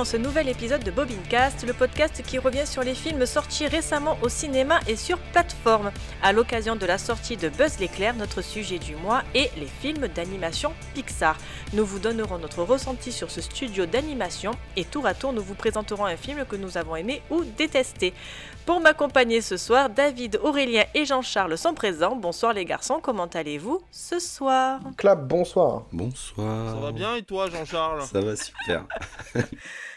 Dans ce nouvel épisode de Bobincast, le podcast qui revient sur les films sortis récemment au cinéma et sur plateforme. À l'occasion de la sortie de Buzz l'éclair, notre sujet du mois est les films d'animation Pixar. Nous vous donnerons notre ressenti sur ce studio d'animation et tour à tour nous vous présenterons un film que nous avons aimé ou détesté. Pour m'accompagner ce soir, David, Aurélien et Jean-Charles sont présents. Bonsoir les garçons, comment allez-vous ce soir? Clap, bonsoir. Bonsoir. Ça va bien et toi, Jean-Charles? Ça va super.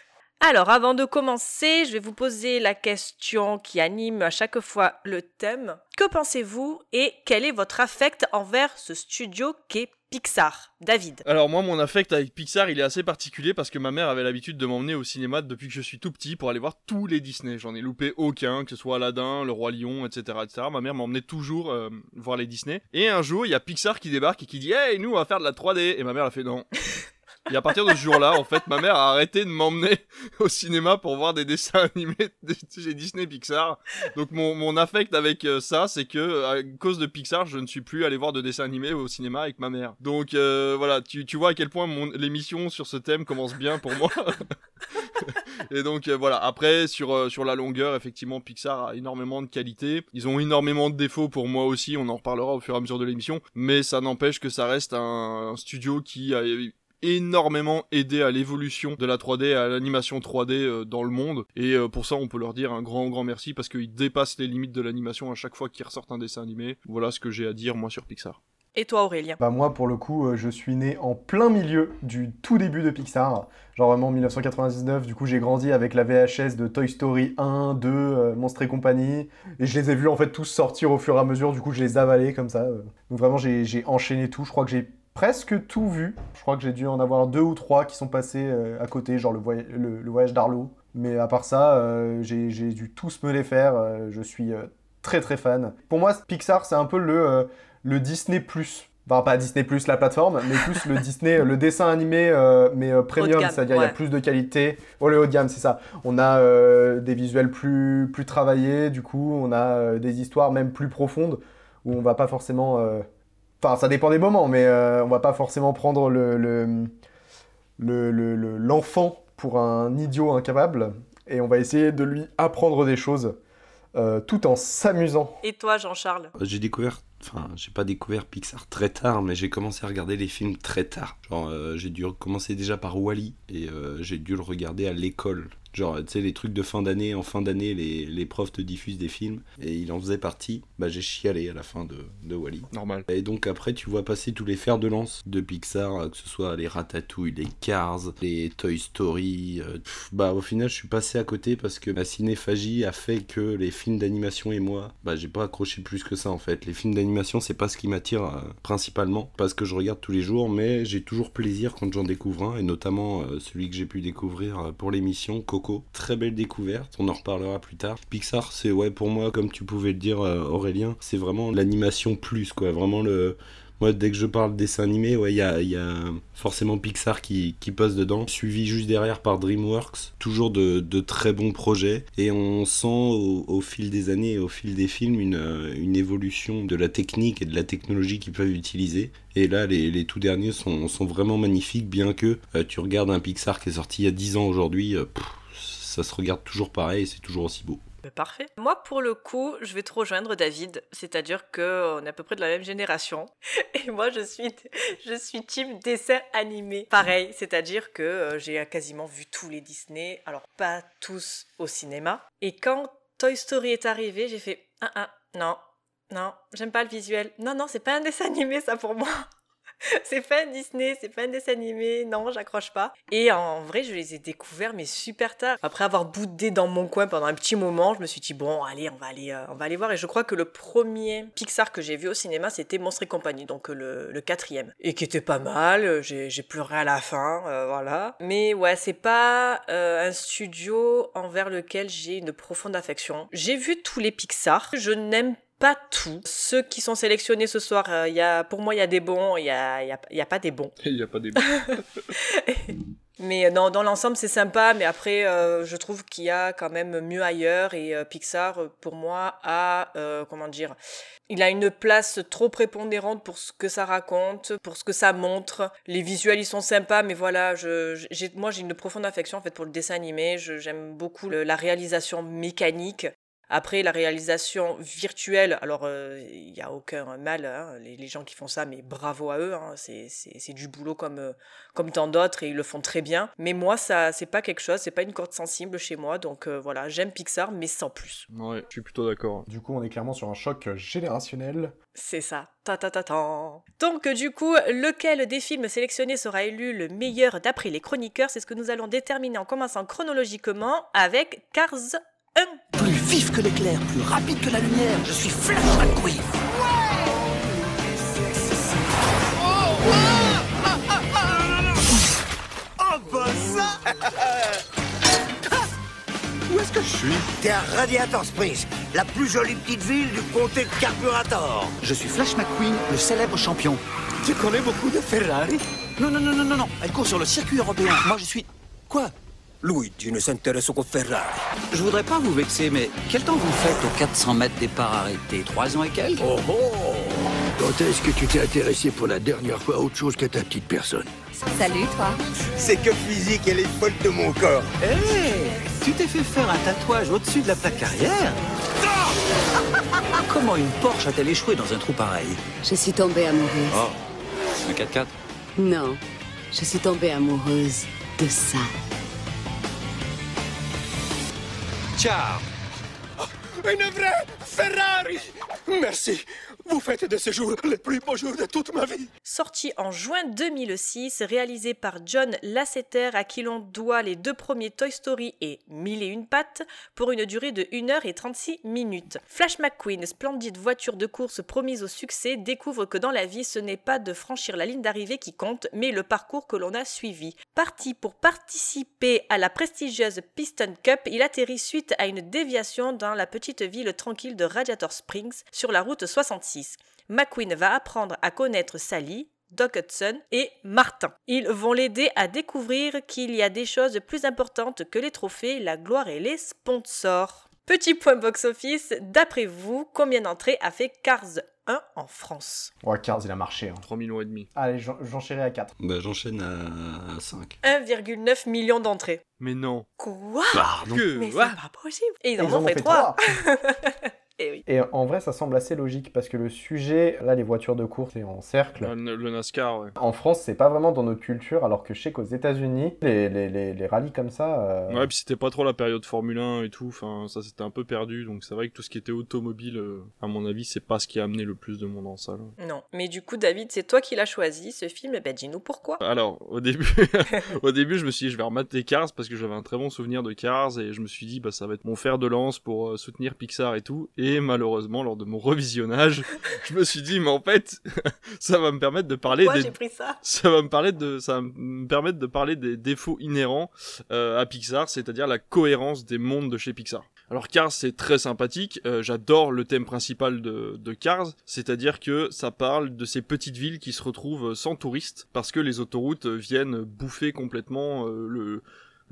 Alors, avant de commencer, je vais vous poser la question qui anime à chaque fois le thème. Que pensez-vous et quel est votre affect envers ce studio qu'est Pixar? David. Alors moi, mon affect avec Pixar, il est assez particulier parce que ma mère avait l'habitude de m'emmener au cinéma depuis que je suis tout petit pour aller voir tous les Disney. J'en ai loupé aucun, que ce soit Aladdin, Le Roi Lion, etc. etc. Ma mère m'emmenait toujours euh, voir les Disney. Et un jour, il y a Pixar qui débarque et qui dit « Hey, nous, on va faire de la 3D !» Et ma mère a fait « Non !» Et à partir de ce jour-là, en fait, ma mère a arrêté de m'emmener au cinéma pour voir des dessins animés chez Disney Pixar. Donc mon, mon affect avec euh, ça, c'est que à cause de Pixar, je ne suis plus allé voir de dessins animés au cinéma avec ma mère. Donc euh, voilà, tu, tu vois à quel point mon, l'émission sur ce thème commence bien pour moi. Et donc euh, voilà, après sur, euh, sur la longueur, effectivement, Pixar a énormément de qualité. Ils ont énormément de défauts pour moi aussi, on en reparlera au fur et à mesure de l'émission. Mais ça n'empêche que ça reste un, un studio qui a énormément aidé à l'évolution de la 3D, à l'animation 3D euh, dans le monde. Et euh, pour ça, on peut leur dire un grand, grand merci parce qu'ils dépassent les limites de l'animation à chaque fois qu'ils ressortent un dessin animé. Voilà ce que j'ai à dire moi sur Pixar. Et toi Aurélien? Bah moi pour le coup euh, je suis né en plein milieu du tout début de Pixar, genre vraiment 1999, du coup j'ai grandi avec la VHS de Toy Story 1, 2, euh, Monstres et compagnie, et je les ai vus en fait tous sortir au fur et à mesure, du coup je les avalais comme ça. euh. Donc vraiment j'ai j'ai enchaîné tout, je crois que j'ai presque tout vu, je crois que j'ai dû en avoir deux ou trois qui sont passés euh, à côté, genre le, voy- le- le voyage d'Arlo. Mais à part ça, euh, j'ai dû tous me les faire, euh, je suis très très fan. Pour moi Pixar c'est un peu le... le Disney Plus. Enfin, pas Disney Plus la plateforme, mais plus le Disney, le dessin animé, mais premium, c'est-à-dire il y a plus de qualité. Oh, le haut de gamme, c'est ça. On a des visuels plus, plus travaillés, du coup, on a des histoires même plus profondes, où on va pas forcément. Enfin, ça dépend des moments, mais euh, on va pas forcément prendre le, le, le- le- le- l'enfant pour un idiot incapable, et on va essayer de lui apprendre des choses, euh, tout en s'amusant. Et toi Jean-Charles? J'ai découvert, enfin, j'ai pas découvert Pixar très tard, mais j'ai commencé à regarder les films très tard. Genre, euh, j'ai dû commencer déjà par Wally et euh, j'ai dû le regarder à l'école. Genre, tu sais, les trucs de fin d'année, en fin d'année, les, les profs te diffusent des films et il en faisait partie. Bah, j'ai chialé à la fin de, de Wally. Normal. Et donc après, tu vois passer tous les fers de lance de Pixar, euh, que ce soit les Ratatouille, les Cars, les Toy Story. euh, pff, bah au final, je suis passé à côté parce que ma cinéphagie a fait que les films d'animation et moi, bah j'ai pas accroché plus que ça en fait. Les films d'animation, c'est pas ce qui m'attire euh, principalement parce que je regarde tous les jours, mais j'ai toujours plaisir quand j'en découvre un et notamment euh, celui que j'ai pu découvrir pour l'émission Coco. Très belle découverte, on en reparlera plus tard. Pixar, c'est ouais pour moi, comme tu pouvais le dire euh, Aurélien, c'est vraiment l'animation plus quoi, vraiment le moi, dès que je parle dessin animé, ouais, il y a, forcément Pixar qui, passe dedans, suivi juste derrière par DreamWorks. Toujours de, très bons projets. Et on sent au, fil des années et au fil des films une, euh, une évolution de la technique et de la technologie qu'ils peuvent utiliser. Et là, les, tout derniers sont, vraiment magnifiques, bien que euh, tu regardes un Pixar qui est sorti il y a 10 ans aujourd'hui, ça se regarde toujours pareil et c'est toujours aussi beau. Euh, Parfait. Moi, pour le coup, je vais te rejoindre, David. C'est-à-dire que on est à peu près de la même génération. Et moi, je suis, je suis team dessin animé. Pareil, c'est-à-dire que euh, j'ai quasiment vu tous les Disney. Alors, pas tous au cinéma. Et quand Toy Story est arrivé, j'ai fait ah ah non non, j'aime pas le visuel. Non non, c'est pas un dessin animé ça pour moi. c'est pas un Disney, c'est pas un dessin animé, non, j'accroche pas. Et en vrai, je les ai découverts, mais super tard. Après avoir boudé dans mon coin pendant un petit moment, je me suis dit, bon, allez, on va aller, euh, voir. Et je crois que le premier Pixar que j'ai vu au cinéma, c'était Monstres et compagnie, donc euh, le, quatrième. Et qui était pas mal, euh, j'ai pleuré à la fin, voilà. Mais ouais, c'est pas un studio envers lequel j'ai une profonde affection. J'ai vu tous les Pixar, je n'aime pas tout. Ceux qui sont sélectionnés ce soir, euh, y a, pour moi, il y a des bons, il y a, il y a- il y a pas des bons. Il y a pas des. Mais non, dans l'ensemble, c'est sympa, mais après, euh, je trouve qu'il y a quand même mieux ailleurs et euh, Pixar, pour moi, a, euh, comment dire, il a une place trop prépondérante pour ce que ça raconte, pour ce que ça montre. Les visuels, ils sont sympas, mais voilà, je, moi, j'ai une profonde affection en fait pour le dessin animé. J'aime beaucoup le- la réalisation mécanique. Après, la réalisation virtuelle, alors il n'y a aucun mal, hein, les, les gens qui font ça, mais bravo à eux, hein, c'est, du boulot comme, euh, comme tant d'autres et ils le font très bien. Mais moi, ça, c'est pas quelque chose, c'est pas une corde sensible chez moi, donc euh, voilà, j'aime Pixar, mais sans plus. Ouais, je suis plutôt d'accord. Du coup, on est clairement sur un choc générationnel. C'est ça. Ta ta ta ta. Donc du coup, lequel des films sélectionnés sera élu le meilleur d'après les chroniqueurs? C'est ce que nous allons déterminer en commençant chronologiquement avec Cars 1. Plus vif que l'éclair, plus rapide que la lumière, je suis Flash McQueen. Oh bah ça Où est-ce que je suis? T'es à Radiator Springs, la plus jolie petite ville du comté de Carburator. Je suis Flash McQueen, le célèbre champion. Tu connais beaucoup de Ferrari? Non, non, non, non, non, non, elle court sur le circuit européen. Moi, je suis... Quoi? Luigi ne s'intéresse qu'aux Ferrari. Je voudrais pas vous vexer, mais quel temps vous faites aux 400 mètres départ arrêté Trois ans et quelques? Oh oh Quand est-ce que tu t'es intéressé pour la dernière fois à autre chose qu'à ta petite personne? Salut toi. C'est que physique, elle est folle de mon corps. Hé Tu t'es fait faire un tatouage au-dessus de la plaque arrière? Comment une Porsche a-t-elle échoué dans un trou pareil? Je suis tombée amoureuse. Oh, un 4x4 Non, je suis tombée amoureuse de ça. Ciao Une vraie Ferrari Merci. Vous faites de ce jour le plus beau jour de toute ma vie. Sorti en juin 2006, réalisé par John Lasseter à qui l'on doit les deux premiers Toy Story et Mille et une pattes pour une durée de 1h36 minutes. Flash McQueen, splendide voiture de course promise au succès, découvre que dans la vie ce n'est pas de franchir la ligne d'arrivée qui compte, mais le parcours que l'on a suivi. Parti pour participer à la prestigieuse Piston Cup, il atterrit suite à une déviation dans la petite ville tranquille de Radiator Springs sur la route 66. McQueen va apprendre à connaître Sally, Doc Hudson et Martin. Ils vont l'aider à découvrir qu'il y a des choses plus importantes que les trophées, la gloire et les sponsors. Petit point box-office, d'après vous, combien d'entrées a fait Cars? 1 en France Ouais, Cars, il a marché. hein. 3 millions et demi. Allez, j'en- j'enchéris à 4. Bah, j'enchaîne à 5. 1,9 million d'entrées. Mais non. Quoi? Pardon. Que Mais c'est quoi? pas possible Et ils Ils en ont fait 3 Et oui. Et en vrai, ça semble assez logique parce que le sujet, là, les voitures de course, c'est en cercle. Le, le NASCAR, ouais. En France, c'est pas vraiment dans notre culture, alors que je sais qu'aux États-Unis, les, les, les, les rallyes comme ça. euh, Ouais, puis c'était pas trop la période Formule 1 et tout, enfin ça c'était un peu perdu, donc c'est vrai que tout ce qui était automobile, euh, à mon avis, c'est pas ce qui a amené le plus de monde en salle. Non. Mais du coup, David, c'est toi qui l'as choisi, ce film. Ben, dis-nous pourquoi. Alors, au début, au début, je me suis dit, je vais remater Cars parce que j'avais un très bon souvenir de Cars et je me suis dit, bah, ça va être mon fer de lance pour euh, soutenir Pixar et tout. Et malheureusement, lors de mon revisionnage, je me suis dit, mais en fait, ça va me permettre de parler des, j'ai pris ça? ça va me parler de ça va me permettre de parler des défauts inhérents euh, à Pixar, c'est-à-dire la cohérence des mondes de chez Pixar. Alors Cars c'est très sympathique, euh, j'adore le thème principal de, de Cars, c'est-à-dire que ça parle de ces petites villes qui se retrouvent sans touristes parce que les autoroutes viennent bouffer complètement euh, le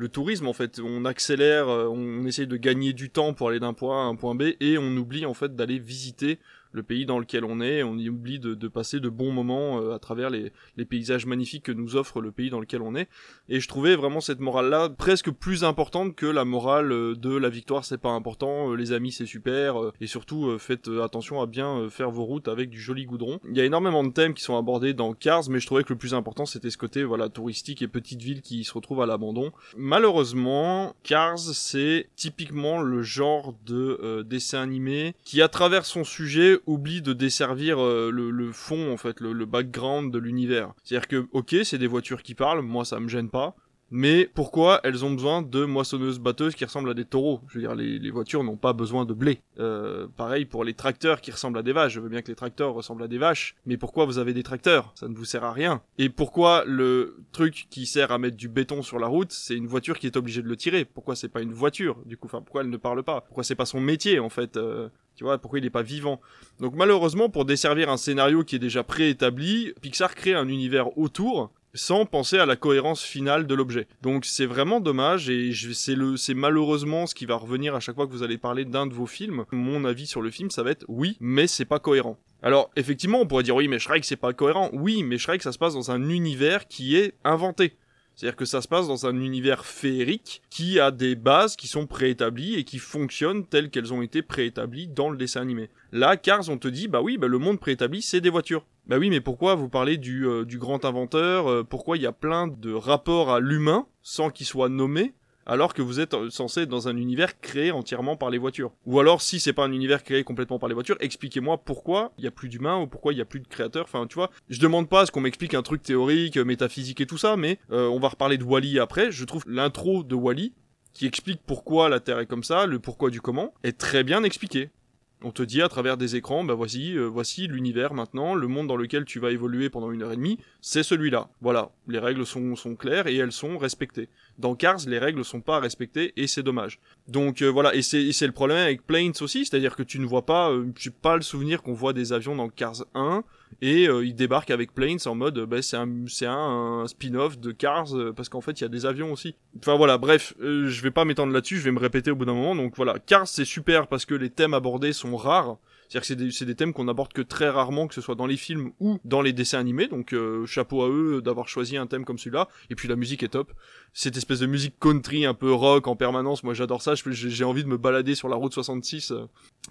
le tourisme en fait, on accélère, euh, on essaye de gagner du temps pour aller d'un point A à un point B et on oublie en fait d'aller visiter le pays dans lequel on est, on y oublie de, de passer de bons moments euh, à travers les, les paysages magnifiques que nous offre le pays dans lequel on est. Et je trouvais vraiment cette morale-là presque plus importante que la morale euh, de la victoire c'est pas important, euh, les amis c'est super, et surtout faites attention à bien faire vos routes avec du joli goudron. Il y a énormément de thèmes qui sont abordés dans Cars, mais je trouvais que le plus important c'était ce côté voilà touristique et petite ville qui se retrouve à l'abandon. Malheureusement, Cars c'est typiquement le genre de euh, dessin animé qui à travers son sujet oublie de desservir euh, le, fond en fait, le, le background de l'univers. C'est-à-dire que ok c'est des voitures qui parlent, moi ça me gêne pas. Mais pourquoi elles ont besoin de moissonneuses batteuses qui ressemblent à des taureaux? Je veux dire, les, les voitures n'ont pas besoin de blé. Euh, pareil pour les tracteurs qui ressemblent à des vaches. Je veux bien que les tracteurs ressemblent à des vaches, mais pourquoi vous avez des tracteurs? Ça ne vous sert à rien. Et pourquoi le truc qui sert à mettre du béton sur la route, c'est une voiture qui est obligée de le tirer? Pourquoi c'est pas une voiture Du coup, enfin, pourquoi elle ne parle pas? Pourquoi c'est pas son métier en fait euh, tu vois, pourquoi il n'est pas vivant? Donc malheureusement, pour desservir un scénario qui est déjà préétabli, Pixar crée un univers autour sans penser à la cohérence finale de l'objet. Donc c'est vraiment dommage et c'est c'est malheureusement ce qui va revenir à chaque fois que vous allez parler d'un de vos films. Mon avis sur le film, ça va être oui, mais c'est pas cohérent. Alors effectivement, on pourrait dire oui, mais Shrek c'est pas cohérent. Oui, mais Shrek ça se passe dans un univers qui est inventé. C'est-à-dire que ça se passe dans un univers féerique qui a des bases qui sont préétablies et qui fonctionnent telles qu'elles ont été préétablies dans le dessin animé. Là, Cars, on te dit, bah oui, bah le monde préétabli, c'est des voitures. Bah oui, mais pourquoi vous parlez du, euh, du grand inventeur euh, Pourquoi il y a plein de rapports à l'humain sans qu'il soit nommé alors que vous êtes euh, censé être dans un univers créé entièrement par les voitures. Ou alors, si c'est pas un univers créé complètement par les voitures, expliquez-moi pourquoi il y a plus d'humains ou pourquoi il y a plus de créateurs. Enfin, tu vois, je demande pas à ce qu'on m'explique un truc théorique, métaphysique et tout ça, mais on va reparler de Wally après. Je trouve l'intro de Wally qui explique pourquoi la Terre est comme ça, le pourquoi du comment, est très bien expliqué. On te dit à travers des écrans, bah voici, euh, voici l'univers maintenant, le monde dans lequel tu vas évoluer pendant une heure et demie, c'est celui-là. Voilà, les règles sont, claires et elles sont respectées. Dans Cars, les règles sont pas respectées et c'est dommage. Donc euh, voilà, et c'est le problème avec Planes aussi, c'est-à-dire que tu ne vois pas, euh, j'ai pas le souvenir qu'on voit des avions dans Cars 1 et euh, il débarque avec Planes en mode bah, c'est un, un, spin-off de Cars euh, parce qu'en fait il y a des avions aussi. Enfin voilà, bref, je vais pas m'étendre là-dessus, je vais me répéter au bout d'un moment. Donc voilà, Cars c'est super parce que les thèmes abordés sont rares. C'est-à-dire que c'est des, thèmes qu'on aborde que très rarement, que ce soit dans les films ou dans les dessins animés. Donc euh, chapeau à eux d'avoir choisi un thème comme celui-là. Et puis la musique est top. Cette espèce de musique country un peu rock en permanence, moi j'adore ça. J'ai envie de me balader sur la route 66 euh,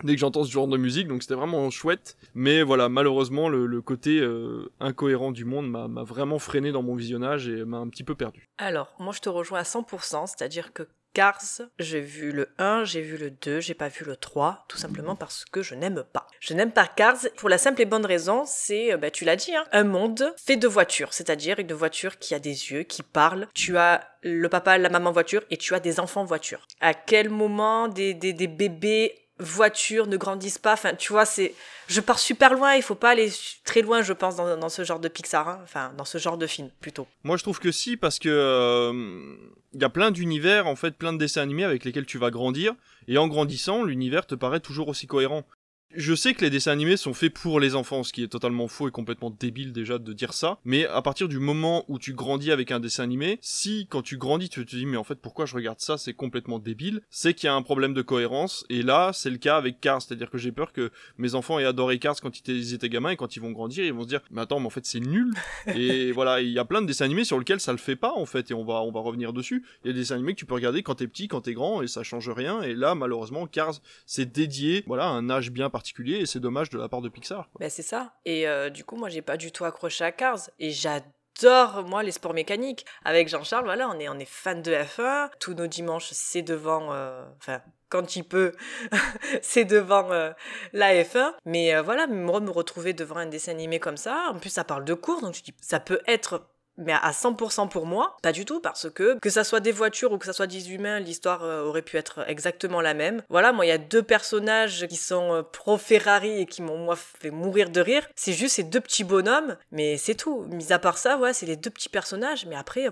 dès que j'entends ce genre de musique. Donc c'était vraiment chouette. Mais voilà, malheureusement le, côté euh, incohérent du monde m'a vraiment freiné dans mon visionnage et m'a un petit peu perdu. Alors moi je te rejoins à 100%, c'est-à-dire que Cars, j'ai vu le 1, j'ai vu le 2, j'ai pas vu le 3, tout simplement parce que je n'aime pas. Je n'aime pas Cars pour la simple et bonne raison, c'est, euh, bah, tu l'as dit, hein, un monde fait de voitures, c'est-à-dire une voiture qui a des yeux, qui parle. Tu as le papa, la maman voiture et tu as des enfants voiture. À quel moment des, des, des bébés voitures ne grandissent pas. Enfin, tu vois, c'est, je pars super loin. Il faut pas aller très loin, je pense, dans, ce genre de Pixar. Hein. Enfin, dans ce genre de film, plutôt. Moi, je trouve que si, parce que euh, il y a plein d'univers, en fait, plein de dessins animés avec lesquels tu vas grandir. Et en grandissant, l'univers te paraît toujours aussi cohérent. Je sais que les dessins animés sont faits pour les enfants, ce qui est totalement faux et complètement débile déjà de dire ça, mais à partir du moment où tu grandis avec un dessin animé, si quand tu grandis tu te dis mais en fait pourquoi je regarde ça, c'est complètement débile, c'est qu'il y a un problème de cohérence, et là c'est le cas avec Cars, c'est-à-dire que j'ai peur que mes enfants aient adoré Cars quand ils étaient gamins et quand ils vont grandir ils vont se dire mais attends mais en fait c'est nul, et voilà, il y a plein de dessins animés sur lesquels ça le fait pas en fait, et on va, on va revenir dessus, il y a des dessins animés que tu peux regarder quand t'es petit, quand t'es grand, et ça change rien, et là malheureusement Cars c'est dédié, voilà, un âge bien particulier et c'est dommage de la part de Pixar. Ben c'est ça. Et euh, du coup, moi, j'ai pas du tout accroché à Cars et j'adore moi les sports mécaniques. Avec Jean-Charles, voilà, on est on est fan de F1. Tous nos dimanches, c'est devant, euh, enfin quand il peut, c'est devant euh, la F1. Mais voilà, moi me retrouver devant un dessin animé comme ça. En plus, ça parle de cours, donc je dis ça peut être mais à 100% pour moi, pas du tout, parce que que ça soit des voitures ou que ça soit des humains, l'histoire euh, aurait pu être exactement la même. Voilà, moi il y a deux personnages qui sont euh, pro Ferrari et qui m'ont moi fait mourir de rire. C'est juste ces deux petits bonhommes, mais c'est tout. Mis à part ça, ouais, c'est les deux petits personnages, mais après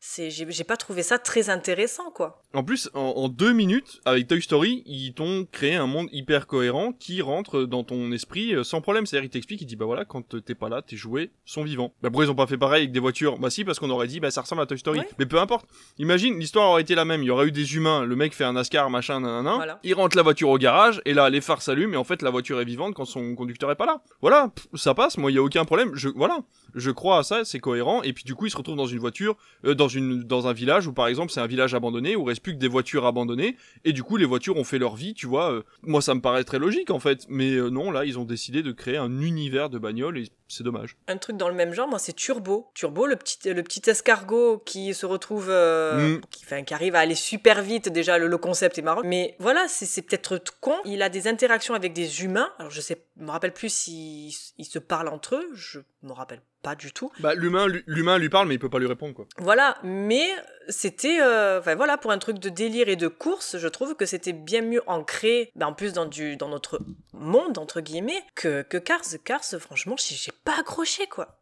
j'ai pas trouvé ça très intéressant quoi. En plus, en, deux minutes, avec Toy Story, ils t'ont créé un monde hyper cohérent qui rentre dans ton esprit euh, sans problème. C'est-à-dire, il t'explique, il dit, bah voilà, quand t'es pas là, tes jouets sont vivants. Bah pourquoi ils ont pas fait pareil avec des voitures? Bah si, parce qu'on aurait dit, bah ça ressemble à Toy Story. Mais peu importe. Imagine, l'histoire aurait été la même. Il y aurait eu des humains, le mec fait un NASCAR, machin, nanana. Il rentre la voiture au garage, et là, les phares s'allument, et en fait, la voiture est vivante quand son conducteur est pas là. Voilà, ça passe, moi, il y a aucun problème. Je, voilà, je crois à ça, c'est cohérent. Et puis du coup, il se retrouve dans une voiture, euh, dans une, dans un village où par exemple c'est un village abandonné où il reste plus que des voitures abandonnées et du coup les voitures ont fait leur vie, tu vois. Euh, moi ça me paraît très logique en fait, mais euh, non là ils ont décidé de créer un univers de bagnoles et c'est dommage. Un truc dans le même genre, moi c'est Turbo. Turbo, le petit, le petit escargot qui se retrouve, mm. qui, enfin, qui arrive à aller super vite. Déjà le, le concept est marrant, mais voilà c'est peut-être con. Il a des interactions avec des humains. Alors je sais, me rappelle plus s'ils se parlent entre eux. Je me rappelle pas du tout. Bah l'humain, l'humain lui parle, mais il peut pas lui répondre quoi. Voilà, mais c'était, euh, enfin voilà, pour un truc de délire et de course, je trouve que c'était bien mieux ancré, bah, en plus dans du, dans notre monde entre guillemets, que que Cars. Cars, franchement, j'ai pas accroché quoi.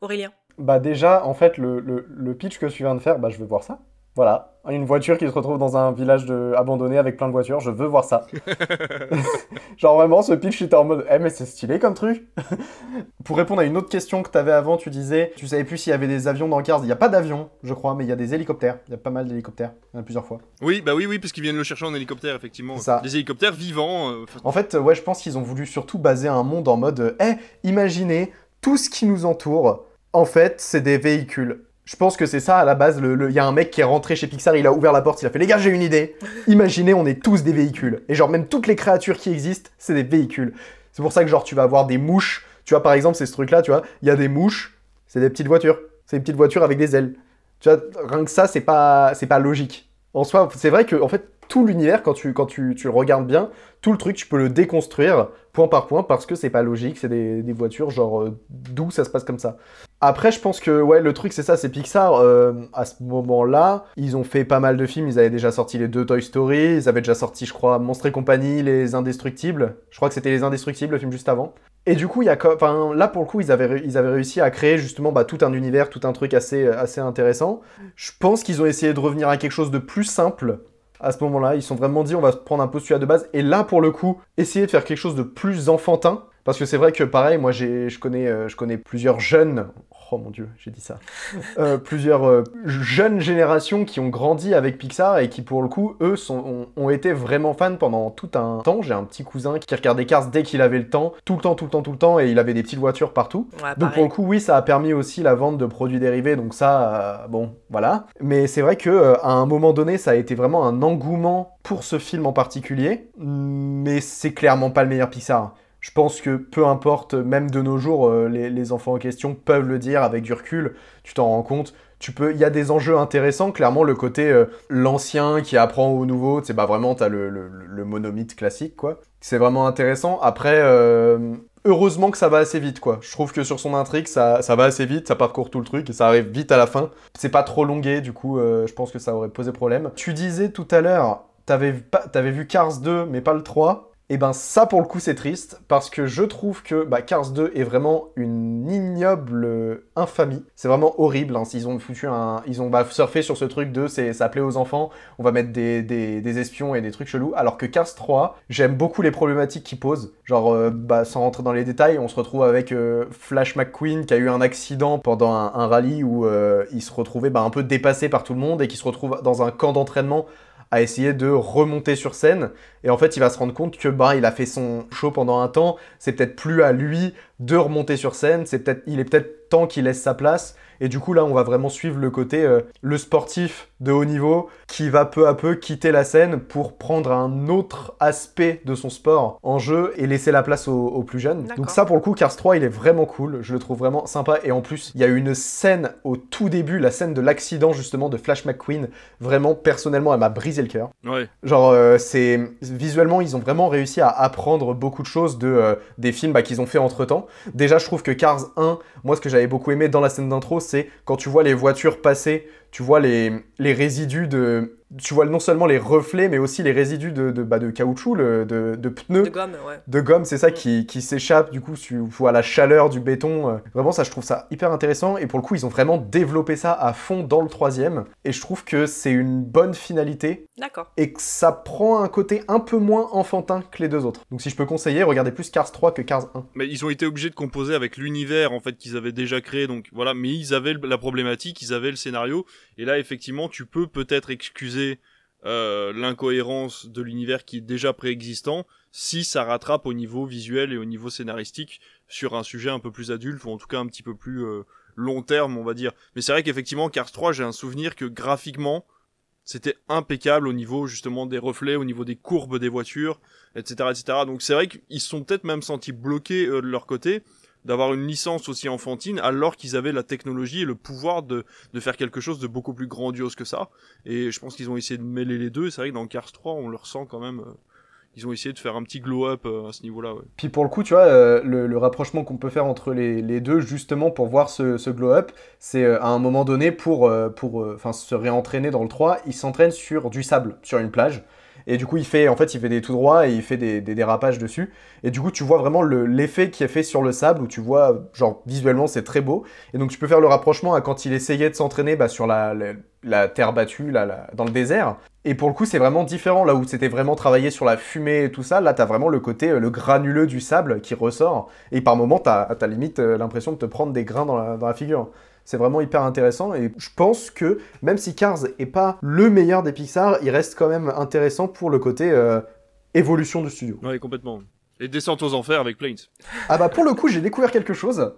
Aurélien. Bah déjà, en fait, le, le, le, pitch que tu viens de faire, bah je vais voir ça. Voilà, une voiture qui se retrouve dans un village de... abandonné avec plein de voitures, je veux voir ça. Genre vraiment, ce pitch, était en mode, eh mais c'est stylé comme truc. Pour répondre à une autre question que t'avais avant, tu disais, tu savais plus s'il y avait des avions dans Cars. Il n'y a pas d'avions, je crois, mais il y a des hélicoptères. Il y a pas mal d'hélicoptères, il y en a plusieurs fois. Oui, bah oui, oui, parce qu'ils viennent le chercher en hélicoptère, effectivement. Ça. Des hélicoptères vivants. euh, En fait, ouais, je pense qu'ils ont voulu surtout baser un monde en mode, eh, imaginez, tout ce qui nous entoure, en fait, c'est des véhicules. Je pense que c'est ça à la base. Il y a un mec qui est rentré chez Pixar, il a ouvert la porte, il a fait Les gars, j'ai une idée. Imaginez, on est tous des véhicules. Et genre, même toutes les créatures qui existent, c'est des véhicules. C'est pour ça que, genre, tu vas avoir des mouches. Tu vois, par exemple, c'est ce truc-là, tu vois, il y a des mouches, c'est des petites voitures. C'est des petites voitures avec des ailes. Tu vois, rien que ça, c'est pas, c'est pas logique. En soi, c'est vrai que, en fait, tout l'univers, quand, tu, quand tu, tu le regardes bien, tout le truc, tu peux le déconstruire point par point parce que c'est pas logique, c'est des, des voitures, genre, euh, d'où ça se passe comme ça. Après, je pense que ouais, le truc c'est ça, c'est Pixar. euh, à ce moment-là, ils ont fait pas mal de films. Ils avaient déjà sorti les deux Toy Story. Ils avaient déjà sorti, je crois, Monstres et compagnie, Les Indestructibles. Je crois que c'était Les Indestructibles, le film juste avant. Et du coup, y a, là pour le coup, ils avaient, ils avaient réussi à créer justement bah, tout un univers, tout un truc assez, assez intéressant. Je pense qu'ils ont essayé de revenir à quelque chose de plus simple. À ce moment-là, ils sont vraiment dit on va prendre un postulat de base. Et là, pour le coup, essayer de faire quelque chose de plus enfantin. Parce que c'est vrai que pareil, moi j'ai, je connais, euh, je connais plusieurs jeunes, oh mon dieu, j'ai dit ça, Euh, plusieurs euh, jeunes générations qui ont grandi avec Pixar et qui pour le coup, eux, sont, ont, ont été vraiment fans pendant tout un temps. J'ai un petit cousin qui regardait Cars dès qu'il avait le temps, tout le temps, tout le temps, tout le temps, et il avait des petites voitures partout. Ouais, Donc pour le coup, oui, ça a permis aussi la vente de produits dérivés, donc ça, euh, bon, voilà. Mais c'est vrai que à un moment donné, ça a été vraiment un engouement pour ce film en particulier, mais c'est clairement pas le meilleur Pixar. Je pense que peu importe, même de nos jours, euh, les, enfants en question peuvent le dire avec du recul, tu t'en rends compte. Tu peux, il y a des enjeux intéressants, clairement le côté euh, l'ancien qui apprend au nouveau, c'est bah vraiment t'as le, le, classique quoi. C'est vraiment intéressant. Après, euh, heureusement que ça va assez vite, quoi. Je trouve que sur son intrigue, ça, va assez vite, ça parcourt tout le truc et ça arrive vite à la fin. C'est pas trop longué, du coup, je pense que ça aurait posé problème. Tu disais tout à l'heure, t'avais vu Cars 2, mais pas le 3. Et ben ça pour le coup c'est triste parce que je trouve que bah, Cars 2 est vraiment une ignoble euh, infamie. C'est vraiment horrible. hein. Ils ont foutu un, ils ont bah, surfé sur ce truc de c'est ça plaît aux enfants. On va mettre des, des, espions et des trucs chelous. Alors que Cars 3, j'aime beaucoup les problématiques qu'il pose. Genre euh, bah, sans rentrer dans les détails, on se retrouve avec euh, Flash McQueen qui a eu un accident pendant un, rallye où il se retrouvait bah, un peu dépassé par tout le monde et qui se retrouve dans un camp d'entraînement à essayer de remonter sur scène. Et en fait, il va se rendre compte que bah, il a fait son show pendant un temps. C'est peut-être plus à lui de remonter sur scène. C'est peut-être, il est peut-être temps qu'il laisse sa place. Et du coup, là, on va vraiment suivre le côté euh, le sportif de haut niveau qui va peu à peu quitter la scène pour prendre un autre aspect de son sport en jeu et laisser la place aux, aux plus jeunes. Donc ça, pour le coup, Cars 3, il est vraiment cool. Je le trouve vraiment sympa. Et en plus, il y a une scène au tout début, la scène de l'accident justement de Flash McQueen. Vraiment, personnellement, elle m'a brisé le cœur. Ouais. Genre, euh, c'est visuellement, ils ont vraiment réussi à apprendre beaucoup de choses de euh, des films bah, qu'ils ont fait entre temps. Déjà, je trouve que Cars 1, moi, ce que j'avais beaucoup aimé dans la scène d'intro, c'est quand tu vois les voitures passer, tu vois les, les résidus de. Tu vois non seulement les reflets, mais aussi les résidus de, de, bah, de caoutchouc, le- de, de pneus De gomme, ouais. de gomme, c'est ça qui, qui s'échappe, du coup, tu vois la chaleur du béton. euh, Vraiment, ça, je trouve ça hyper intéressant. Et pour le coup, ils ont vraiment développé ça à fond dans le troisième. Et je trouve que c'est une bonne finalité D'accord. et que ça prend un côté un peu moins enfantin que les deux autres. Donc, si je peux conseiller, regardez plus Cars 3 que Cars 1. Mais ils ont été obligés de composer avec l'univers en fait qu'ils avaient déjà créé, donc voilà. Mais ils avaient la problématique, ils avaient le scénario, et là effectivement tu peux peut-être excuser euh, l'incohérence de l'univers qui est déjà préexistant si ça rattrape au niveau visuel et au niveau scénaristique sur un sujet un peu plus adulte ou en tout cas un petit peu plus euh, long terme on va dire. Mais c'est vrai qu'effectivement Cars 3 j'ai un souvenir que graphiquement c'était impeccable au niveau justement des reflets, au niveau des courbes des voitures, etc., etc. Donc c'est vrai qu'ils sont peut-être même sentis bloqués de leur côté d'avoir une licence aussi enfantine alors qu'ils avaient la technologie et le pouvoir de, de faire quelque chose de beaucoup plus grandiose que ça. Et je pense qu'ils ont essayé de mêler les deux. C'est vrai que dans Cars 3, on le ressent quand même. euh, ils ont essayé de faire un petit glow-up euh, à ce niveau-là. Ouais. Puis pour le coup, tu vois, euh, le, le rapprochement qu'on peut faire entre les, les deux, justement, pour voir ce, ce glow-up, c'est à un moment donné, pour, pour se réentraîner dans le 3, il s'entraîne sur du sable, sur une plage. Et du coup, il fait, en fait, il fait des tout droits et il fait des, dérapages dessus. Et du coup, tu vois vraiment le- l'effet qui est fait sur le sable où tu vois, genre, visuellement, c'est très beau. Et donc, tu peux faire le rapprochement à quand il essayait de s'entraîner bah, sur la, terre battue, là, là, dans le désert. Et pour le coup, c'est vraiment différent. Là où c'était vraiment travaillé sur la fumée et tout ça, là, t'as vraiment le côté, euh, le granuleux du sable qui ressort. Et par moments, t'as as limite euh, l'impression de te prendre des grains dans la figure. C'est vraiment hyper intéressant et je pense que même si Cars est pas le meilleur des Pixar, il reste quand même intéressant pour le côté euh, évolution du studio. Ouais, complètement. Et descente aux enfers avec Planes. Ah bah pour le coup, j'ai découvert quelque chose.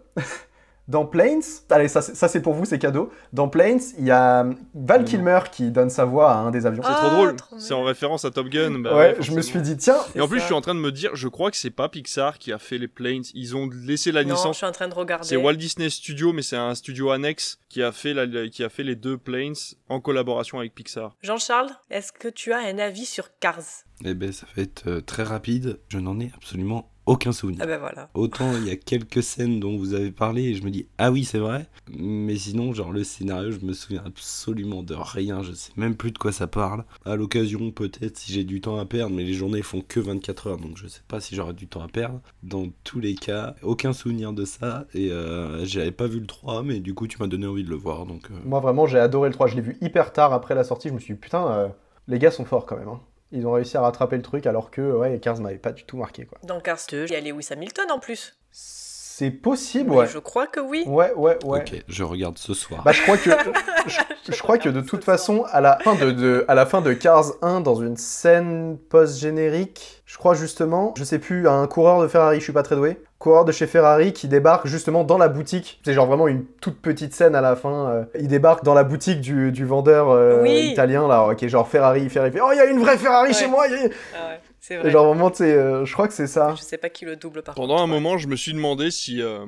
Dans Planes, allez, ça, c'est- ça c'est pour vous, c'est cadeau. Dans Planes, il y a Val Kilmer qui donne sa voix à un des avions. C'est Ah, trop drôle. trop C'est en référence à Top Gun. bah ouais, je me suis dit, tiens, Et en plus, ça. je suis en train de me dire, je crois que c'est pas Pixar qui a fait les Planes. Ils ont laissé la Non, je licence. suis en train de regarder. C'est Walt Disney Studio, mais c'est un studio annexe qui a fait la- qui a fait les deux Planes en collaboration avec Pixar. Jean-Charles, est-ce que tu as un avis sur Cars? Eh ben, ça va être euh, très rapide. Je n'en ai absolument aucun souvenir. Ah ben voilà. Autant il y a quelques scènes dont vous avez parlé et je me dis ah oui c'est vrai, mais sinon genre le scénario je me souviens absolument de rien, je sais même plus de quoi ça parle. À l'occasion peut-être si j'ai du temps à perdre, mais les journées font que 24 heures donc je sais pas si j'aurai du temps à perdre. Dans tous les cas, aucun souvenir de ça et euh, j'avais pas vu le 3 mais du coup tu m'as donné envie de le voir donc euh, moi vraiment j'ai adoré le 3, je l'ai vu hyper tard après la sortie, je me suis dit, putain, euh, les gars sont forts quand même. hein. Ils ont réussi à rattraper le truc alors que ouais, Cars m'avait pas du tout marqué quoi. Dans Cars 2, il y a Lewis Hamilton en plus. C'est possible, Oui, ouais. je crois que oui. Ouais, ouais, ouais. ok je regarde ce soir. Bah, je crois que je, je crois que de toute façon, à la fin de, de- à la fin de Cars 1, dans une scène post-générique, je crois justement, je sais plus, un coureur de Ferrari, je suis pas très doué, coureur de chez Ferrari qui débarque justement dans la boutique. C'est genre vraiment une toute petite scène à la fin. euh, il débarque dans la boutique du, du vendeur euh, Oui. italien là, ok, genre Ferrari, Ferrari. fait, Oh, il y a une vraie Ferrari Ouais. chez moi. il y a- Ah ouais, c'est Et vrai. genre vraiment, tu sais, euh, je crois que c'est ça. Je sais pas qui le double par Pendant contre. un ouais. moment, je me suis demandé si euh,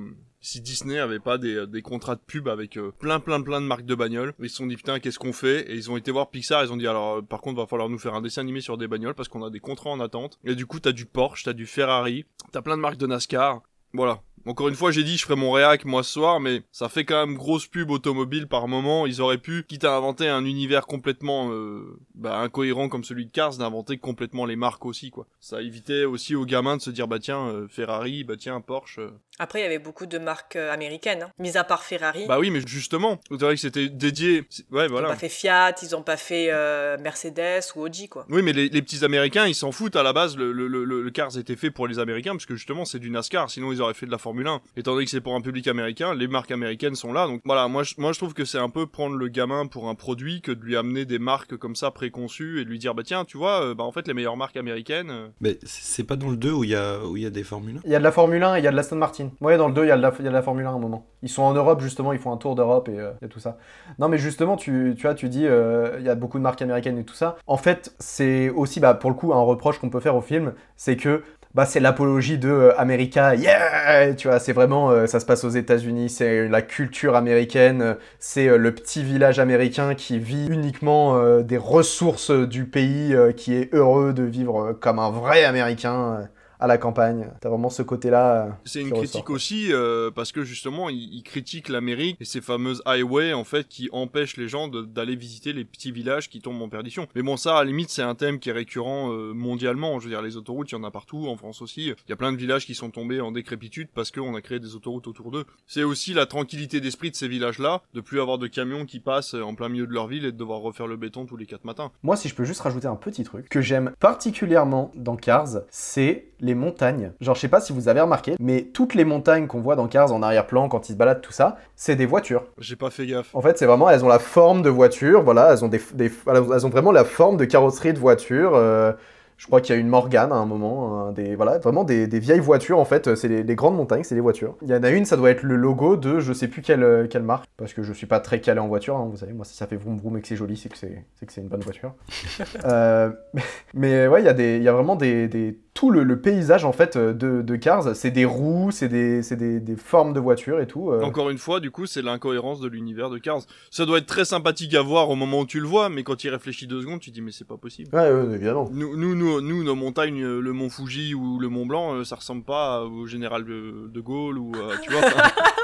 si Disney avait pas des, des contrats de pub avec euh, plein plein plein de marques de bagnoles. Ils se sont dit putain qu'est-ce qu'on fait? Et ils ont été voir Pixar. Ils ont dit alors euh, par contre va falloir nous faire un dessin animé sur des bagnoles parce qu'on a des contrats en attente. Et du coup t'as du Porsche, t'as du Ferrari, t'as plein de marques de NASCAR. Voilà. Encore une fois, j'ai dit je ferai mon réac moi ce soir, mais ça fait quand même grosse pub automobile par moment. Ils auraient pu, quitte à inventer un univers complètement euh, bah, incohérent comme celui de Cars, d'inventer complètement les marques aussi quoi. Ça évitait aussi aux gamins de se dire bah tiens euh, Ferrari, bah tiens Porsche. euh. Après, il y avait beaucoup de marques euh, américaines, hein. mis à part Ferrari. Bah oui, mais justement, c'est vrai que c'était dédié. Ouais, Ils voilà. ont pas fait Fiat, ils ont pas fait euh, Mercedes ou Audi, quoi. Oui, mais les, les petits Américains, ils s'en foutent à la base. Le, le, le, le Cars était fait pour les Américains, parce que justement, c'est du NASCAR. Sinon, ils auraient fait de la Formule 1. Étant donné que c'est pour un public américain, les marques américaines sont là. Donc voilà, moi, je, moi, je trouve que c'est un peu prendre le gamin pour un produit que de lui amener des marques comme ça préconçues et de lui dire, bah tiens, tu vois, euh, bah en fait, les meilleures marques américaines. euh, Mais c'est c'est pas dans le 2 où il y a, où il y a des Formule 1 Il y a de la Formule 1 et il y a de l'Aston Martin. Ouais, dans le 2, il y, a de la- il y a de la Formule 1 à un moment. Ils sont en Europe, justement, ils font un tour d'Europe et euh, il y a tout ça. Non, mais justement, tu, tu vois, tu dis, euh, il y a beaucoup de marques américaines et tout ça. En fait, c'est aussi, bah, pour le coup, un reproche qu'on peut faire au film, c'est que bah, c'est l'apologie de euh, America, yeah Tu vois, c'est vraiment, euh, ça se passe aux États-Unis, c'est la culture américaine, euh, c'est euh, le petit village américain qui vit uniquement euh, des ressources du pays, euh, qui est heureux de vivre euh, comme un vrai Américain. À la campagne. T'as vraiment ce côté-là. euh, C'est une critique ressort. aussi euh, parce que justement ils, ils critiquent l'Amérique et ces fameuses highways en fait qui empêchent les gens d'aller visiter les petits villages qui tombent en perdition. Mais bon ça à la limite c'est un thème qui est récurrent euh, mondialement. Je veux dire les autoroutes il y en a partout en France aussi. Il y a plein de villages qui sont tombés en décrépitude parce qu'on a créé des autoroutes autour d'eux. C'est aussi la tranquillité d'esprit de ces villages-là de plus avoir de camions qui passent en plein milieu de leur ville et de devoir refaire le béton tous les quatre matins. Moi, si je peux juste rajouter un petit truc que j'aime particulièrement dans Cars, c'est les montagnes. Genre, je sais pas si vous avez remarqué, mais toutes les montagnes qu'on voit dans Cars en arrière-plan quand ils se baladent, tout ça, c'est des voitures. J'ai pas fait gaffe. En fait, c'est vraiment, elles ont la forme de voiture, voilà, elles ont, des, des- elles ont vraiment la forme de carrosserie de voiture. euh, je crois qu'il y a une Morgane à un moment, un des, voilà, vraiment des, des vieilles voitures en fait, c'est les, les grandes montagnes, c'est des voitures. Il y en a une, ça doit être le logo de je sais plus quelle, euh, quelle marque, parce que je suis pas très calé en voiture, hein, vous savez, moi si ça fait vroom vroom et que c'est joli, c'est que c'est c'est que c'est une bonne voiture. Euh, mais ouais, il y, a des- il y a vraiment des, des- tout le, le paysage en fait de, de Cars, c'est des roues, c'est des, des, des formes de voitures et tout. euh. Encore une fois, du coup, c'est l'incohérence de l'univers de Cars. Ça doit être très sympathique à voir au moment où tu le vois, mais quand tu y réfléchis deux secondes, tu te dis mais c'est pas possible. Ouais, ouais, évidemment. Nous, nous, nous, nous, nos montagnes, euh, le mont Fuji ou le mont Blanc, euh, ça ressemble pas au général de, de Gaulle ou euh, tu vois.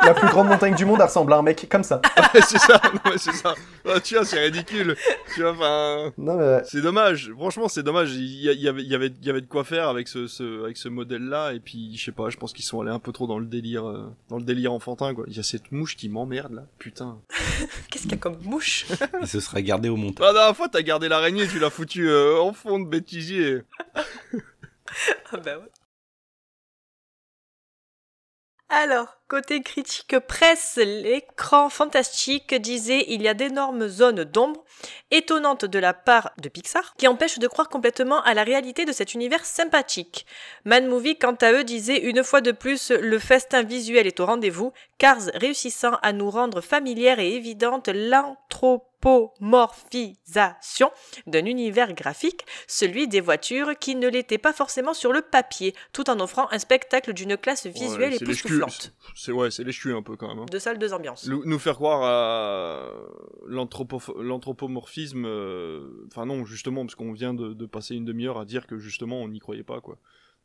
La plus grande montagne du monde, elle ressemble à un mec comme ça. Ouais, c'est ça, c'est ça. Ah, tu vois, c'est ridicule. Tu vois, enfin. Mais... C'est dommage, franchement c'est dommage, il y, y avait, y, avait, il y avait de quoi faire avec ce, ce, avec ce modèle-là, et puis je sais pas, je pense qu'ils sont allés un peu trop dans le délire, euh, dans le délire enfantin quoi. Il y a cette mouche qui m'emmerde là, putain. Qu'est-ce qu'il y a comme mouche? Et ce sera gardé au montage. La dernière fois t'as gardé l'araignée, tu l'as foutu euh, en fond de bêtisier. Ah bah ouais. Alors, côté critique presse, l'écran fantastique disait il y a d'énormes zones d'ombre étonnantes de la part de Pixar qui empêchent de croire complètement à la réalité de cet univers sympathique. Man Movie, quant à eux, disait une fois de plus le festin visuel est au rendez-vous, Cars réussissant à nous rendre familière et évidente l'anthropomorphisation d'un univers graphique, celui des voitures qui ne l'était pas forcément sur le papier, tout en offrant un spectacle d'une classe visuelle Ouais, époustouflante. C'est ouais, c'est les un peu quand même. hein. Deux salles, deux ambiances. Nous, nous faire croire à l'anthropo- l'anthropomorphisme, euh, enfin non, justement, parce qu'on vient de, de passer une demi-heure à dire que justement on n'y croyait pas, quoi.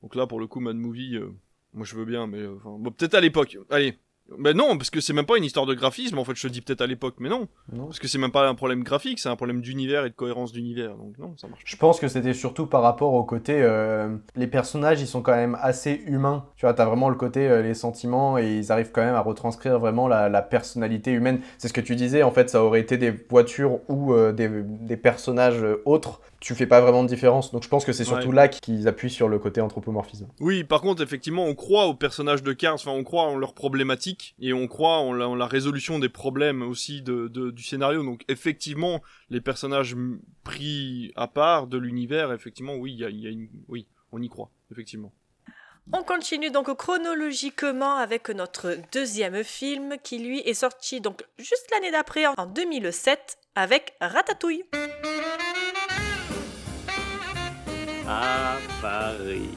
Donc là, pour le coup, Mad Movie, euh, moi je veux bien, mais euh, enfin, bon, peut-être à l'époque. Allez. Ben non, parce que c'est même pas une histoire de graphisme, en fait, je te dis peut-être à l'époque, mais non. Non. Parce que c'est même pas un problème graphique, c'est un problème d'univers et de cohérence d'univers, donc non, ça marche. Je pense que c'était surtout par rapport au côté. euh, les personnages, ils sont quand même assez humains. Tu vois, t'as vraiment le côté, euh, les sentiments, et ils arrivent quand même à retranscrire vraiment la, la personnalité humaine. C'est ce que tu disais, en fait, ça aurait été des voitures ou euh, des, des personnages autres. Tu fais pas vraiment de différence. Donc je pense que c'est surtout Ouais. là qu'ils appuient sur le côté anthropomorphisme. Oui, par contre, effectivement, on croit aux personnages de Cars, enfin, on croit en leurs problématiques, et on croit en la, en la résolution des problèmes aussi de, de- du scénario. Donc, effectivement, les personnages pris à part de l'univers, effectivement, oui, il y a, y a une... oui, on y croit, effectivement. On continue donc chronologiquement avec notre deuxième film qui lui est sorti donc juste l'année d'après en 2007 avec Ratatouille. Ah, Paris,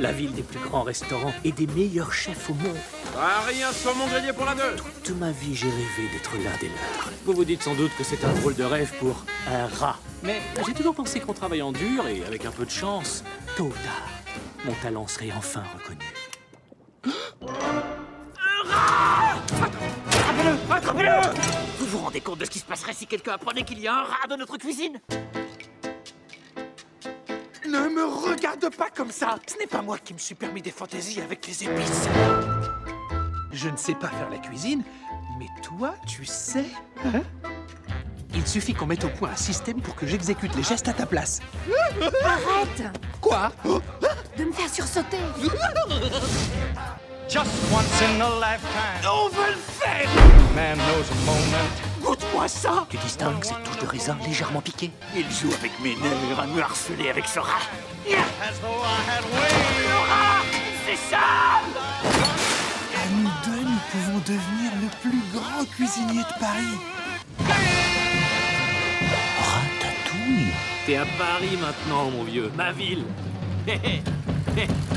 la ville des plus grands restaurants et des meilleurs chefs au monde. Ah, rien sur mon grenier pour la deux Toute ma vie, j'ai rêvé d'être l'un des leurs. Vous vous dites sans doute que c'est un drôle de rêve pour un rat. Mais j'ai toujours pensé qu'en travaillant dur et avec un peu de chance, tôt ou tard, mon talent serait enfin reconnu. Attrapez-le Attrapez-le Vous vous rendez compte de ce qui se passerait si quelqu'un apprenait qu'il y a un rat dans notre cuisine? Ne me regarde pas comme ça Ce n'est pas moi qui me suis permis des fantaisies avec les épices. Je ne sais pas faire la cuisine, mais toi, tu sais. Hein? Il suffit qu'on mette au point un système pour que j'exécute les gestes à ta place. Arrête Quoi? De me faire sursauter Just once in a lifetime. On va le faire Man knows a moment. Goûte-moi ça Tu distingues ces touches de raisin légèrement piquées Il joue avec mes nerfs à me harceler avec ce rat. Le rat C'est ça À nous deux, nous pouvons devenir le plus grand cuisinier de Paris. Ratatouille T'es à Paris maintenant, mon vieux. Ma ville.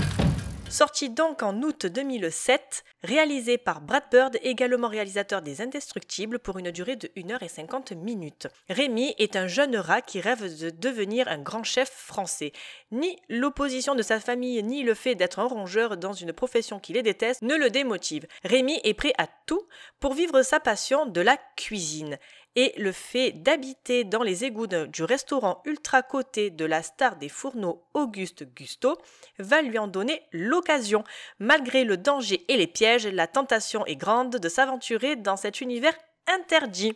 Sorti donc en août 2007, réalisé par Brad Bird, également réalisateur des Indestructibles, pour une durée de 1h50 minutes. Rémi est un jeune rat qui rêve de devenir un grand chef français. Ni l'opposition de sa famille, ni le fait d'être un rongeur dans une profession qui les déteste ne le démotive. Rémi est prêt à tout pour vivre sa passion de la cuisine et le fait d'habiter dans les égouts du restaurant ultra coté de la star des fourneaux Auguste Gusto va lui en donner l'occasion. Malgré le danger et les pièges, la tentation est grande de s'aventurer dans cet univers interdit.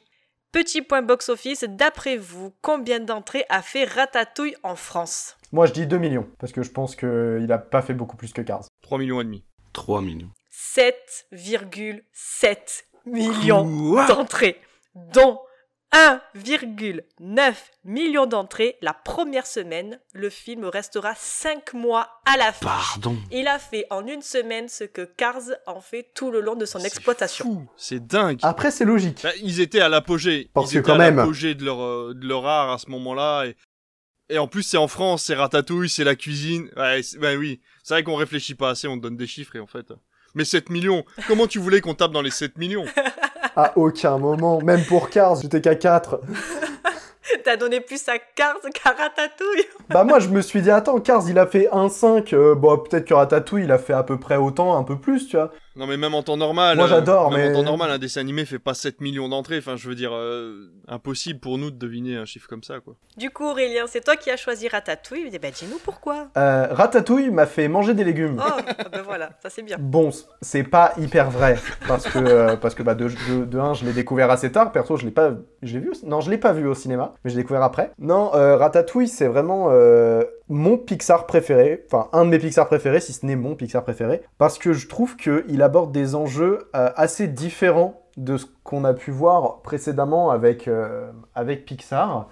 Petit point box-office, d'après vous, combien d'entrées a fait Ratatouille en France? Moi, je dis 2 millions, parce que je pense qu'il a pas fait beaucoup plus que Cars. 3 millions et demi. 3 millions. 7,7 millions d'entrées, dont 1,9 million d'entrées la première semaine. Le film restera 5 mois à la fin. Pardon. Il a fait en une semaine ce que Cars en fait tout le long de son exploitation. Fou, c'est dingue. Après, c'est logique. Bah, ils étaient à l'apogée. Parce Ils que étaient quand à même- l'apogée de leur, euh, de leur art à ce moment-là. Et, et en plus, c'est en France, c'est ratatouille, c'est la cuisine. Ouais, c'est- bah oui. C'est vrai qu'on réfléchit pas assez, on te donne des chiffres et en fait. Mais 7 millions, comment tu voulais qu'on tape dans les 7 millions? À aucun moment, même pour Cars, j'étais qu'à 4. T'as donné plus à Cars qu'à Ratatouille. Bah moi je me suis dit attends Cars il a fait 1,5 euh, bon peut-être que Ratatouille il a fait à peu près autant un peu plus tu vois Non, mais même en temps normal. Moi, euh, j'adore, même mais- en temps normal, un dessin animé fait pas 7 millions d'entrées. Enfin, je veux dire, euh, impossible pour nous de deviner un chiffre comme ça, quoi. Du coup, Aurélien, c'est toi qui as choisi Ratatouille. Il dit, bah, dis-nous pourquoi. Euh, Ratatouille m'a fait manger des légumes. Oh, ah ben voilà, ça c'est bien. Bon, c'est pas hyper vrai parce que euh, parce que bah de, de, de un, je l'ai découvert assez tard. Perso, je l'ai pas, j'ai vu, au- non, je l'ai pas vu au cinéma, mais j'ai découvert après. Non, euh, Ratatouille, c'est vraiment euh, mon Pixar préféré, enfin un de mes Pixar préférés, si ce n'est mon Pixar préféré, parce que je trouve que il aborde des enjeux euh, assez différents de ce qu'on a pu voir précédemment avec euh, avec Pixar.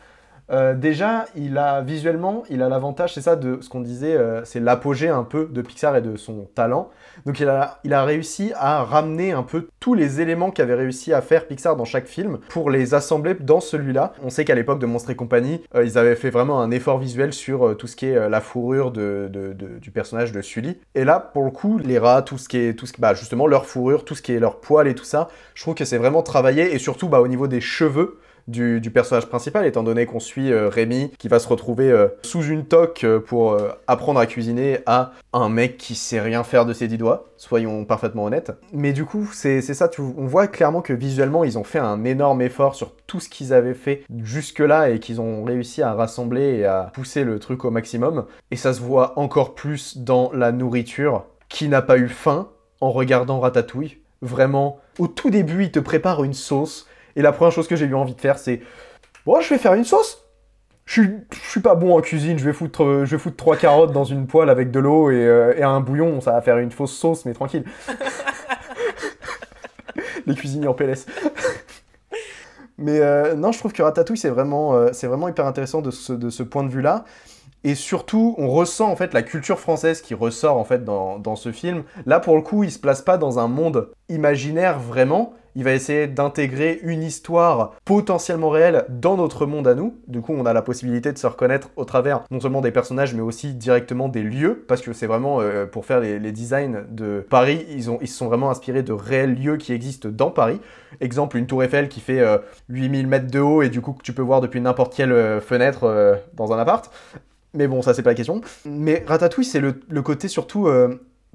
Euh, déjà, il a visuellement, il a l'avantage, c'est ça, de ce qu'on disait, c'est l'apogée un peu de Pixar et de son talent. Donc il a, réussi à ramener un peu tous les éléments qu'avait réussi à faire Pixar dans chaque film pour les assembler dans celui-là. On sait qu'à l'époque de Monstres et compagnie, euh, ils avaient fait vraiment un effort visuel sur euh, tout ce qui est euh, la fourrure du personnage de Sully. Et là, pour le coup, les rats, tout ce qui est, tout bah, justement leur fourrure, tout ce qui est leur poil et tout ça, je trouve que c'est vraiment travaillé et surtout bah, au niveau des cheveux du, personnage principal, étant donné qu'on suit euh, Rémi qui va se retrouver euh, sous une toque euh, pour apprendre à cuisiner à un mec qui sait rien faire de ses dix doigts, soyons parfaitement honnêtes. Mais du coup, c'est c'est ça, tu- on voit clairement que visuellement, ils ont fait un énorme effort sur tout ce qu'ils avaient fait jusque-là et qu'ils ont réussi à rassembler et à pousser le truc au maximum. Et ça se voit encore plus dans la nourriture. Qui n'a pas eu faim en regardant Ratatouille Vraiment, au tout début, il te prépare une sauce. Et la première chose que j'ai eu envie de faire, c'est Bon, je vais faire une sauce. Je suis, je suis pas bon en cuisine, je vais foutre, euh, je vais foutre trois carottes dans une poêle avec de l'eau et, euh, et un bouillon, ça va faire une fausse sauce, mais tranquille. Les cuisiniers en PLS. mais euh, non, je trouve que Ratatouille, c'est vraiment, euh, c'est vraiment hyper intéressant de ce, de ce point de vue-là. Et surtout, on ressent en fait la culture française qui ressort en fait dans, dans ce film. Là, pour le coup, il se place pas dans un monde imaginaire vraiment. Il va essayer d'intégrer une histoire potentiellement réelle dans notre monde à nous. Du coup, on a la possibilité de se reconnaître au travers non seulement des personnages, mais aussi directement des lieux, parce que c'est vraiment euh, pour faire les, designs de Paris, ils, se sont vraiment inspirés de réels lieux qui existent dans Paris. Exemple, une tour Eiffel qui fait euh, 8000 mètres de haut et du coup que tu peux voir depuis n'importe quelle euh, fenêtre euh, dans un appart. Mais bon, ça c'est pas la question. Mais Ratatouille, c'est le, le côté surtout,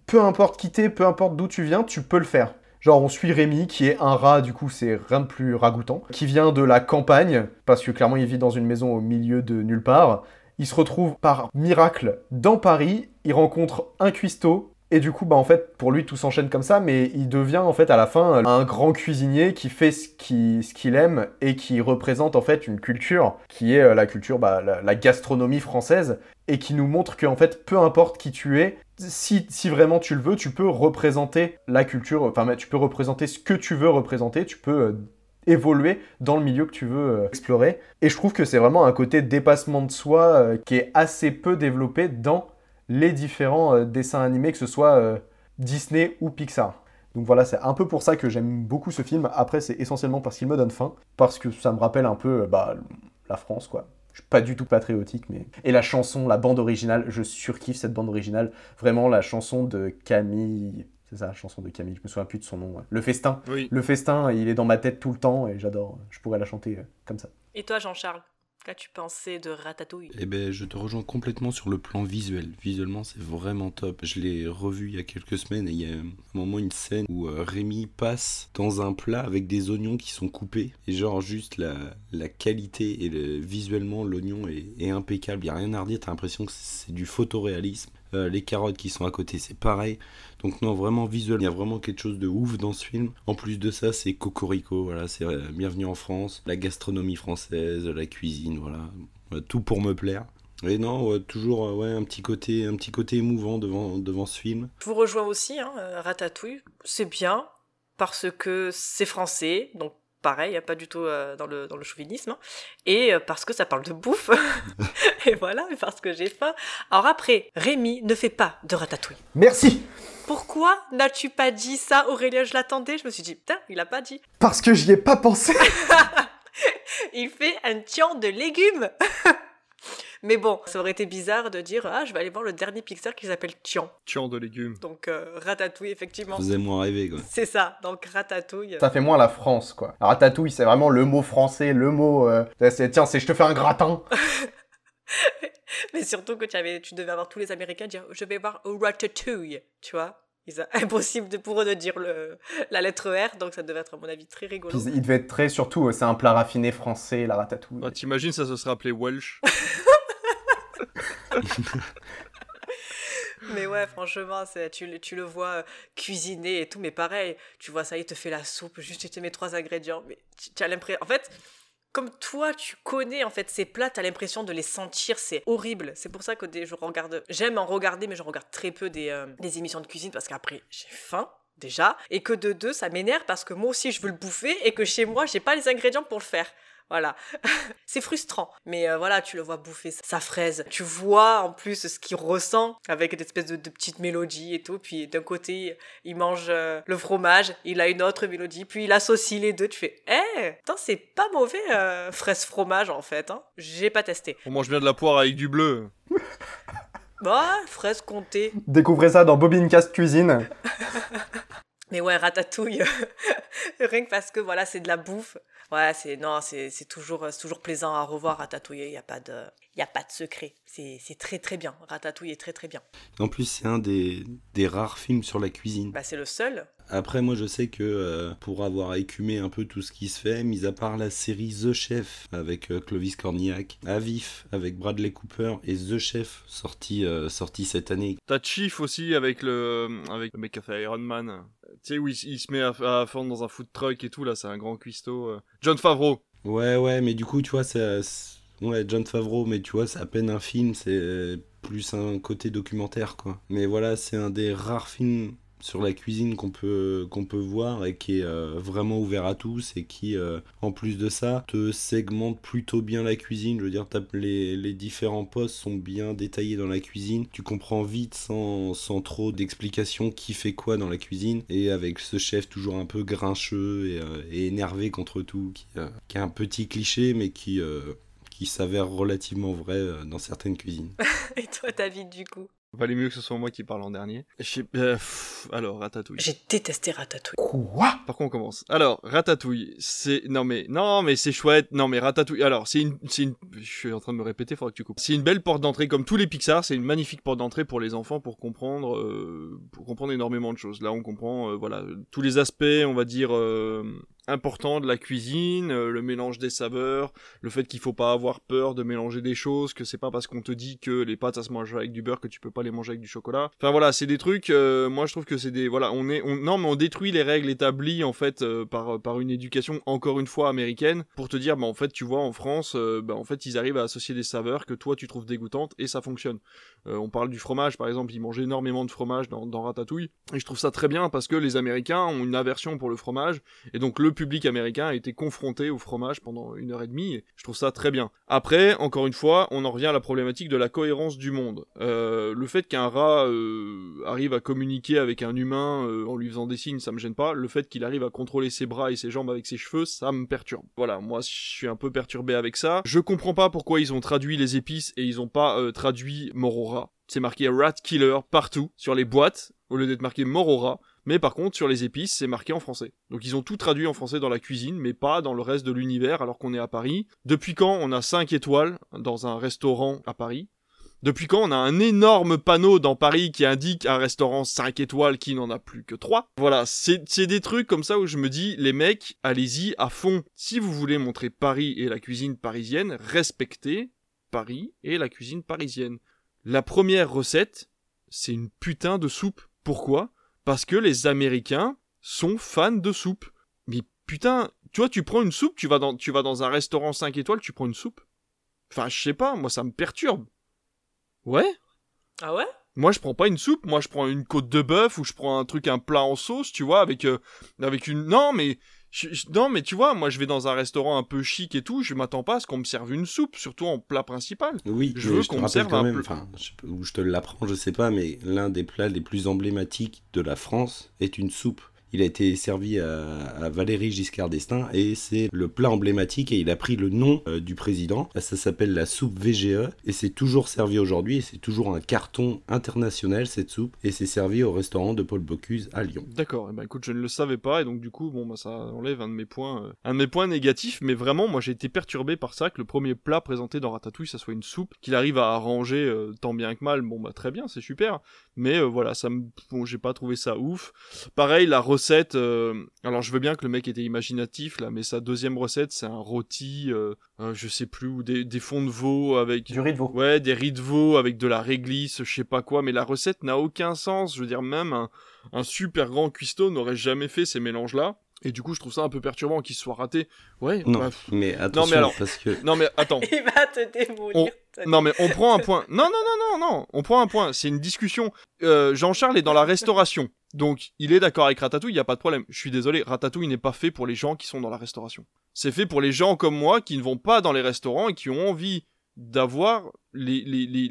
peu importe qui t'es, peu importe d'où tu viens, tu peux le faire. Genre, on suit Rémi, qui est un rat, du coup, c'est rien de plus ragoûtant, qui vient de la campagne, parce que clairement, il vit dans une maison au milieu de nulle part. Il se retrouve par miracle dans Paris, il rencontre un cuistot, et du coup, bah en fait, pour lui, tout s'enchaîne comme ça, mais il devient en fait à la fin un grand cuisinier qui fait ce qu'il ce aime et qui représente en fait une culture qui est euh, la culture, bah, la, la gastronomie française, et qui nous montre qu'en fait, peu importe qui tu es, si, vraiment tu le veux, tu peux représenter la culture, enfin, tu peux représenter ce que tu veux représenter, tu peux euh, évoluer dans le milieu que tu veux euh, explorer. Et je trouve que c'est vraiment un côté dépassement de soi euh, qui est assez peu développé dans les différents dessins animés, que ce soit Disney ou Pixar. Donc voilà, c'est un peu pour ça que j'aime beaucoup ce film. Après, c'est essentiellement parce qu'il me donne faim, parce que ça me rappelle un peu bah, la France, quoi. Je suis pas du tout patriotique, mais... Et la chanson, la bande originale, je surkiffe cette bande originale. Vraiment, la chanson de Camille... C'est ça, la chanson de Camille, je me souviens plus de son nom. ouais. Le Festin. Oui. Le Festin, il est dans ma tête tout le temps, et j'adore. Je pourrais la chanter euh, comme ça. Et toi, Jean-Charles, qu'as-tu pensé de Ratatouille? Eh ben, je te rejoins complètement sur le plan visuel. Visuellement, c'est vraiment top. Je l'ai revu il y a quelques semaines et il y a un moment une scène où euh, Rémi passe dans un plat avec des oignons qui sont coupés. Et genre, juste la, qualité et le, visuellement, l'oignon est, est impeccable. Il n'y a rien à redire. T'as l'impression que c'est du photoréalisme. Euh, les carottes qui sont à côté, c'est pareil. Donc non, vraiment visuel, il y a vraiment quelque chose de ouf dans ce film. En plus de ça, c'est Cocorico, voilà, c'est euh, Bienvenue en France, la gastronomie française, la cuisine, voilà, Ouais, tout pour me plaire. Et non, ouais, toujours euh, ouais, un petit côté, un petit côté émouvant devant, devant ce film. Je vous rejoins aussi, hein, euh, Ratatouille, c'est bien parce que c'est français, donc pareil, pas du tout euh, dans, le, dans le chauvinisme, hein, et euh, parce que ça parle de bouffe, et voilà, et parce que j'ai faim. Alors après, Rémi ne fait pas de Ratatouille. Merci Pourquoi n'as-tu pas dit ça, Aurélien? Je l'attendais, je me suis dit, putain, il a pas dit. Parce que j'y ai pas pensé Il fait un tian de légumes Mais bon, ça aurait été bizarre de dire, ah, je vais aller voir le dernier Pixar qui s'appelle Tian. Tian de légumes. Donc euh, Ratatouille, effectivement. Faisais-moi rêver, quoi. C'est ça, donc Ratatouille. Ça fait moins la France, quoi. Ratatouille, c'est vraiment le mot français, le mot... euh, c'est, tiens, c'est je te fais un gratin Mais surtout que tu, avais, tu devais avoir tous les Américains dire je vais voir Ratatouille, tu vois. Ils a- Impossible de, pour eux de dire le, la lettre R, donc ça devait être à mon avis très rigolo. Puis il devait être très, surtout, euh, c'est un plat raffiné français, la ratatouille. Bah, T'imagines, ça se serait appelé Welsh. Mais ouais, franchement, c'est- tu, le- tu le vois euh, cuisiner et tout, mais pareil, tu vois ça, il te fait la soupe, juste tu te mets trois ingrédients, mais tu, tu as l'impression... En fait, comme toi, tu connais en fait ces plats, t'as l'impression de les sentir, c'est horrible. C'est pour ça que des, je regarde... J'aime en regarder, mais je regarde très peu des, euh, des émissions de cuisine, parce qu'après, j'ai faim déjà, et que de deux, ça m'énerve parce que moi aussi, je veux le bouffer, et que chez moi, j'ai pas les ingrédients pour le faire. Voilà. c'est frustrant. Mais euh, voilà, tu le vois bouffer sa fraise. Tu vois en plus ce qu'il ressent avec une espèce de, de petite mélodie et tout. Puis d'un côté, il mange euh, le fromage, il a une autre mélodie, puis il associe les deux. Tu fais, eh, attends, c'est pas mauvais, euh, fraise fromage en fait. Hein. J'ai pas testé. On mange bien de la poire avec du bleu. Bah, fraise comté. Découvrez ça dans Bobine Cast Cuisine. Mais ouais, ratatouille, rien que parce que voilà, c'est de la bouffe. Ouais, c'est non, c'est toujours toujours plaisant à revoir Ratatouille. Il y a pas de il y a pas de secret. C'est c'est très très bien. Ratatouille est très très bien. En plus, c'est un des, des rares films sur la cuisine. Bah c'est le seul. Après, moi, je sais que euh, pour avoir écumé un peu tout ce qui se fait, mis à part la série The Chef avec euh, Clovis Cornillac, Avif avec Bradley Cooper et The Chef sorti, euh, sorti cette année. T'as Chief aussi avec le, avec le mec qui a fait Iron Man. Tu sais, où il, il se met à, à fondre dans un food truck et tout, là, c'est un grand cuistot. John Favreau. Ouais, ouais, mais du coup, tu vois, c'est- Ouais, John Favreau, mais tu vois, c'est à peine un film, c'est plus un côté documentaire, quoi. Mais voilà, c'est un des rares films sur la cuisine qu'on peut, peut voir et qui est euh, vraiment ouvert à tous et qui, euh, en plus de ça, te segmente plutôt bien la cuisine. Je veux dire, les, les différents postes sont bien détaillés dans la cuisine. Tu comprends vite, sans, sans trop d'explications, qui fait quoi dans la cuisine. Et avec ce chef toujours un peu grincheux et, euh, énervé contre tout, qui, qui a un petit cliché, mais qui, s'avère relativement vrai dans certaines cuisines. Et toi, David, du coup? Valait mieux que ce soit moi qui parle en dernier. Je sais- euh, pff, alors, Ratatouille. J'ai détesté Ratatouille. Quoi? Par contre, on commence. Alors, Ratatouille, c'est non mais non mais c'est chouette. Non mais Ratatouille. Alors, c'est une c'est une je suis en train de me répéter, faudra que tu coupes. C'est une belle porte d'entrée comme tous les Pixar, c'est une magnifique porte d'entrée pour les enfants pour comprendre euh, pour comprendre énormément de choses. Là, on comprend euh, voilà, tous les aspects, on va dire importants de la cuisine, euh, le mélange des saveurs, le fait qu'il faut pas avoir peur de mélanger des choses, que c'est pas parce qu'on te dit que les pâtes ça se mange avec du beurre que tu peux pas les manger avec du chocolat. Enfin voilà, c'est des trucs. euh, moi, je trouve que c'est des voilà, on est on non mais on détruit les règles établies en fait euh, par par une éducation encore une fois américaine pour te dire bah en fait tu vois en France euh, bah en fait ils arrivent à associer des saveurs que toi tu trouves dégoûtantes et ça fonctionne. On parle du fromage par exemple, ils mangent énormément de fromage dans, dans Ratatouille et je trouve ça très bien parce que les Américains ont une aversion pour le fromage et donc le public américain a été confronté au fromage pendant une heure et demie et je trouve ça très bien. Après, encore une fois, on en revient à la problématique de la cohérence du monde. Euh, le fait qu'un rat euh, arrive à communiquer avec un humain euh, en lui faisant des signes, ça me gêne pas. Le fait qu'il arrive à contrôler ses bras et ses jambes avec ses cheveux, ça me perturbe. Voilà, moi je suis un peu perturbé avec ça. Je comprends pas pourquoi ils ont traduit les épices et ils ont pas traduit rat. C'est marqué rat killer partout sur les boîtes au lieu d'être marqué rat. Mais par contre, sur les épices, c'est marqué en français. Donc ils ont tout traduit en français dans la cuisine, mais pas dans le reste de l'univers alors qu'on est à Paris. Depuis quand on a 5 étoiles dans un restaurant à Paris? Depuis quand on a un énorme panneau dans Paris qui indique un restaurant 5 étoiles qui n'en a plus que 3 Voilà, c'est des trucs comme ça où je me dis, les mecs, allez-y à fond. Si vous voulez montrer Paris et la cuisine parisienne, respectez Paris et la cuisine parisienne. La première recette, c'est une putain de soupe. Pourquoi? Parce que les Américains sont fans de soupe. Mais putain, tu vois, tu prends une soupe, tu vas dans, tu vas dans un restaurant 5 étoiles, tu prends une soupe. Enfin, je sais pas, moi ça me perturbe. Ouais Ah ouais? Moi je prends pas une soupe, moi je prends une côte de bœuf ou je prends un truc, un plat en sauce, tu vois, avec, euh, avec une... Non mais... je- je- non mais tu vois, moi je vais dans un restaurant un peu chic et tout, je m'attends pas à ce qu'on me serve une soupe, surtout en plat principal. Oui, je veux qu'on me serve quand un même, plat. enfin, je où je te l'apprends, je sais pas, mais l'un des plats les plus emblématiques de la France est une soupe. Il a été servi à, Valéry Giscard d'Estaing et c'est le plat emblématique et il a pris le nom euh, du président. Ça s'appelle la soupe VGE et c'est toujours servi aujourd'hui et c'est toujours un carton international cette soupe et c'est servi au restaurant de Paul Bocuse à Lyon. D'accord, eh ben écoute, je ne le savais pas et donc du coup, bon bah ça enlève un de mes points, euh, un de mes points négatifs, mais vraiment, moi j'ai été perturbé par ça que le premier plat présenté dans Ratatouille, ça soit une soupe qu'il arrive à arranger euh, tant bien que mal. Bon bah très bien, c'est super, mais voilà, ça me, bon, j'ai pas trouvé ça ouf. Pareil, la recette, euh, alors je veux bien que le mec était imaginatif là, mais sa deuxième recette, c'est un rôti, euh, euh, je sais plus, ou des, des fonds de veau avec Du riz de veau. Ouais, des riz de veau avec de la réglisse, je sais pas quoi, mais la recette n'a aucun sens. Je veux dire, même un, un super grand cuistot n'aurait jamais fait ces mélanges-là. Et du coup, je trouve ça un peu perturbant qu'il soit raté. Ouais, Non, bah, mais attention alors- parce que non mais attends. Il va te démolir. On- Non mais on prend un point. Non non non non non. On prend un point. C'est une discussion. Euh, Jean-Charles est dans la restauration, donc il est d'accord avec Ratatouille. Il y a pas de problème. Je suis désolé. Ratatouille n'est pas fait pour les gens qui sont dans la restauration. C'est fait pour les gens comme moi qui ne vont pas dans les restaurants et qui ont envie d'avoir les, les, les,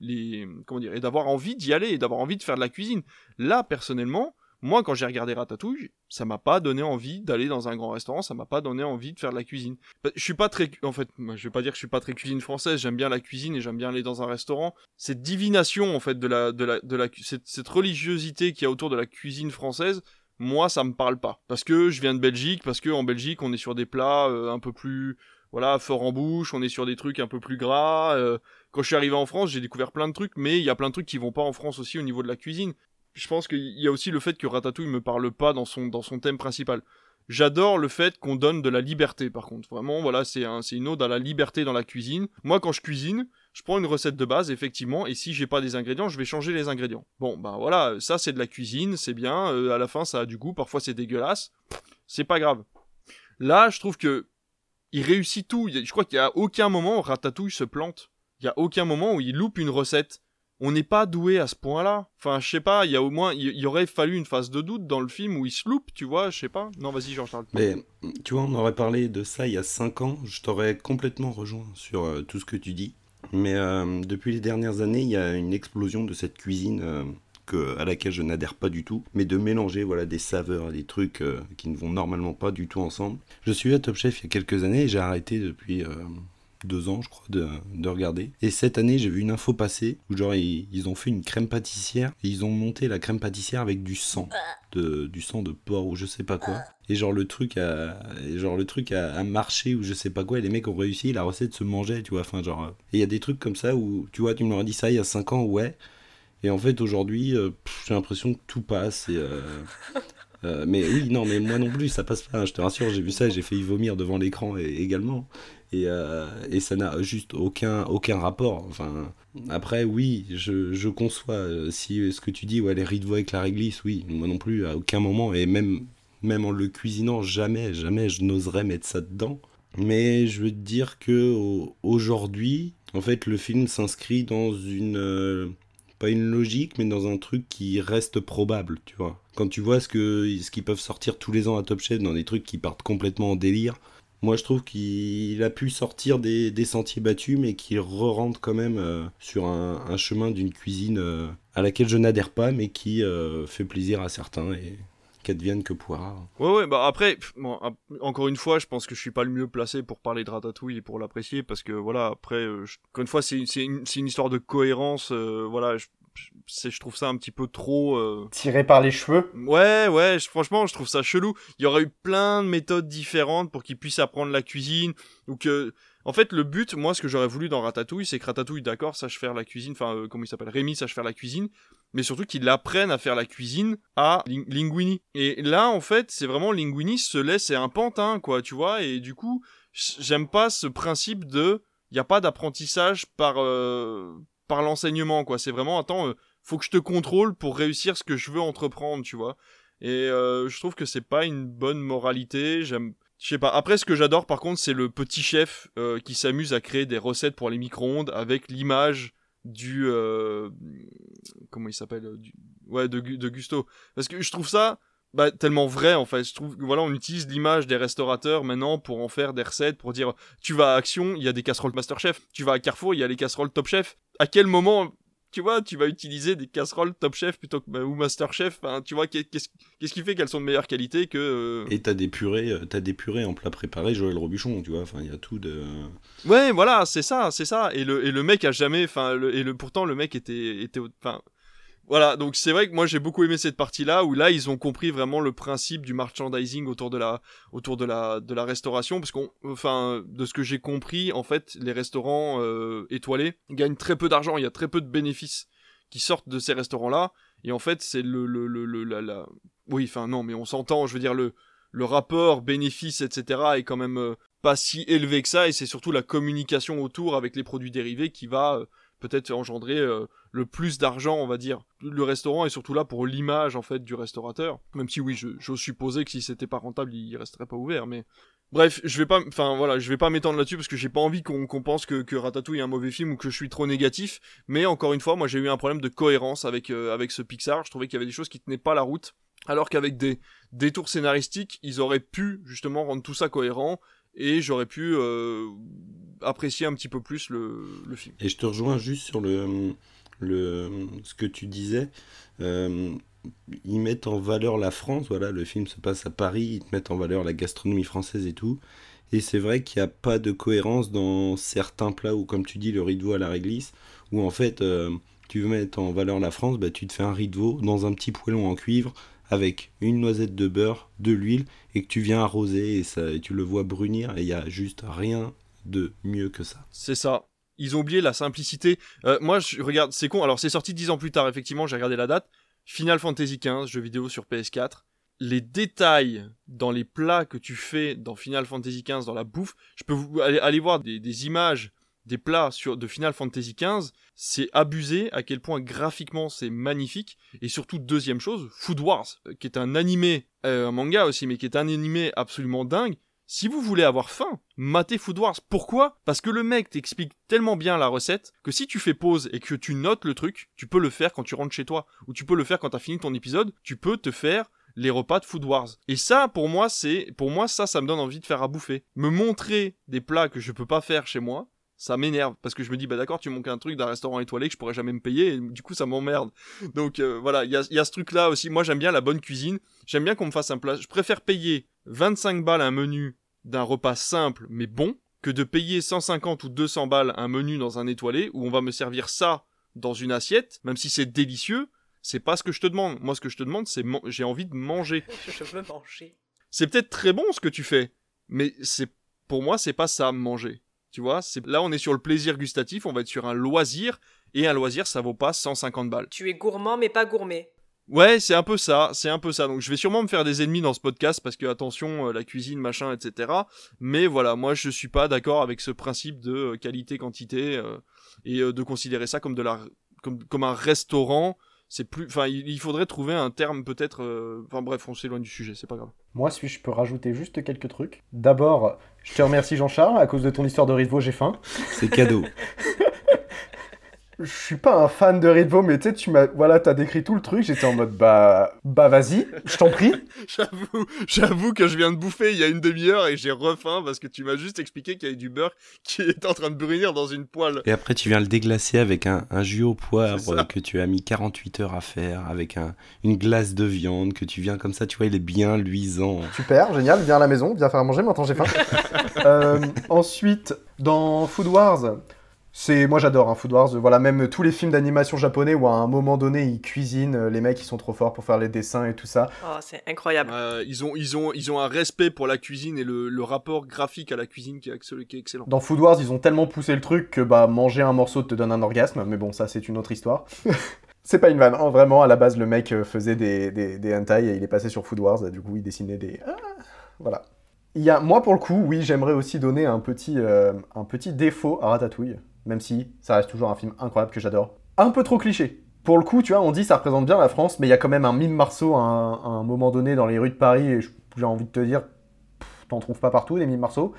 les- comment dire et d'avoir envie d'y aller et d'avoir envie de faire de la cuisine. Là personnellement. Moi, quand j'ai regardé Ratatouille, ça m'a pas donné envie d'aller dans un grand restaurant, ça m'a pas donné envie de faire de la cuisine. Bah, Je suis pas très, en fait, je vais pas dire que je suis pas très cuisine française. J'aime bien la cuisine et j'aime bien aller dans un restaurant. Cette divination, en fait, de la, de la, de la, cette, cette religiosité qu'il y a autour de la cuisine française, moi, ça me parle pas. Parce que je viens de Belgique, parce que en Belgique, on est sur des plats euh, un peu plus, voilà, fort en bouche, on est sur des trucs un peu plus gras. euh, quand je suis arrivé en France, j'ai découvert plein de trucs, mais il y a plein de trucs qui vont pas en France aussi au niveau de la cuisine. Je pense qu'il y a aussi le fait que Ratatouille me parle pas dans son, dans son thème principal. J'adore le fait qu'on donne de la liberté, par contre. Vraiment, voilà, c'est un, une ode à la liberté dans la cuisine. Moi, quand je cuisine, je prends une recette de base, effectivement, et si j'ai pas des ingrédients, je vais changer les ingrédients. Bon, ben voilà, ça c'est de la cuisine, c'est bien. euh, à la fin, ça a du goût. Parfois, c'est dégueulasse. C'est pas grave. Là, je trouve que il réussit tout. Je crois qu'il y a aucun moment où Ratatouille se plante. Il y a aucun moment où il loupe une recette. On n'est pas doué à ce point-là. Enfin, je sais pas, il y a au moins, il y aurait fallu une phase de doute dans le film où il se loupe, tu vois, je sais pas. Non, vas-y, Jean-Charles. Mais tu vois, on aurait parlé de ça il y a 5 ans, je t'aurais complètement rejoint sur euh, tout ce que tu dis. Mais euh, depuis les dernières années, il y a une explosion de cette cuisine euh, à laquelle je n'adhère pas du tout, mais de mélanger voilà, des saveurs, des trucs qui ne vont normalement pas du tout ensemble. Je suis à Top Chef il y a quelques années et j'ai arrêté depuis... deux ans, je crois, de, de regarder. Et cette année, j'ai vu une info passer où, genre, ils, ils ont fait une crème pâtissière et ils ont monté la crème pâtissière avec du sang, de, du sang de porc ou je sais pas quoi. Et genre, le truc a, genre, le truc a, marché ou je sais pas quoi. Et les mecs ont réussi, la recette se mangeait, tu vois. Enfin, genre. Et il y a des trucs comme ça où, tu vois, tu me dit ça il y a 5 ans, ouais. Et en fait, aujourd'hui, euh, j'ai l'impression que tout passe euh, euh, mais oui, non, mais moi non plus, ça passe pas. hein, je te rassure, j'ai vu ça, j'ai failli vomir devant l'écran également. Et, euh, et ça n'a juste aucun, aucun rapport. Enfin, après, oui, je, conçois euh, si ce que tu dis, ouais, les riz avec la réglisse, oui, moi non plus, à aucun moment, et même, même en le cuisinant, jamais, jamais je n'oserais mettre ça dedans. Mais je veux te dire que au- aujourd'hui, en fait, le film s'inscrit dans une. euh, pas une logique, mais dans un truc qui reste probable, tu vois. Quand tu vois ce que ce qu'ils peuvent sortir tous les ans à Top Chef dans des trucs qui partent complètement en délire, moi je trouve qu'il a pu sortir des, des sentiers battus, mais qu'il re-rentre quand même euh, sur un, un chemin d'une cuisine euh, à laquelle je n'adhère pas, mais qui euh, fait plaisir à certains et qu'advienne que pourra. Ouais, ouais, bah après, bon, encore une fois, je pense que je suis pas le mieux placé pour parler de Ratatouille et pour l'apprécier, parce que voilà, après, encore une fois, c'est une, histoire de cohérence, voilà, je- c'est- je trouve ça un petit peu trop. euh, Tiré par les cheveux. Ouais, ouais, je- franchement, je trouve ça chelou. Il y aurait eu plein de méthodes différentes pour qu'ils puissent apprendre la cuisine, ou que. En fait, le but, moi, ce que j'aurais voulu dans Ratatouille, c'est que Ratatouille, d'accord, sache faire la cuisine, enfin, euh, comment il s'appelle Rémi sache faire la cuisine, mais surtout qu'il apprenne à faire la cuisine à Ling- Linguini. Et là, en fait, c'est vraiment Linguini se laisse, c'est un pantin, quoi, tu vois, et du coup, j'aime pas ce principe de. Il n'y a pas d'apprentissage par, euh, par l'enseignement, quoi. C'est vraiment, attends, euh, faut que je te contrôle pour réussir ce que je veux entreprendre, tu vois. Et euh, je trouve que c'est pas une bonne moralité. J'aime, je sais pas. Après, ce que j'adore, par contre, c'est le petit chef euh, qui s'amuse à créer des recettes pour les micro-ondes avec l'image du euh, comment il s'appelle euh, ouais de, Gu- de Gusto parce que je trouve ça bah, tellement vrai en fait je trouve voilà on utilise l'image des restaurateurs maintenant pour en faire des recettes pour dire tu vas à Action il y a des casseroles Masterchef tu vas à Carrefour il y a les casseroles Top Chef à quel moment tu vois, tu vas utiliser des casseroles Top Chef plutôt que ou Master Chef. Enfin, tu vois, qu'est-ce qu'est-ce qui fait qu'elles sont de meilleure qualité que euh, Et t'as des purées, euh, t'as des purées en plat préparé, Joël Robuchon, tu vois. Enfin, il y a tout de. Ouais, voilà, c'est ça, c'est ça. Et le et le mec a jamais, enfin, le- et le pourtant le mec était était, enfin. Voilà, donc c'est vrai que moi j'ai beaucoup aimé cette partie-là où là ils ont compris vraiment le principe du merchandising autour de la restauration parce qu'on enfin de ce que j'ai compris en fait les restaurants euh, étoilés gagnent très peu d'argent, il y a très peu de bénéfices qui sortent de ces restaurants-là et en fait c'est le le le, le- la, oui enfin non mais on s'entend, je veux dire le rapport bénéfice etc est quand même euh, pas si élevé que ça et c'est surtout la communication autour avec les produits dérivés qui va euh, peut-être engendrer le plus d'argent, on va dire. Le restaurant est surtout là pour l'image en fait du restaurateur. Même si oui, je, supposer que si c'était pas rentable, il resterait pas ouvert. Mais bref, je vais pas, enfin voilà, je vais pas m'étendre là-dessus parce que j'ai pas envie qu'on, pense que, Ratatouille est un mauvais film ou que je suis trop négatif. Mais encore une fois, moi j'ai eu un problème de cohérence avec euh, avec ce Pixar. Je trouvais qu'il y avait des choses qui tenaient pas la route. Alors qu'avec des détours scénaristiques, ils auraient pu justement rendre tout ça cohérent et j'aurais pu euh, apprécier un petit peu plus le film. Et je te rejoins juste sur le, le ce que tu disais. Euh, ils mettent en valeur la France, voilà, le film se passe à Paris, ils te mettent en valeur la gastronomie française et tout. Et c'est vrai qu'il n'y a pas de cohérence dans certains plats, ou comme tu dis, le riz de veau à la réglisse, où en fait, euh, tu veux mettre en valeur la France, bah, tu te fais un riz de veau dans un petit poêlon en cuivre, avec une noisette de beurre, de l'huile, et que tu viens arroser, et, ça, et tu le vois brunir, et il n'y a juste rien de mieux que ça. C'est ça. Ils ont oublié la simplicité. Euh, moi, je regarde, c'est con. Alors, c'est sorti dix ans plus tard, effectivement, j'ai regardé la date. Final Fantasy XV, jeu vidéo sur PS4. Les détails dans les plats que tu fais dans Final Fantasy XV, dans la bouffe, je peux vous aller, voir des, des images des plats sur, de Final Fantasy XV, c'est abusé à quel point graphiquement c'est magnifique. Et surtout, deuxième chose, Food Wars, euh, qui est un animé, euh, un manga aussi, mais qui est un animé absolument dingue. Si vous voulez avoir faim, matez Food Wars. Pourquoi? Parce que le mec t'explique tellement bien la recette que si tu fais pause et que tu notes le truc, tu peux le faire quand tu rentres chez toi ou tu peux le faire quand t'as fini ton épisode. Tu peux te faire les repas de Food Wars. Et ça, pour moi, c'est, pour moi, ça, ça me donne envie de faire à bouffer. Me montrer des plats que je peux pas faire chez moi, ça m'énerve parce que je me dis bah d'accord tu manques un truc d'un restaurant étoilé que je pourrais jamais me payer et du coup ça m'emmerde donc euh, voilà il y a, y a ce truc là aussi moi j'aime bien la bonne cuisine j'aime bien qu'on me fasse un plat je préfère payer 25 balles un menu d'un repas simple mais bon que de payer 150 ou 200 balles un menu dans un étoilé où on va me servir ça dans une assiette même si c'est délicieux c'est pas ce que je te demande moi ce que je te demande c'est j'ai envie de manger Je veux manger. c'est peut-être très bon ce que tu fais, mais c'est pour moi c'est pas ça manger. Tu vois, c'est là on est sur le plaisir gustatif, on va être sur un loisir et un loisir ça vaut pas 150 balles. Tu es gourmand mais pas gourmet. Ouais, c'est un peu ça, c'est un peu ça. Donc je vais sûrement me faire des ennemis dans ce podcast parce que attention, euh, la cuisine, machin, etc. Mais voilà, moi je suis pas d'accord avec ce principe de euh, qualité-quantité euh, et euh, de considérer ça comme de la comme, comme un restaurant. C'est plus, enfin, il, il faudrait trouver un terme peut-être. euh, Enfin bref, on s'éloigne du sujet, c'est pas grave. Moi, si je peux rajouter juste quelques trucs. D'abord, je te remercie Jean-Charles, à cause de ton histoire de riz de veau, j'ai faim. C'est cadeau. Je suis pas un fan de veau, mais tu sais, tu m'as, voilà, t'as décrit tout le truc, j'étais en mode, bah, bah vas-y, je t'en prie. J'avoue, j'avoue que je viens de bouffer il y a une demi-heure et j'ai refaim parce que tu m'as juste expliqué qu'il y avait du beurre qui est en train de brunir dans une poêle. Et après, tu viens le déglacer avec un, un jus au poivre que tu as mis 48 heures à faire, avec un, une glace de viande que tu viens comme ça, tu vois, il est bien luisant. Super, génial, viens à la maison, viens faire à manger, maintenant j'ai faim. Euh, ensuite, dans Food Wars, c'est, moi j'adore hein, Food Wars, voilà, même tous les films d'animation japonais où à un moment donné ils cuisinent, euh, les mecs ils sont trop forts pour faire les dessins et tout ça. Oh, c'est incroyable. Euh, ils, ont, ils, ont, ils ont un respect pour la cuisine et le, le rapport graphique à la cuisine qui est, excell- qui est excellent. Dans Food Wars, ils ont tellement poussé le truc que bah manger un morceau te donne un orgasme, mais bon, ça c'est une autre histoire. c'est pas une vanne, hein, vraiment, à la base le mec euh, faisait des, des, des hentai et il est passé sur Food Wars, et du coup il dessinait des... Ah, voilà. Il y a, moi pour le coup, oui, j'aimerais aussi donner un petit, euh, un petit défaut à Ratatouille, même si ça reste toujours un film incroyable que j'adore. Un peu trop cliché. Pour le coup, tu vois, on dit ça représente bien la France, mais il y a quand même un mime Marceau à un, moment donné dans les rues de Paris, et j'ai envie de te dire, t'en trouves pas partout des mimes Marceau.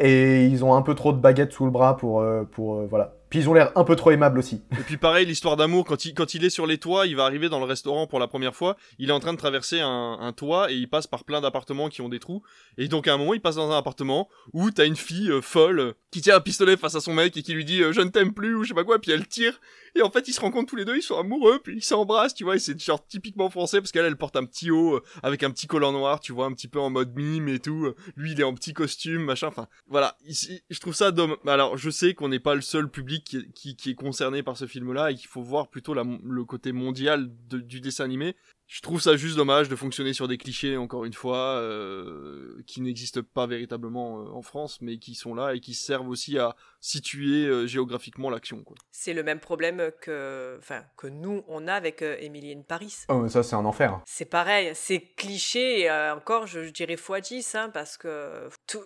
Et ils ont un peu trop de baguettes sous le bras pour, euh, euh, voilà. Ils ont l'air un peu trop aimables aussi. Et puis pareil, l'histoire d'amour, quand il, quand il est sur les toits, il va arriver dans le restaurant pour la première fois, il est en train de traverser un, toit et il passe par plein d'appartements qui ont des trous. Et donc à un moment, il passe dans un appartement où t'as une fille euh, folle qui tient un pistolet face à son mec et qui lui dit euh, je ne t'aime plus ou je sais pas quoi, puis elle tire. Et en fait, ils se rencontrent tous les deux, ils sont amoureux, puis ils s'embrassent, tu vois, et c'est genre typiquement français parce qu'elle, elle porte un petit haut euh, avec un petit collant noir, tu vois, un petit peu en mode mime et tout. Euh, Lui, il est en petit costume, machin, enfin, voilà. Je trouve ça dommage. Alors, je sais qu'on n'est pas le seul public qui, qui, qui est concerné par ce film-là et qu'il faut voir plutôt la, le côté mondial du dessin animé. Je trouve ça juste dommage de fonctionner sur des clichés, encore une fois, euh, qui n'existent pas véritablement euh, en France, mais qui sont là et qui servent aussi à situer euh, géographiquement l'action. C'est le même problème que, enfin, que nous, on a avec euh, Emily in Paris. Oh, mais ça, c'est un enfer. C'est pareil, c'est cliché, et euh, encore, je, je dirais x10, hein, parce que tout,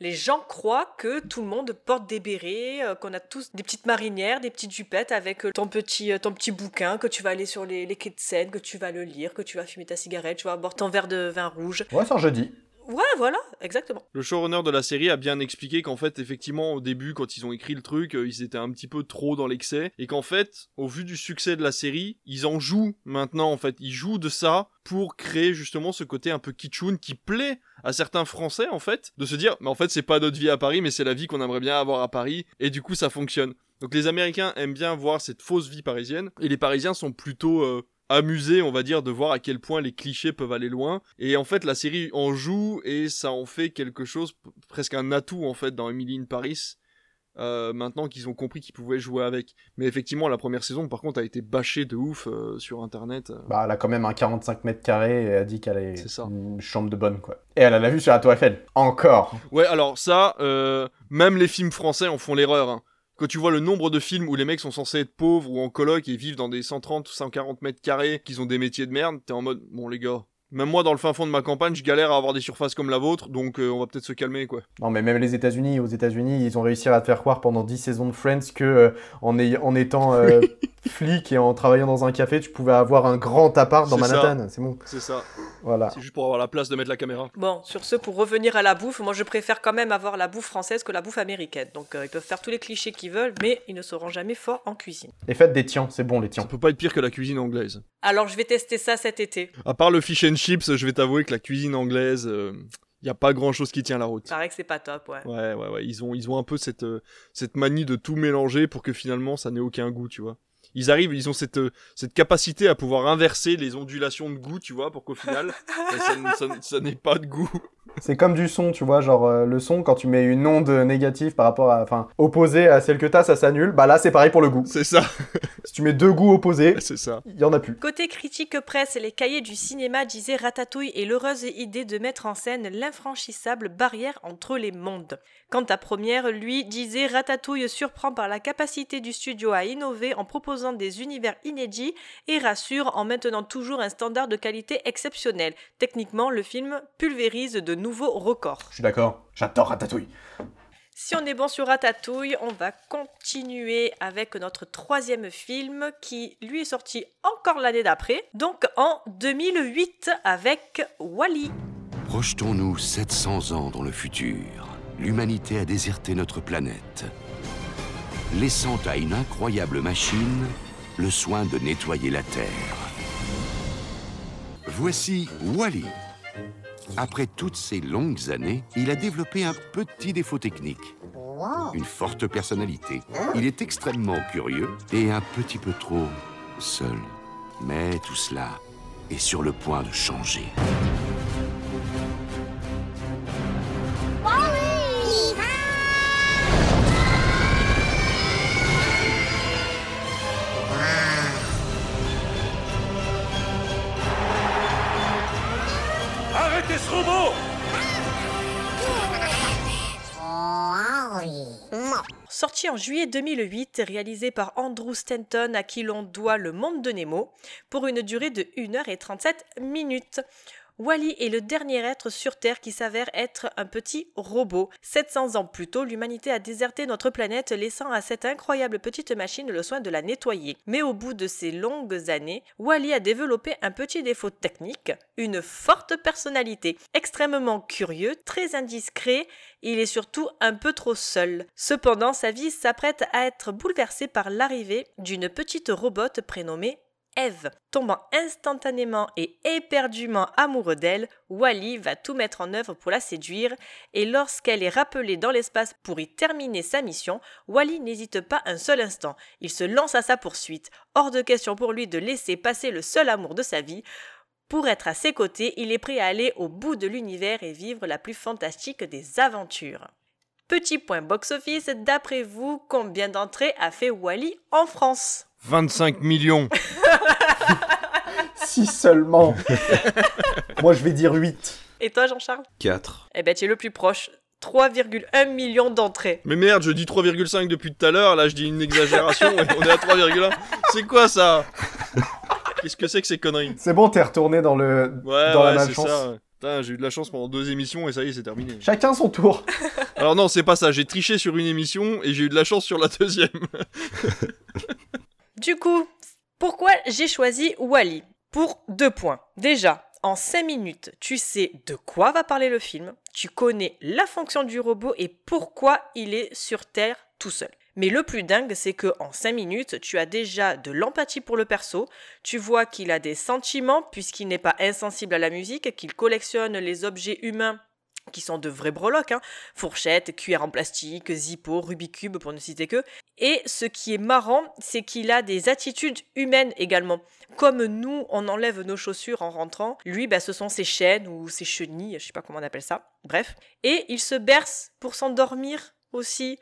les gens croient que tout le monde porte des bérets, euh, qu'on a tous des petites marinières, des petites jupettes avec euh, ton petit, euh, ton petit bouquin, que tu vas aller sur les, les quais de Seine, que tu vas le lire, que tu vas fumer ta cigarette, tu vas boire ton verre de vin rouge. Ouais, c'est un jeudi. Ouais, voilà, exactement. Le showrunner de la série a bien expliqué qu'en fait, effectivement, au début, quand ils ont écrit le truc, euh, ils étaient un petit peu trop dans l'excès, et qu'en fait, au vu du succès de la série, ils en jouent maintenant, en fait. Ils jouent de ça pour créer justement ce côté un peu kitschoun qui plaît à certains Français, en fait, de se dire, mais en fait, c'est pas notre vie à Paris, mais c'est la vie qu'on aimerait bien avoir à Paris, et du coup, ça fonctionne. Donc les Américains aiment bien voir cette fausse vie parisienne, et les Parisiens sont plutôt... euh, amusés, on va dire, de voir à quel point les clichés peuvent aller loin. Et en fait, la série en joue et ça en fait quelque chose, presque un atout en fait dans Emily in Paris. euh, maintenant qu'ils ont compris qu'ils pouvaient jouer avec. Mais effectivement, la première saison, par contre, a été bâchée de ouf euh, sur Internet. euh. Bah, elle a quand même un 45 mètres carrés et a dit qu'elle est, une chambre de bonne, quoi. Et elle a la vue sur la Tour Eiffel. Encore. Ouais, alors ça, euh, même les films français en font l'erreur. Hein. Quand tu vois le nombre de films où les mecs sont censés être pauvres ou en coloc et vivent dans des 130 ou 140 mètres carrés, qu'ils ont des métiers de merde, t'es en mode, bon les gars, même moi dans le fin fond de ma campagne, je galère à avoir des surfaces comme la vôtre, donc euh, on va peut-être se calmer quoi. Non, mais même les États-Unis, aux États-Unis, ils ont réussi à te faire croire pendant 10 saisons de Friends que euh, en, étant euh, flic et en travaillant dans un café, tu pouvais avoir un grand appart dans ça. Manhattan. C'est bon. C'est ça. Voilà. C'est juste pour avoir la place de mettre la caméra. Bon, sur ce, pour revenir à la bouffe, moi je préfère quand même avoir la bouffe française que la bouffe américaine. Donc euh, ils peuvent faire tous les clichés qu'ils veulent, mais ils ne seront jamais forts en cuisine. Et faites des tiens, c'est bon les Ça tiens. peut pas être pire que la cuisine anglaise. Alors je vais tester ça cet été. À part le fish and chips, je vais t'avouer que la cuisine anglaise, euh, y a pas grand chose qui tient la route. Il paraît que c'est pas top, ouais. Ouais, ouais, ouais. Ils ont, ils ont un peu cette, euh, cette manie de tout mélanger pour que finalement ça n'ait aucun goût, tu vois. Ils arrivent, ils ont cette, euh, cette capacité à pouvoir inverser les ondulations de goût, tu vois, pour qu'au final, ça, n'ait pas de goût. C'est comme du son, tu vois, genre euh, le son, quand tu mets une onde négative par rapport à. Enfin, opposée à celle que t'as, ça s'annule. Bah là, c'est pareil pour le goût. C'est ça, Si tu mets deux goûts opposés, c'est ça. il y en a plus. Côté critique presse, les cahiers du cinéma disaient Ratatouille et l'heureuse idée de mettre en scène l'infranchissable barrière entre les mondes. Quant à Première, lui, disait Ratatouille surprend par la capacité du studio à innover en proposant des univers inédits et rassure en maintenant toujours un standard de qualité exceptionnel. Techniquement, le film pulvérise de nouveaux records. Je suis d'accord. J'adore Ratatouille. Si on est bon sur Ratatouille, on va continuer avec notre troisième film qui lui est sorti encore l'année d'après, donc en 2008 avec Wally. Projetons-nous 700 ans dans le futur. L'humanité a déserté notre planète, laissant à une incroyable machine le soin de nettoyer la Terre. Voici Wally. Après toutes ces longues années, il a développé un petit défaut technique. Une forte personnalité. Il est extrêmement curieux et un petit peu trop seul. Mais tout cela est sur le point de changer. Sorti en juillet 2008, réalisé par Andrew Stanton à qui l'on doit Le Monde de Nemo, pour une durée de 1h37 minutes. Wally est le dernier être sur Terre qui s'avère être un petit robot. 700 ans plus tôt, l'humanité a déserté notre planète, laissant à cette incroyable petite machine le soin de la nettoyer. Mais au bout de ces longues années, Wally a développé un petit défaut technique, une forte personnalité, extrêmement curieux, très indiscret, il est surtout un peu trop seul. Cependant, sa vie s'apprête à être bouleversée par l'arrivée d'une petite robote prénommée Eve. Tombant instantanément et éperdument amoureux d'elle, Wally va tout mettre en œuvre pour la séduire, et lorsqu'elle est rappelée dans l'espace pour y terminer sa mission, Wally n'hésite pas un seul instant. Il se lance à sa poursuite. Hors de question pour lui de laisser passer le seul amour de sa vie. Pour être à ses côtés, il est prêt à aller au bout de l'univers et vivre la plus fantastique des aventures. Petit point box-office, d'après vous, combien d'entrées a fait Wally en France? 25 millions. si seulement. Moi, je vais dire 8. Et toi, Jean-Charles? 4. Eh ben, tu es le plus proche. 3,1 millions d'entrées. Mais merde, je dis 3,5 depuis tout à l'heure, là je dis une exagération, et on est à 3,1. C'est quoi ça? Qu'est-ce que c'est que ces conneries? C'est bon, t'es retourné dans, le... Ouais, dans ouais, la c'est malchance. ça. J'ai eu de la chance pendant deux émissions et ça y est, c'est terminé. Chacun son tour. Alors non, c'est pas ça, j'ai triché sur une émission et j'ai eu de la chance sur la deuxième. Du coup, pourquoi j'ai choisi Wally Pour deux points. Déjà, en 5 minutes, tu sais de quoi va parler le film, tu connais la fonction du robot et pourquoi il est sur Terre tout seul. Mais le plus dingue, c'est que en 5 minutes, tu as déjà de l'empathie pour le perso, tu vois qu'il a des sentiments puisqu'il n'est pas insensible à la musique, qu'il collectionne les objets humains qui sont de vrais breloques, hein. fourchettes, cuillères en plastique, zippo, Rubik's Cube pour ne citer que. Et ce qui est marrant, c'est qu'il a des attitudes humaines également. Comme nous, on enlève nos chaussures en rentrant, lui, bah, ce sont ses chaînes ou ses chenilles, je sais pas comment on appelle ça. Bref. Et il se berce pour s'endormir aussi.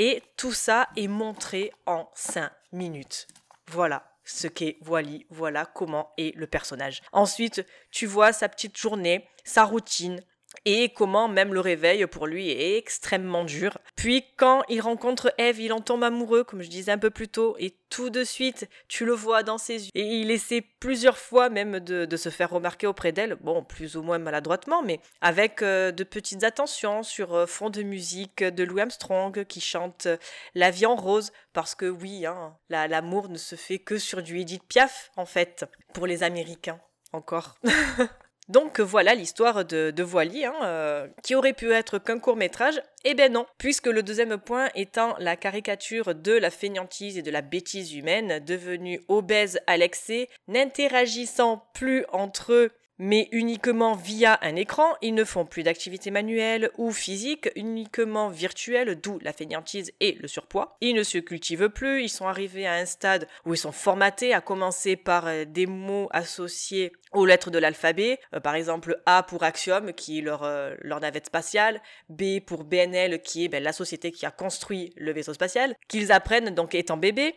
Et tout ça est montré en 5 minutes. Voilà ce qu'est Wally, voilà comment est le personnage. Ensuite, tu vois sa petite journée, sa routine, et comment même le réveil pour lui est extrêmement dur. Puis quand il rencontre Eve, il en tombe amoureux, comme je disais un peu plus tôt, et tout de suite, tu le vois dans ses yeux. Et il essaie plusieurs fois même de, se faire remarquer auprès d'elle, bon, plus ou moins maladroitement, mais avec euh, de petites attentions sur euh, fond de musique de Louis Armstrong qui chante euh, La vie en rose, parce que oui, hein, la- l'amour ne se fait que sur du Edith Piaf, en fait, pour les Américains, encore. Donc voilà l'histoire de, de hein, euh, qui aurait pu être qu'un court métrage. Eh ben non, puisque le deuxième point étant la caricature de la fainéantise et de la bêtise humaine, devenus obèses à l'excès, n'interagissant plus entre eux mais uniquement via un écran, ils ne font plus d'activité manuelle ou physique, uniquement virtuelle, d'où la fainéantise et le surpoids. Ils ne se cultivent plus, ils sont arrivés à un stade où ils sont formatés, à commencer par euh, des mots associés aux lettres de l'alphabet, euh, par exemple A pour Axiom, qui est leur, euh, leur navette spatiale, B pour BNL, qui est ben, la société qui a construit le vaisseau spatial, qu'ils apprennent donc étant bébés.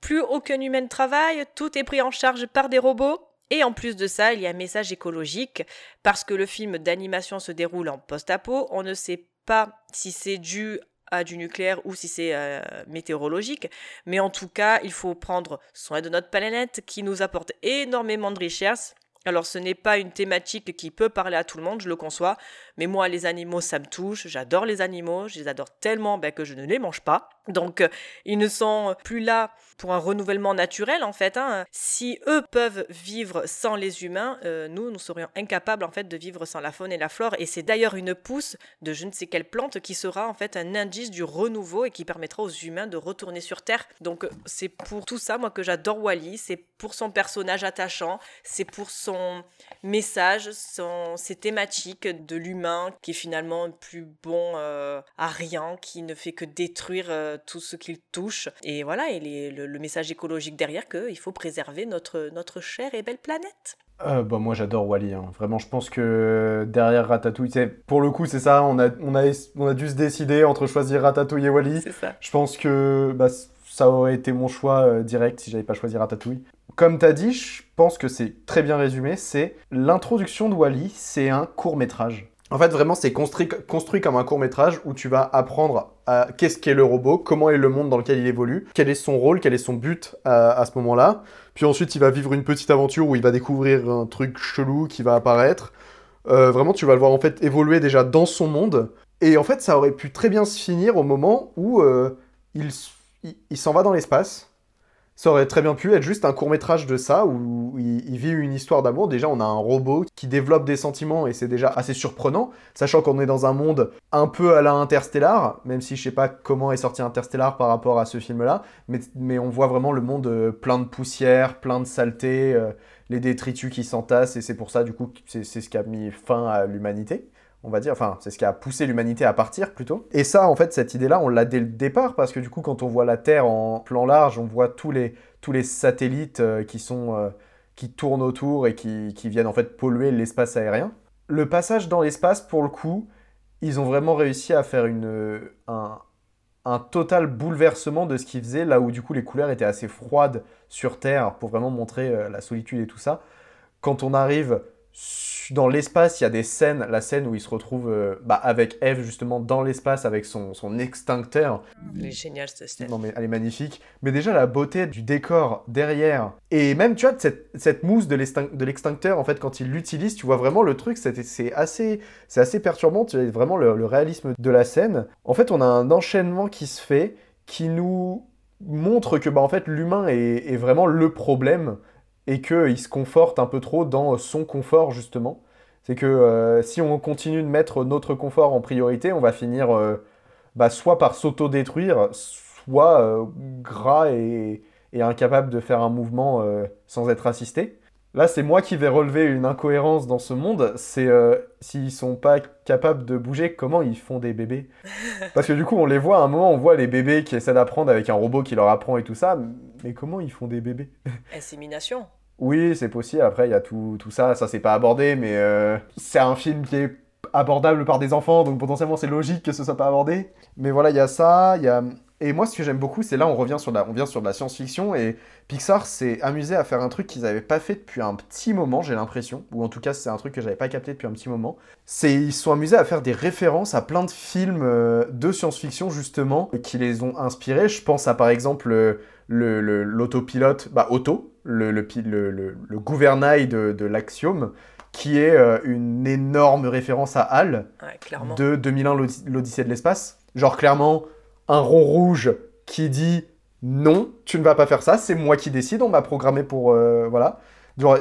Plus aucun humain ne travaille, tout est pris en charge par des robots. Et en plus de ça, il y a un message écologique, parce que le film d'animation se déroule en post-apo, on ne sait pas si c'est dû à du nucléaire ou si c'est euh, météorologique, mais en tout cas, il faut prendre soin de notre planète qui nous apporte énormément de richesses. Alors ce n'est pas une thématique qui peut parler à tout le monde, je le conçois, mais moi les animaux ça me touche, j'adore les animaux, je les adore tellement ben, que je ne les mange pas. Donc euh, ils ne sont plus là pour un renouvellement naturel en fait. hein. Si eux peuvent vivre sans les humains, euh, nous nous serions incapables en fait de vivre sans la faune et la flore. Et c'est d'ailleurs une pousse de je ne sais quelle plante qui sera en fait un indice du renouveau et qui permettra aux humains de retourner sur Terre. Donc euh, c'est pour tout ça moi que j'adore Wally, c'est pour son personnage attachant, c'est pour son message, son, ses thématiques de l'humain qui est finalement plus bon à rien, qui ne fait que détruire tout ce qu'il touche. Et voilà, et les- le, le message écologique derrière qu'il faut préserver notre, notre chère et belle planète. Euh, bah, moi j'adore Wally, hein. vraiment je pense que derrière Ratatouille, c'est- pour le coup c'est ça, on a, on, a, on a dû se décider entre choisir Ratatouille et Wally. Ça. Je pense que bah, ça aurait été mon choix euh, direct si j'avais pas choisi Ratatouille. Comme t'as dit, je pense que c'est très bien résumé, c'est l'introduction de Wally, c'est un court métrage. En fait, vraiment, c'est construit, construit comme un court métrage où tu vas apprendre qu'est-ce qu'est le robot, comment est le monde dans lequel il évolue, quel est son rôle, quel est son but à, ce moment-là. Puis ensuite, il va vivre une petite aventure où il va découvrir un truc chelou qui va apparaître. Euh, vraiment, tu vas le voir en fait évoluer déjà dans son monde. Et en fait, ça aurait pu très bien se finir au moment où euh, il s'en va dans l'espace. Ça aurait très bien pu être juste un court métrage de ça où il, vit une histoire d'amour. Déjà, on a un robot qui développe des sentiments et c'est déjà assez surprenant, sachant qu'on est dans un monde un peu à la Interstellar, même si je sais pas comment est sorti Interstellar par rapport à ce film-là, mais, on voit vraiment le monde euh, plein de poussière, plein de saleté, euh, les détritus qui s'entassent et c'est pour ça du coup c'est ce qui a mis fin à l'humanité on va dire, enfin, c'est ce qui a poussé l'humanité à partir plutôt. Et ça, en fait, cette idée-là, on l'a dès le départ, parce que du coup, quand on voit la Terre en plan large, on voit tous les, satellites euh, qui sont, euh, qui tournent autour et qui, viennent en fait polluer l'espace aérien. Le passage dans l'espace, pour le coup, ils ont vraiment réussi à faire un, total bouleversement de ce qu'ils faisaient, là où du coup les couleurs étaient assez froides sur Terre pour vraiment montrer euh, la solitude et tout ça. Quand on arrive dans l'espace, il y a des scènes, la scène où il se retrouve euh, bah, avec Eve justement dans l'espace avec son, son extincteur. Elle est géniale cette scène. Non mais elle est magnifique. Mais déjà la beauté du décor derrière et même tu vois cette, cette mousse de l'extin- de l'extincteur en fait quand il l'utilise, tu vois vraiment le truc, c'est c'est assez c'est assez perturbant, tu vois vraiment le, le réalisme de la scène. En fait, on a un enchaînement qui se fait qui nous montre que bah en fait l'humain est, est vraiment le problème et qu'il se conforte un peu trop dans son confort justement. C'est que euh, si on continue de mettre notre confort en priorité, on va finir euh, bah, soit par s'auto-détruire, soit euh, gras et, et incapable de faire un mouvement euh, sans être assisté. Là, c'est moi qui vais relever une incohérence dans ce monde, c'est euh, s'ils sont pas capables de bouger, comment ils font des bébés? Parce que du coup, on les voit, à un moment, on voit les bébés qui essaient d'apprendre avec un robot qui leur apprend et tout ça, mais comment ils font des bébés? Insémination. oui, c'est possible. Après, il y a tout, tout ça. Ça, c'est pas abordé, mais euh, c'est un film qui est abordable par des enfants, donc potentiellement, c'est logique que ce soit pas abordé. Mais voilà, il y a ça. Il y a... Et moi, ce que j'aime beaucoup, c'est là, on revient sur de la, on vient sur de la science-fiction, et Pixar s'est amusé à faire un truc qu'ils avaient pas fait depuis un petit moment, j'ai l'impression. Ou en tout cas, c'est un truc que j'avais pas capté depuis un petit moment. C'est ils se sont amusés à faire des références à plein de films euh, de science-fiction, justement, qui les ont inspirés. Je pense à, par exemple, euh, le- le- l'autopilote, bah, Auto, le, le, gouvernail de, de l'Axiom, qui est euh, une énorme référence à HAL Ouais, de 2001 l'Odyssée- de l'espace. Genre clairement, un rond rouge qui dit non, tu ne vas pas faire ça, c'est moi qui décide, on m'a programmé pour... euh, voilà.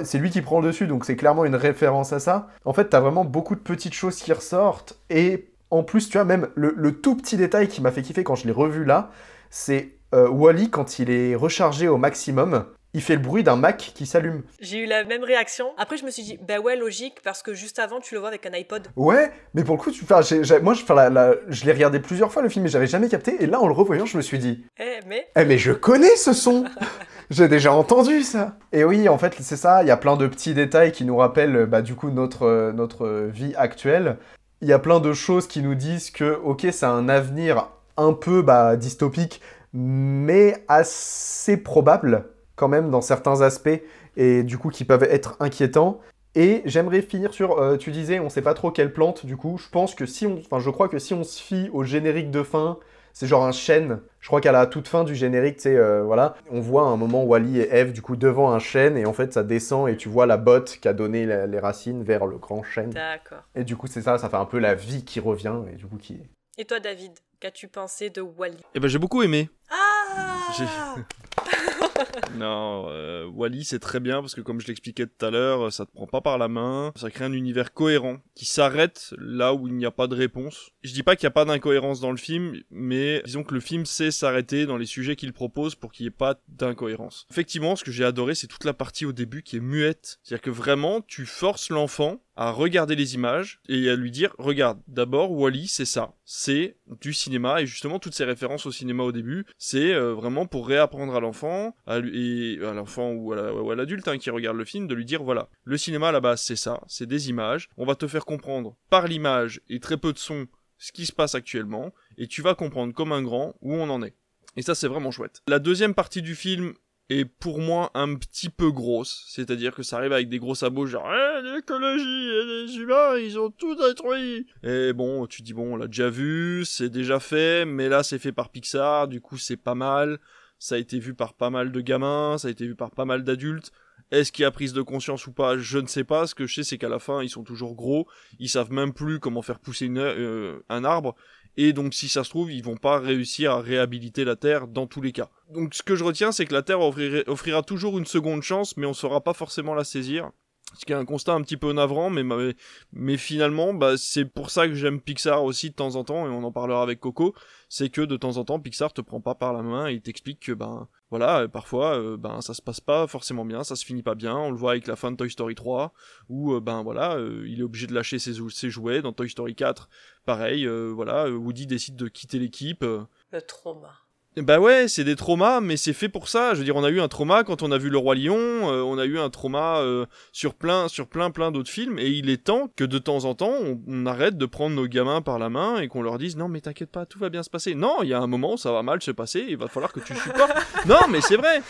C'est lui qui prend le dessus, donc c'est clairement une référence à ça. En fait, t'as vraiment beaucoup de petites choses qui ressortent, et en plus, tu vois, même le, le tout petit détail qui m'a fait kiffer quand je l'ai revu là, c'est euh, Wally, quand il est rechargé au maximum, il fait le bruit d'un Mac qui s'allume. J'ai eu la même réaction. Après, je me suis dit, bah ouais, logique, parce que juste avant, tu le vois avec un iPod. Ouais, mais pour le coup, tu, enfin, moi, je, enfin, la- la- je l'ai regardé plusieurs fois le film, mais j'avais jamais capté, et là, en le revoyant, je me suis dit, Eh, mais. Eh mais je connais ce son J'ai déjà entendu ça Et oui, en fait, c'est ça, il y a plein de petits détails qui nous rappellent bah, du coup notre, euh, notre vie actuelle. Il y a plein de choses qui nous disent que, ok, c'est un avenir un peu bah, dystopique, mais assez probable quand même dans certains aspects, et du coup qui peuvent être inquiétants. Et j'aimerais finir sur, euh, tu disais, on sait pas trop quelle plante, du coup, je pense que si on, enfin je crois que si on se fie au générique de fin, c'est genre un chêne. Je crois qu'à la toute fin du générique, tu sais, euh, voilà, on voit un moment Wally et Eve du coup devant un chêne et en fait ça descend et tu vois la botte qui a donné la- les racines vers le grand chêne. D'accord. Et du coup c'est ça, ça fait un peu la vie qui revient et du coup qui. Et toi, David, qu'as-tu pensé de Wally Eh ben j'ai beaucoup aimé. Ah J'ai- Non, euh, Wally c'est très bien parce que comme je l'expliquais tout à l'heure, ça te prend pas par la main, ça crée un univers cohérent qui s'arrête là où il n'y a pas de réponse. Je dis pas qu'il n'y a pas d'incohérence dans le film, mais disons que le film sait s'arrêter dans les sujets qu'il propose pour qu'il n'y ait pas d'incohérence. Effectivement, ce que j'ai adoré, c'est toute la partie au début qui est muette. C'est-à-dire que vraiment, tu forces l'enfant à regarder les images et à lui dire regarde d'abord Wally c'est ça c'est du cinéma et justement toutes ces références au cinéma au début c'est euh, vraiment pour réapprendre à l'enfant à et à l'enfant ou à la- ou à l'adulte hein, qui regarde le film de lui dire voilà le cinéma à la base c'est ça c'est des images on va te faire comprendre par l'image et très peu de son ce qui se passe actuellement et tu vas comprendre comme un grand où on en est. Et ça c'est vraiment chouette. La deuxième partie du film est pour moi un petit peu grosse. C'est-à-dire que ça arrive avec des gros sabots genre eh, l'écologie et les humains, ils ont tout détruit. Et bon, tu dis bon, on l'a déjà vu, c'est déjà fait, mais là c'est fait par Pixar, du coup c'est pas mal. Ça a été vu par pas mal de gamins, ça a été vu par pas mal d'adultes. Est-ce qu'il y a prise de conscience ou pas? Je ne sais pas. Ce que je sais, c'est qu'à la fin, ils sont toujours gros. Ils savent même plus comment faire pousser une, euh, un arbre. Et donc, si ça se trouve, ils vont pas réussir à réhabiliter la Terre dans tous les cas. Donc, ce que je retiens, c'est que la Terre offrira, toujours une seconde chance, mais on saura pas forcément la saisir. Ce qui est un constat un petit peu navrant, mais, mais, mais finalement, bah, c'est pour ça que j'aime Pixar aussi de temps en temps, et on en parlera avec Coco, c'est que de temps en temps, Pixar te prend pas par la main et t'explique que, ben, voilà, parfois, euh, ben, ça se passe pas forcément bien, ça se finit pas bien, on le voit avec la fin de Toy Story 3, où, euh, ben, voilà, euh, il est obligé de lâcher ses, ses, jouets, dans Toy Story 4, pareil, voilà, Woody décide de quitter l'équipe. Le trauma. Bah ouais, c'est des traumas, mais c'est fait pour ça. Je veux dire, on a eu un trauma quand on a vu Le Roi Lion, euh, on a eu un trauma euh, sur plein, sur plein, plein d'autres films, et il est temps que de temps en temps, on, arrête de prendre nos gamins par la main et qu'on leur dise non, mais t'inquiète pas, tout va bien se passer. Non, il y a un moment, ça va mal se passer, il va falloir que tu supportes. non, mais c'est vrai.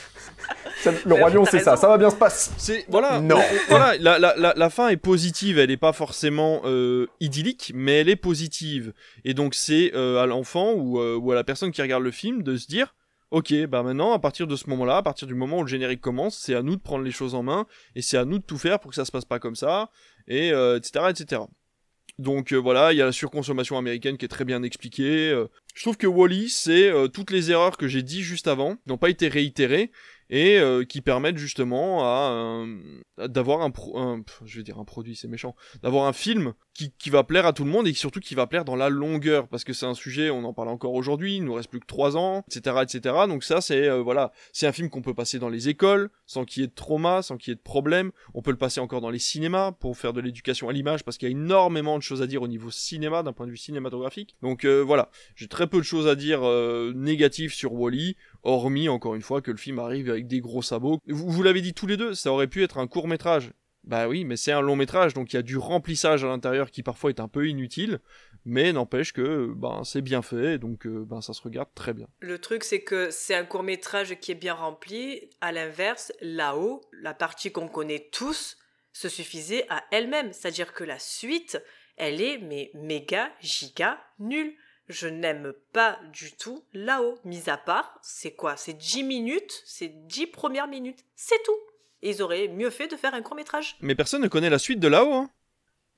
Le Roi Lion, c'est ça, ça va bien se passer. C'est voilà. Non. voilà, la, la, la, la, fin est positive, elle est pas forcément euh, idyllique, mais elle est positive. Et donc c'est à l'enfant ou, ou à la personne qui regarde le film de se dire ok, bah maintenant, à partir de ce moment-là, à partir du moment où le générique commence, c'est à nous de prendre les choses en main, et c'est à nous de tout faire pour que ça se passe pas comme ça, et etc., euh, etc. Donc euh, voilà, il y a la surconsommation américaine qui est très bien expliquée. Euh. je trouve que Wally, c'est toutes les erreurs que j'ai dit juste avant, n'ont pas été réitérées, et euh, qui permettent justement à d'avoir un, un, je vais dire un produit c'est méchant d'avoir un film qui, qui, va plaire à tout le monde et surtout qui va plaire dans la longueur parce que c'est un sujet on en parle encore aujourd'hui il nous reste plus que trois ans etc etc donc ça c'est euh, voilà c'est un film qu'on peut passer dans les écoles sans qu'il y ait de trauma sans qu'il y ait de problème. On peut le passer encore dans les cinémas pour faire de l'éducation à l'image parce qu'il y a énormément de choses à dire au niveau cinéma d'un point de vue cinématographique. Donc euh, voilà j'ai très peu de choses à dire négatives sur Wally hormis encore une fois que le film arrive avec des gros sabots. Vous, l'avez dit tous les deux, ça aurait pu être un court métrage. Bah oui, mais c'est un long métrage, donc il y a du remplissage à l'intérieur qui parfois est un peu inutile, mais n'empêche que ben c'est bien fait, donc euh, ben ça se regarde très bien. Le truc c'est que c'est un court métrage qui est bien rempli. À l'inverse, là-haut, la partie qu'on connaît tous se suffisait à elle-même, c'est-à-dire que la suite, elle est mais méga giga nulle je n'aime pas du tout là-haut. Mis à part, c'est quoi? C'est 10 minutes, c'est 10 premières minutes, c'est tout. Et ils auraient mieux fait de faire un court métrage. Mais personne ne connaît la suite de là-haut, hein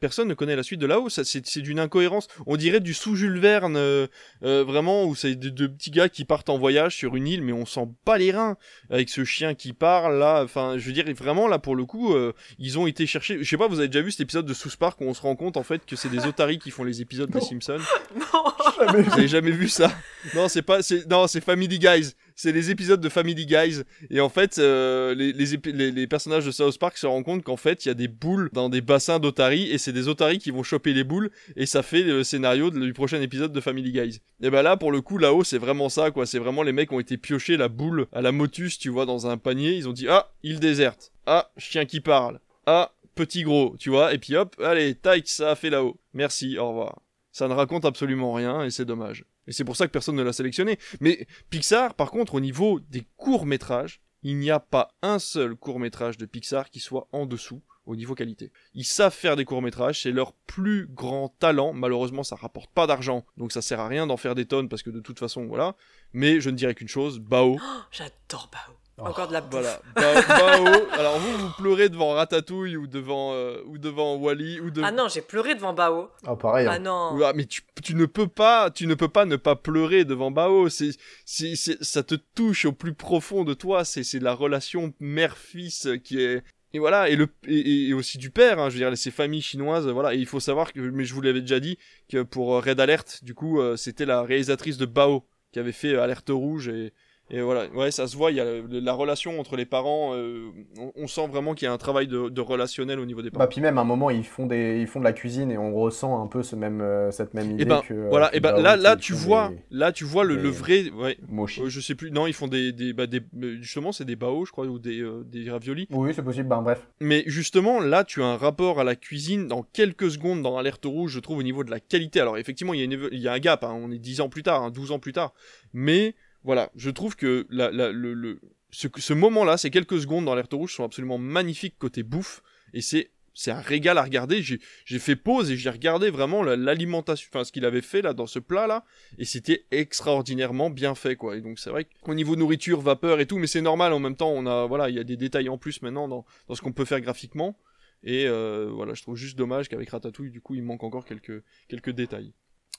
personne ne connaît la suite de là-haut. C'est d'une incohérence. On dirait du sous-Jules Verne, euh, euh, vraiment, où c'est de, petits gars qui partent en voyage sur une île, mais on sent pas les reins avec ce chien qui parle là. Enfin, je veux dire, vraiment là pour le coup, euh, ils ont été chercher. Je sais pas, vous avez déjà vu cet épisode de South Park où on se rend compte en fait que c'est des otaries qui font les épisodes des Simpsons? Non. Jamais vous avez jamais vu ça? Non, c'est pas. Non, c'est Family Guys c'est les épisodes de Family Guys. Et en fait, euh, les, personnages de South Park se rendent compte qu'en fait, il y a des boules dans des bassins d'Otari, et c'est des Otari qui vont choper les boules, et ça fait le scénario du prochain épisode de Family Guys. Et ben là, pour le coup, là-haut, c'est vraiment ça, quoi. C'est vraiment les mecs ont été piochés la boule à la motus, tu vois, dans un panier. Ils ont dit, ah, il déserte. Ah, chien qui parle. Ah, petit gros, tu vois. Et puis hop, allez, taille, ça a fait là-haut. Merci, au revoir. Ça ne raconte absolument rien, et c'est dommage. Et c'est pour ça que personne ne l'a sélectionné. Mais Pixar, par contre, au niveau des courts-métrages, il n'y a pas un seul court-métrage de Pixar qui soit en dessous au niveau qualité. Ils savent faire des courts-métrages, c'est leur plus grand talent. Malheureusement, ça rapporte pas d'argent, donc ça sert à rien d'en faire des tonnes parce que de toute façon, voilà. Mais je ne dirais qu'une chose, Bao. Oh, J'adore Bao. Oh. Encore de la bouffe. Voilà. Bao, alors vous, vous pleurez devant Ratatouille ou devant, euh, ou devant Wally ou Ah non, j'ai pleuré devant Bao. Ah pareil. Ah non. Ah, mais tu, tu, ne peux pas, tu ne peux pas ne pas pleurer devant Bao. C'est, c'est, ça te touche au plus profond de toi. C'est, c'est la relation mère-fils qui est, et voilà, et, le, et, aussi du père, hein, je veux dire, ces familles chinoises, voilà, et il faut savoir que, mais je vous l'avais déjà dit, que pour Red Alert, du coup, euh, c'était la réalisatrice de Bao qui avait fait Alerte Rouge et, et voilà, ouais, ça se voit, il y a la, relation entre les parents, euh, on, sent vraiment qu'il y a un travail de, relationnel au niveau des parents. Bah, puis même à un moment, ils font, des, ils font de la cuisine et on ressent un peu ce même, euh, cette même idée et ben, que. Voilà, et ben là, là, tu vois, là, tu vois le, le vrai. Ouais, euh, je sais plus, non, ils font des. des, bah, des justement, c'est des bao, je crois, ou des, des raviolis. Oui, c'est possible, ben bref. Mais justement, là, tu as un rapport à la cuisine dans quelques secondes dans Alerte Rouge, je trouve, au niveau de la qualité. Alors, effectivement, il y a, y a un gap, hein, on est 10 ans plus tard, hein, 12 ans plus tard. Mais voilà, je trouve que la, le, ce, ce moment-là, ces quelques secondes dans l'alerte rouge sont absolument magnifiques côté bouffe, et c'est un régal à regarder. J'ai fait pause et j'ai regardé vraiment la- l'alimentation, enfin ce qu'il avait fait là dans ce plat là, et c'était extraordinairement bien fait quoi. Et donc c'est vrai qu'au niveau nourriture, vapeur et tout, mais c'est normal en même temps. On a voilà, il y a des détails en plus maintenant dans dans ce qu'on peut faire graphiquement. Et euh, voilà, je trouve juste dommage qu'avec Ratatouille, du coup, il manque encore quelques quelques détails.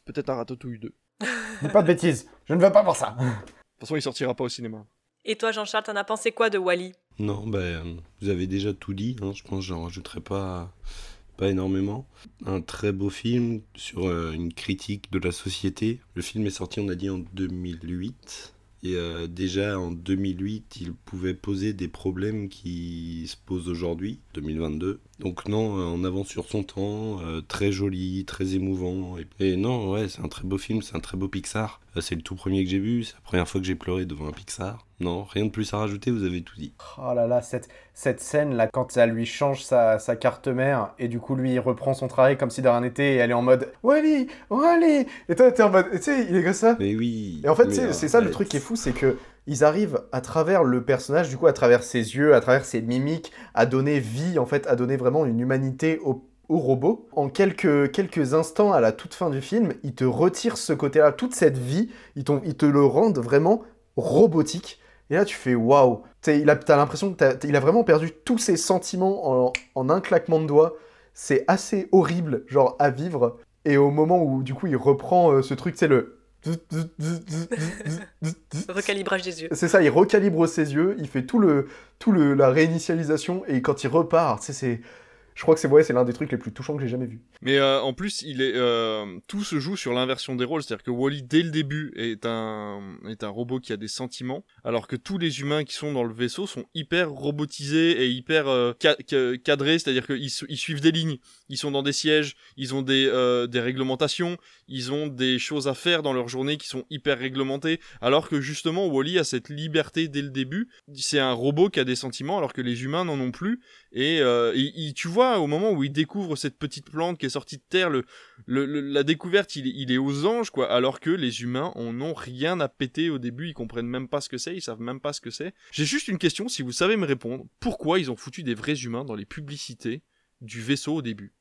Peut-être un Ratatouille 2. De Dis pas de bêtises, je ne veux pas voir ça. toute façon, il sortira pas au cinéma. Et toi, Jean-Charles, t'en as pensé quoi de Wally Non, bah, euh, vous avez déjà tout dit, hein, je pense que j'en rajouterai pas, pas énormément. Un très beau film sur euh, une critique de la société. Le film est sorti, on a dit, en 2008. Et euh, déjà en 2008, il pouvait poser des problèmes qui se posent aujourd'hui, 2022. Donc non, euh, en avance sur son temps, euh, très joli, très émouvant. Et, et non, ouais, c'est un très beau film, c'est un très beau Pixar. Euh, c'est le tout premier que j'ai vu, c'est la première fois que j'ai pleuré devant un Pixar. Non, rien de plus à rajouter, vous avez tout dit. Oh là là, cette, cette scène là, quand ça lui change sa, sa carte mère, et du coup lui il reprend son travail comme si de rien n'était, et elle est en mode Wally, Wally Et toi t'es en mode, tu sais, il est comme ça. Mais oui. Et en fait, c'est ça le truc qui est fou, c'est que ils arrivent à travers le personnage, du coup à travers ses yeux, à travers ses mimiques, à donner vie, en fait, à donner vraiment une humanité au, robot. En quelques, quelques instants, à la toute fin du film, ils te retirent ce côté-là, toute cette vie, ils, te le rendent vraiment robotique. Et là, tu fais waouh. T'as l'impression qu'il a vraiment perdu tous ses sentiments en, en un claquement de doigts. C'est assez horrible, genre, à vivre. Et au moment où, du coup, il reprend euh, ce truc, c'est le. Recalibrage des yeux. C'est ça, il recalibre ses yeux, il fait tout le, tout le, la réinitialisation, et quand il repart, c'est. Je crois que c'est ouais, c'est l'un des trucs les plus touchants que j'ai jamais vu. Mais euh, en plus, il est euh, tout se joue sur l'inversion des rôles, c'est-à-dire que Wally dès le début est un est un robot qui a des sentiments, alors que tous les humains qui sont dans le vaisseau sont hyper robotisés et hyper euh, ca- ca- cadrés, c'est-à-dire qu'ils ils suivent des lignes, ils sont dans des sièges, ils ont des euh, des réglementations, ils ont des choses à faire dans leur journée qui sont hyper réglementées, alors que justement Wally a cette liberté dès le début. C'est un robot qui a des sentiments, alors que les humains n'en ont plus. Et, euh, tu vois, au moment où il découvre cette petite plante qui est sortie de terre, le, la découverte, il, est- il est aux anges, quoi. Alors que les humains en ont rien à péter au début, ils comprennent même pas ce que c'est, ils savent même pas ce que c'est. J'ai juste une question, si vous savez me répondre, pourquoi ils ont foutu des vrais humains dans les publicités du vaisseau au début?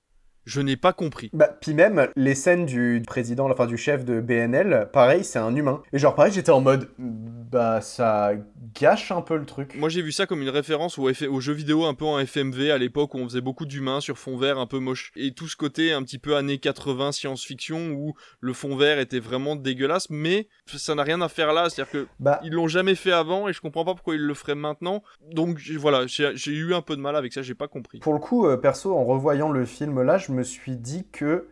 Je n'ai pas compris. Bah, puis même, les scènes du président, enfin du chef de BNL, pareil, c'est un humain. Et genre, pareil, j'étais en mode. Bah, ça gâche un peu le truc. Moi j'ai vu ça comme une référence au, aux jeux vidéo un peu en FMV à l'époque où on faisait beaucoup d'humains sur fond vert un peu moche. Et tout ce côté un petit peu années 80 science-fiction où le fond vert était vraiment dégueulasse, mais ça n'a rien à faire là. C'est-à-dire que Bah, ils l'ont jamais fait avant et je comprends pas pourquoi ils le feraient maintenant. Donc voilà, j'ai j'ai eu un peu de mal avec ça, j'ai pas compris. Pour le coup, euh, perso, en revoyant le film là, je me suis dit que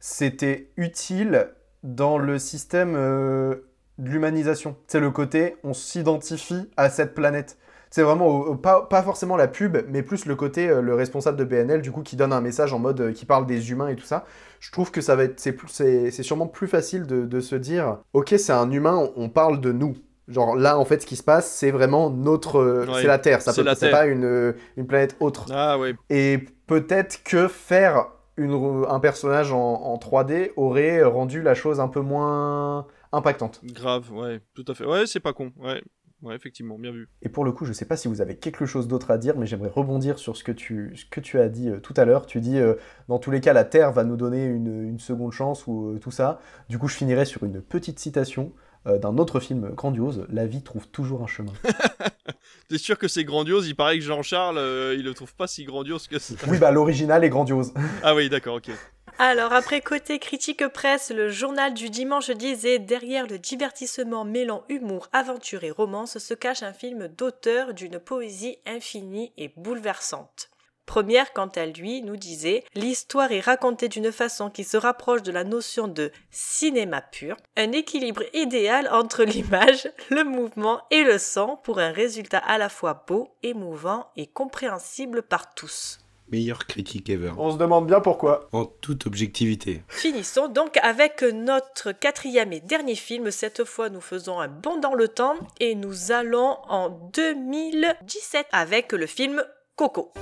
c'était utile dans le système euh, de l'humanisation. C'est le côté, on s'identifie à cette planète. C'est vraiment au- au- pas, pas forcément la pub, mais plus le côté, euh, le responsable de BNL, du coup, qui donne un message en mode, euh, qui parle des humains et tout ça. Je trouve que ça va être, c'est plus- c'est c'est sûrement plus facile de, de se dire, ok, c'est un humain, on, on parle de nous. Genre là, en fait, ce qui se passe, c'est vraiment notre, euh, Ouais, c'est la Terre. Ça c'est peut, la Terre. pas une, une planète autre. Ah ouais. Et peut-être que faire une, un personnage en, en 3D aurait rendu la chose un peu moins impactante. Grave, ouais, tout à fait. Ouais, c'est pas con. Ouais, ouais, effectivement, bien vu. Et pour le coup, je sais pas si vous avez quelque chose d'autre à dire, mais j'aimerais rebondir sur ce que tu, ce que tu as dit euh, tout à l'heure. Tu dis, euh, dans tous les cas, la Terre va nous donner une, une seconde chance ou euh, tout ça. Du coup, je finirai sur une petite citation euh, d'un autre film grandiose, La vie trouve toujours un chemin. T'es sûr que c'est grandiose? Il paraît que Jean-Charles, euh, il le trouve pas si grandiose que ça. oui, bah l'original est grandiose. Ah oui, d'accord, ok. Alors, après côté critique presse, le journal du dimanche disait Derrière le divertissement mêlant humour, aventure et romance se cache un film d'auteur d'une poésie infinie et bouleversante. Première, quant à lui, nous disait L'histoire est racontée d'une façon qui se rapproche de la notion de cinéma pur, un équilibre idéal entre l'image, le mouvement et le son pour un résultat à la fois beau, émouvant et compréhensible par tous. Meilleure critique ever. On se demande bien pourquoi. En toute objectivité. Finissons donc avec notre quatrième et dernier film. Cette fois, nous faisons un bond dans le temps et nous allons en 2017 avec le film Coco.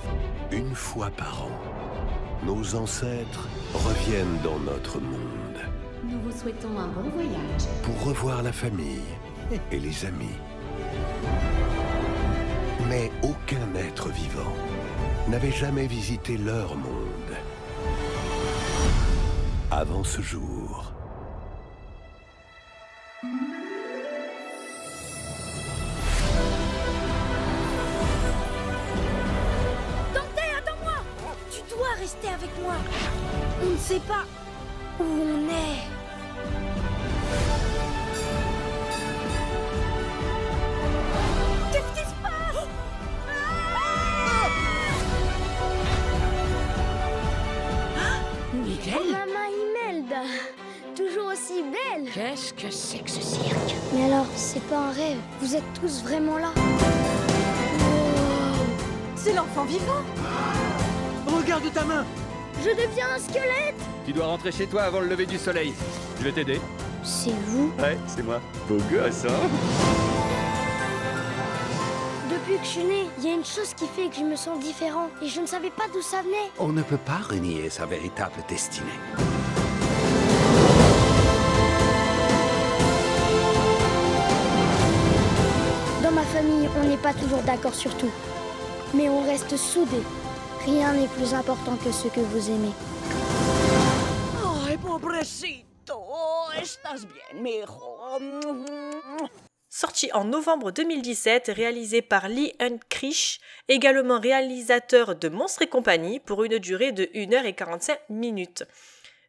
Une fois par an, nos ancêtres reviennent dans notre monde Nous vous souhaitons un bon voyage. pour revoir la famille et les amis. Mais aucun être vivant n'avait jamais visité leur monde avant ce jour. Rester avec moi. On ne sait pas où on est. Qu'est-ce qui se passe? Miguel? Maman Imelda, toujours aussi belle. Qu'est-ce que c'est que ce cirque? Mais alors, c'est pas un rêve. Vous êtes tous vraiment là. C'est l'enfant vivant Regarde ta main Je deviens un squelette. Tu dois rentrer chez toi avant le lever du soleil. Je vais t'aider. C'est vous Ouais, c'est moi. Beau gosse, hein Depuis que je suis née, il y a une chose qui fait que je me sens différent et je ne savais pas d'où ça venait. On ne peut pas renier sa véritable destinée. Dans ma famille, on n'est pas toujours d'accord sur tout. Mais on reste soudés. Rien n'est plus important que ce que vous aimez. Ay, pobrecito. Estás bien, mijo. Sorti en novembre 2017, réalisé par Lee Unkrich, également réalisateur de Monstres et compagnie, pour une durée de 1h45 minutes.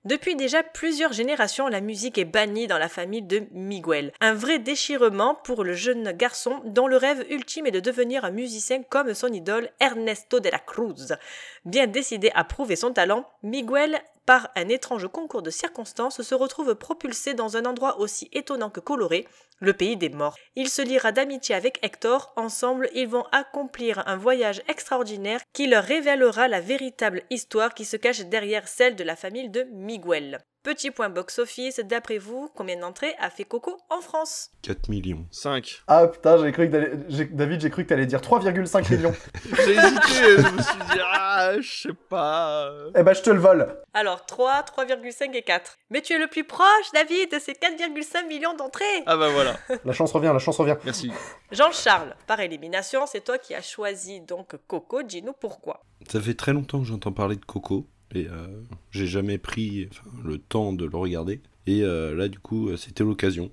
Depuis déjà plusieurs générations, la musique est bannie dans la famille de Miguel. Un vrai déchirement pour le jeune garçon dont le rêve ultime est de devenir un musicien comme son idole Ernesto de la Cruz. Bien décidé à prouver son talent, Miguel, par un étrange concours de circonstances, se retrouve propulsé dans un endroit aussi étonnant que coloré, le pays des morts. Il se liera d'amitié avec Hector, ensemble ils vont accomplir un voyage extraordinaire qui leur révélera la véritable histoire qui se cache derrière celle de la famille de Miguel. Petit point box-office, d'après vous, combien d'entrées a fait Coco en France 4 millions. 5. Ah putain, j'ai cru que David, j'ai cru que t'allais dire 3,5 millions. J'ai hésité, je me suis dit, ah, je sais pas. eh ben, je te le vole. Alors 3, 3,5 et 4. Mais tu es le plus proche, David, c'est 4,5 millions d'entrées Ah bah voilà. La chance revient, la chance revient. Merci. Jean-Charles, par élimination, c'est toi qui as choisi donc Coco, dis-nous pourquoi. Ça fait très longtemps que j'entends parler de Coco euh, j'ai jamais pris le temps de le regarder. Et euh, là, du coup, euh, c'était l'occasion.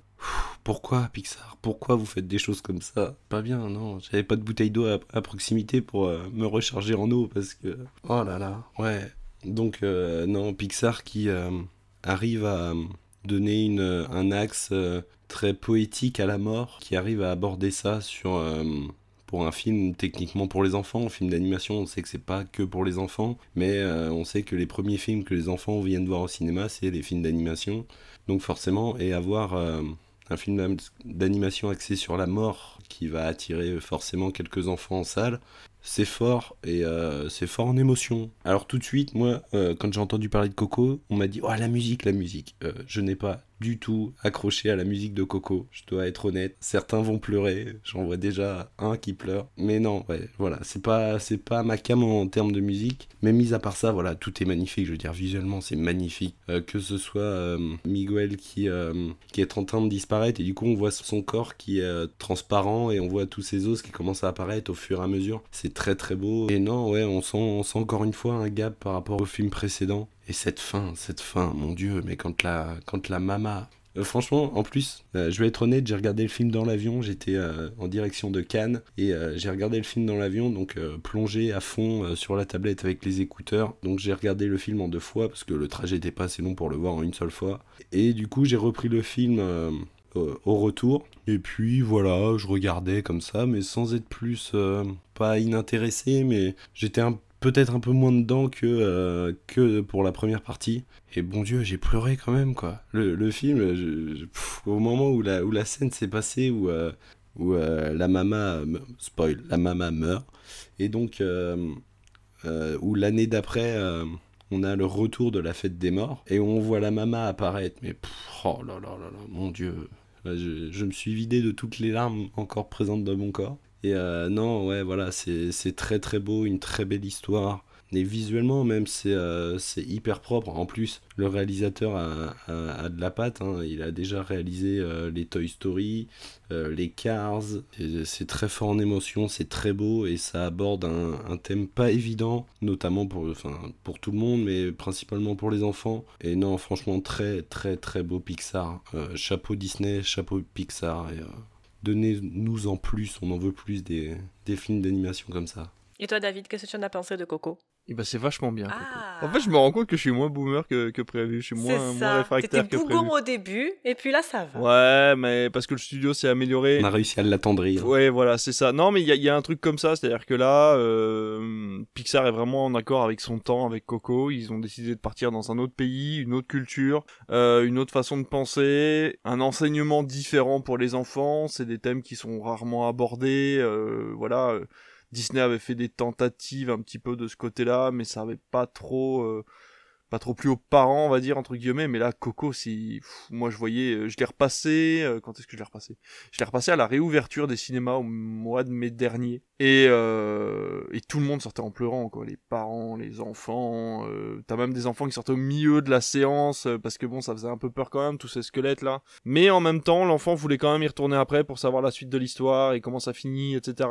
Pourquoi Pixar? Pourquoi vous faites des choses comme ça? Pas bien, non. J'avais pas de bouteille d'eau à, proximité pour me recharger en eau parce que. Oh là là, ouais. Donc, non, Pixar qui arrive à donner une, un axe très poétique à la mort, qui arrive à aborder ça sur. Pour un film techniquement pour les enfants, un film d'animation, on sait que c'est pas que pour les enfants, mais euh, on sait que les premiers films que les enfants viennent voir au cinéma, c'est les films d'animation. Donc forcément, et avoir euh, un film d'animation axé sur la mort qui va attirer forcément quelques enfants en salle, c'est fort et euh, c'est fort en émotion. Alors tout de suite, moi, quand j'ai entendu parler de Coco, on m'a dit oh la musique, la musique. Je n'ai pas du tout accroché à la musique de Coco. Je dois être honnête. Certains vont pleurer. J'en vois déjà un qui pleure. Mais non, ouais, voilà, c'est pas c'est pas ma cam en termes de musique. Mais mis à part ça, voilà, tout est magnifique. Je veux dire, visuellement, c'est magnifique. Euh, que ce soit euh, Miguel qui euh, qui est en train de disparaître et du coup on voit son corps qui est transparent et on voit tous ses os qui commencent à apparaître au fur et à mesure. C'est très très beau. Et non, ouais, on sent on sent encore une fois un gap par rapport au film précédent. Et cette fin, cette fin, mon dieu, mais quand la quand la mama euh, franchement, en plus, euh, je vais être honnête, j'ai regardé le film dans l'avion, j'étais euh, en direction de Cannes, et j'ai regardé le film dans l'avion, donc plongé à fond sur la tablette avec les écouteurs. Donc j'ai regardé le film en deux fois, parce que le trajet n'était pas assez long pour le voir en une seule fois. Et du coup, j'ai repris le film au- retour. Et puis voilà, je regardais comme ça, mais sans être plus, pas inintéressé, mais j'étais un peut-être un peu moins dedans que, euh, que pour la première partie. Et bon Dieu, j'ai pleuré quand même, quoi. Le, film, au moment où la, où la scène s'est passée, où, euh, où euh, la mama, spoil, la mama meurt, et donc où l'année d'après, on a le retour de la fête des morts, et on voit la mama apparaître, mais oh là là là là, mon Dieu. Je, je me suis vidé de toutes les larmes encore présentes dans mon corps. Et euh, non, ouais, voilà, c'est très très beau, une très belle histoire, Et visuellement, même, c'est euh, hyper propre. En plus, le réalisateur a, a- de la patte. hein. Il a déjà réalisé euh, les Toy Story, les Cars. C'est très fort en émotion, c'est très beau et ça aborde un, un thème pas évident, notamment pour, enfin, pour tout le monde, mais principalement pour les enfants. Et non, franchement, très, très, très beau Pixar. Chapeau Disney, chapeau Pixar. Donnez-nous en plus, on en veut plus des, des films d'animation comme ça. Et toi, David, qu'est-ce que tu en as pensé de Coco? Et bah c'est vachement bien. Coco. Ah. En fait, je me rends compte que je suis moins boomer que, que prévu. Je suis moins, moins réfractaire que prévu. au début, et puis là, ça va. Ouais, mais parce que le studio s'est amélioré. On a réussi à l'attendrir. Ouais, voilà, c'est ça. Non, mais il y, a- il y a un truc comme ça, c'est-à-dire que là, euh, Pixar est vraiment en accord avec son temps, avec Coco. Ils ont décidé de partir dans un autre pays, une autre culture, euh, une autre façon de penser, un enseignement différent pour les enfants. C'est des thèmes qui sont rarement abordés. euh, voilà, euh, Disney avait fait des tentatives un petit peu de ce côté-là, mais ça avait pas trop. euh, pas trop plus aux parents, on va dire, entre guillemets, mais là, Coco, pff, moi, je voyais, euh, je l'ai repassé, euh, quand est-ce que je l'ai repassé? Je l'ai repassé à la réouverture des cinémas au mois de mai dernier. Et, euh, et tout le monde sortait en pleurant, quoi. Les parents, les enfants, t'as même des enfants qui sortaient au milieu de la séance, parce que bon, ça faisait un peu peur quand même, tous ces squelettes-là. Mais en même temps, l'enfant voulait quand même y retourner après pour savoir la suite de l'histoire et comment ça finit, etc.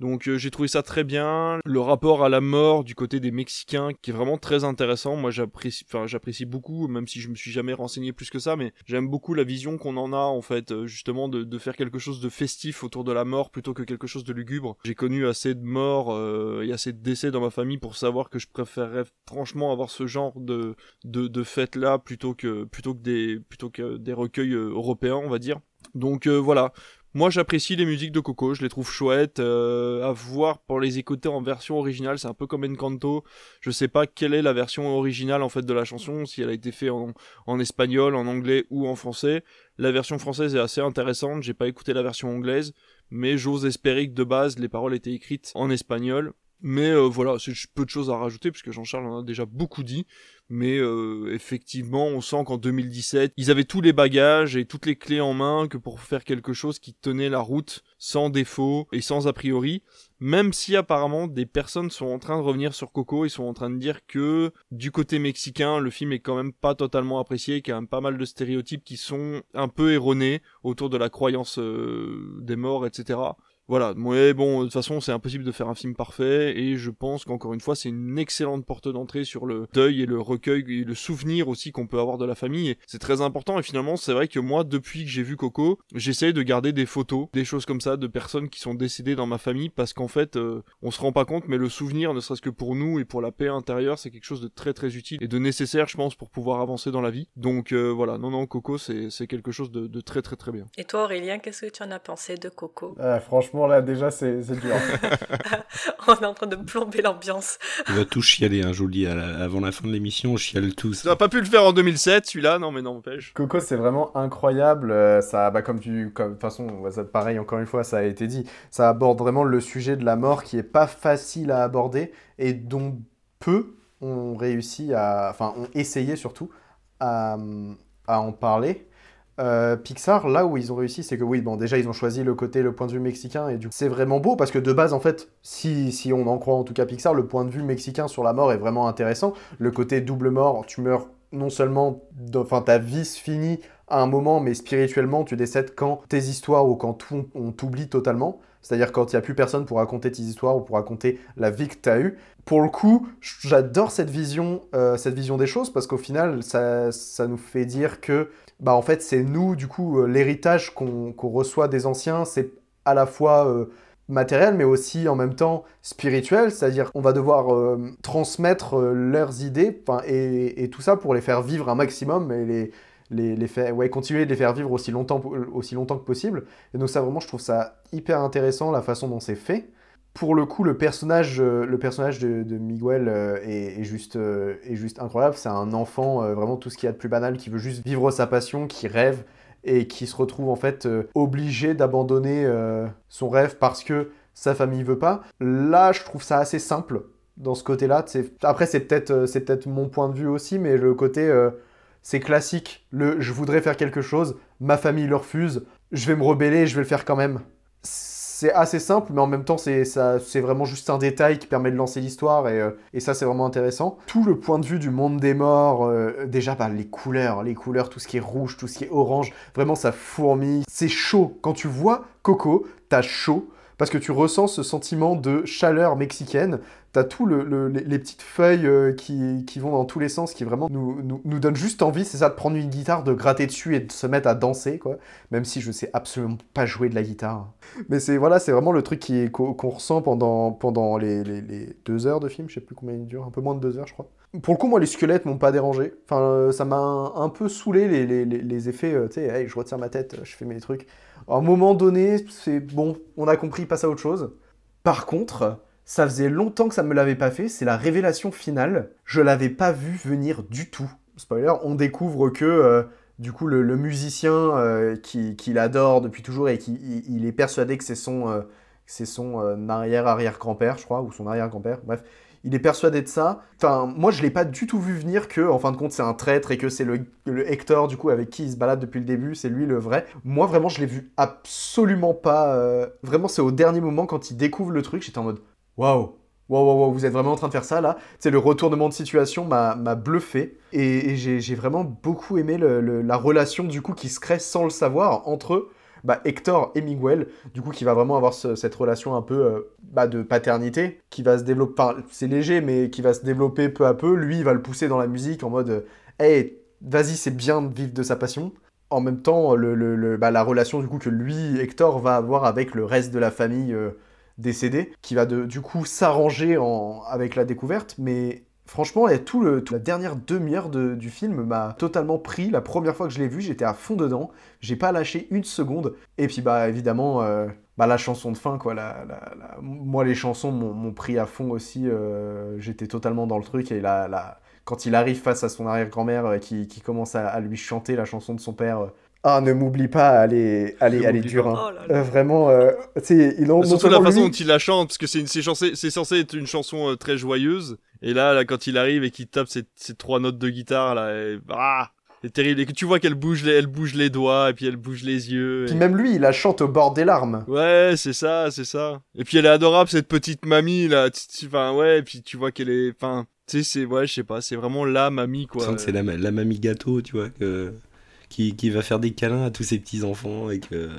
Donc euh, j'ai trouvé ça très bien. Le rapport à la mort du côté des Mexicains qui est vraiment très intéressant. Moi j'apprécie, beaucoup, même si je me suis jamais renseigné plus que ça, mais j'aime beaucoup la vision qu'on en a en fait, euh, justement de, faire quelque chose de festif autour de la mort plutôt que quelque chose de lugubre. J'ai connu assez de morts euh, et assez de décès dans ma famille pour savoir que je préférerais franchement avoir ce genre de de, de fête là plutôt que des recueils européens on va dire. Donc voilà, moi j'apprécie les musiques de Coco, je les trouve chouettes. euh, à voir pour les écouter en version originale, c'est un peu comme Encanto. Je sais pas quelle est la version originale en fait de la chanson, si elle a été faite en, en espagnol, en anglais ou en français. La version française est assez intéressante, j'ai pas écouté la version anglaise, mais j'ose espérer que de base les paroles étaient écrites en espagnol. Mais euh, voilà, c'est peu de choses à rajouter puisque Jean-Charles en a déjà beaucoup dit. Mais euh, effectivement, on sent qu'en 2017, ils avaient tous les bagages et toutes les clés en main que pour faire quelque chose qui tenait la route sans défaut et sans a priori. Même si apparemment des personnes sont en train de revenir sur Coco, ils sont en train de dire que du côté mexicain, le film est quand même pas totalement apprécié, qu'il y a quand même pas mal de stéréotypes qui sont un peu erronés autour de la croyance euh, des morts, etc. Voilà, mais bon, de toute façon, c'est impossible de faire un film parfait, et je pense qu'encore une fois, c'est une excellente porte d'entrée sur le deuil et le recueil et le souvenir aussi qu'on peut avoir de la famille. Et C'est très important, et finalement, c'est vrai que moi, depuis que j'ai vu Coco, j'essaye de garder des photos, des choses comme ça, de personnes qui sont décédées dans ma famille, parce qu'en fait, euh, on se rend pas compte, mais le souvenir, ne serait-ce que pour nous et pour la paix intérieure, c'est quelque chose de très très utile et de nécessaire, je pense, pour pouvoir avancer dans la vie. Donc euh, voilà, non, non, Coco, c'est c'est quelque chose de, de très très très bien. Et toi, Aurélien, qu'est-ce que tu en as pensé de Coco? Ah, franchement, là, déjà, c'est dur. On est en train de plomber l'ambiance. On va tout chialer, hein, je vous le dis, la- avant la fin de l'émission, on chiale tous. Ça n'a pas pu le faire en 2007, celui-là, non mais n'empêche. Coco, c'est vraiment incroyable. euh, Ça, bah, comme tu, comme, de toute façon, ça, pareil, encore une fois, ça a été dit. Ça aborde vraiment le sujet de la mort qui est pas facile à aborder et dont peu ont réussi à, enfin, ont essayé surtout à, à en parler. Euh, Pixar, là où ils ont réussi, c'est que oui, bon, déjà ils ont choisi le côté, le point de vue mexicain, et du coup, c'est vraiment beau parce que de base, en fait, si, si on en croit en tout cas Pixar, le point de vue mexicain sur la mort est vraiment intéressant. Le côté double mort, tu meurs non seulement, enfin, ta vie se finit à un moment, mais spirituellement, tu décèdes quand tes histoires ou quand tout- on t'oublie totalement. C'est-à-dire quand il n'y a plus personne pour raconter tes histoires ou pour raconter la vie que tu as eue. Pour le coup, j'adore cette vision, euh, cette vision des choses parce qu'au final, ça, ça nous fait dire que, bah en fait, c'est nous, du coup, euh, l'héritage qu'on qu'on reçoit des anciens, c'est à la fois euh, matériel, mais aussi en même temps spirituel. C'est-à-dire qu'on va devoir euh, transmettre leurs idées et, et tout ça pour les faire vivre un maximum et les, les, les faire, ouais, continuer de les faire vivre aussi longtemps, aussi longtemps que possible. Et donc ça, vraiment, je trouve ça hyper intéressant, la façon dont c'est fait. Pour le coup, le personnage, euh, le personnage de, Miguel euh, est, juste, euh, est juste incroyable. C'est un enfant, vraiment tout ce qu'il y a de plus banal, qui veut juste vivre sa passion, qui rêve et qui se retrouve en fait obligé d'abandonner son rêve parce que sa famille veut pas. Là, je trouve ça assez simple dans ce côté-là. Après, c'est peut-être c'est peut-être mon point de vue aussi, mais le côté c'est classique. Le je voudrais faire quelque chose, ma famille le refuse, je vais me rebeller, je vais le faire quand même. C'est assez simple, mais en même temps, c'est vraiment juste un détail qui permet de lancer l'histoire, et, euh, et ça, c'est vraiment intéressant. Tout le point de vue du monde des morts, euh, déjà, bah, les couleurs, les couleurs, tout ce qui est rouge, tout ce qui est orange, vraiment, ça fourmille. C'est chaud. Quand tu vois Coco, t'as chaud, parce que tu ressens ce sentiment de chaleur mexicaine. T'as tout le, le- les, petites feuilles euh, qui, qui vont dans tous les sens, qui vraiment nous, nous, nous donnent juste envie, c'est ça, de prendre une guitare, de gratter dessus et de se mettre à danser, quoi. Même si je sais absolument pas jouer de la guitare. Mais c'est voilà, c'est vraiment le truc qu'on ressent pendant, pendant les, les- les deux heures de film, je sais plus combien il dure, un peu moins de deux heures, je crois. Pour le coup, moi, les squelettes m'ont pas dérangé. Enfin, euh, ça m'a un, peu saoulé les, les, les- les effets, euh, tu sais, je retire ma tête, je fais mes trucs. À un moment donné, c'est bon, on a compris, passe à autre chose. Par contre, ça faisait longtemps que ça me l'avait pas fait, c'est la révélation finale. Je l'avais pas vu venir du tout. Spoiler, on découvre que euh, du coup le, musicien euh, qui, l'adore depuis toujours et qui il, est persuadé que c'est son, euh, c'est son euh, arrière-arrière-grand-père, je crois, ou son arrière-grand-père, bref. Il est persuadé de ça. Enfin, moi, je l'ai pas du tout vu venir que, en fin de compte, c'est un traître et que c'est le, Hector, du coup, avec qui il se balade depuis le début, c'est lui le vrai. Moi, vraiment, je l'ai vu absolument pas. euh, Vraiment, c'est au dernier moment, quand il découvre le truc, j'étais en mode Waouh! Waouh, waouh, waouh, vous êtes vraiment en train de faire ça là C'est le retournement de situation m'a bluffé et, j'ai vraiment beaucoup aimé la relation du coup qui se crée sans le savoir entre bah, Hector et Miguel, du coup qui va vraiment avoir ce- cette relation un peu euh, bah, de paternité qui va se développer, c'est léger mais qui va se développer peu à peu. Lui il va le pousser dans la musique en mode hey, vas-y c'est bien de vivre de sa passion. En même temps, le, bah, la relation du coup que lui, Hector, va avoir avec le reste de la famille euh, décédée, qui va du coup s'arranger avec la découverte, mais franchement, la dernière demi-heure de- du film m'a totalement pris. La première fois que je l'ai vu, j'étais à fond dedans, j'ai pas lâché une seconde, et puis bah évidemment, euh, bah, la chanson de fin, quoi, la, moi les chansons m'ont pris à fond aussi, euh, j'étais totalement dans le truc, et la, quand il arrive face à son arrière-grand-mère euh, qui, commence à lui chanter la chanson de son père. Ah, ne m'oublie pas, elle est, elle est, elle est dure. hein. Oh là là. Euh, vraiment, euh, tu sais, il en- non Surtout la façon lui- dont il la chante, parce que c'est censé, c'est censé être une chanson euh, très joyeuse. Et là, là, quand il arrive et qu'il tape ces, ces trois notes de guitare, là, et, ah, c'est terrible. Et que tu vois qu'elle bouge, les, elle bouge les doigts, et puis elle bouge les yeux. Puis et- même lui, il la chante au bord des larmes. Ouais, c'est ça, c'est ça. Et puis elle est adorable, cette petite mamie, là. Enfin, ouais, et puis tu vois qu'elle est. Enfin, tu sais, c'est. Ouais, je sais pas, c'est vraiment la mamie, quoi. sens que c'est la, la mamie gâteau, tu vois, que- qui, va faire des câlins à tous ses petits-enfants et que...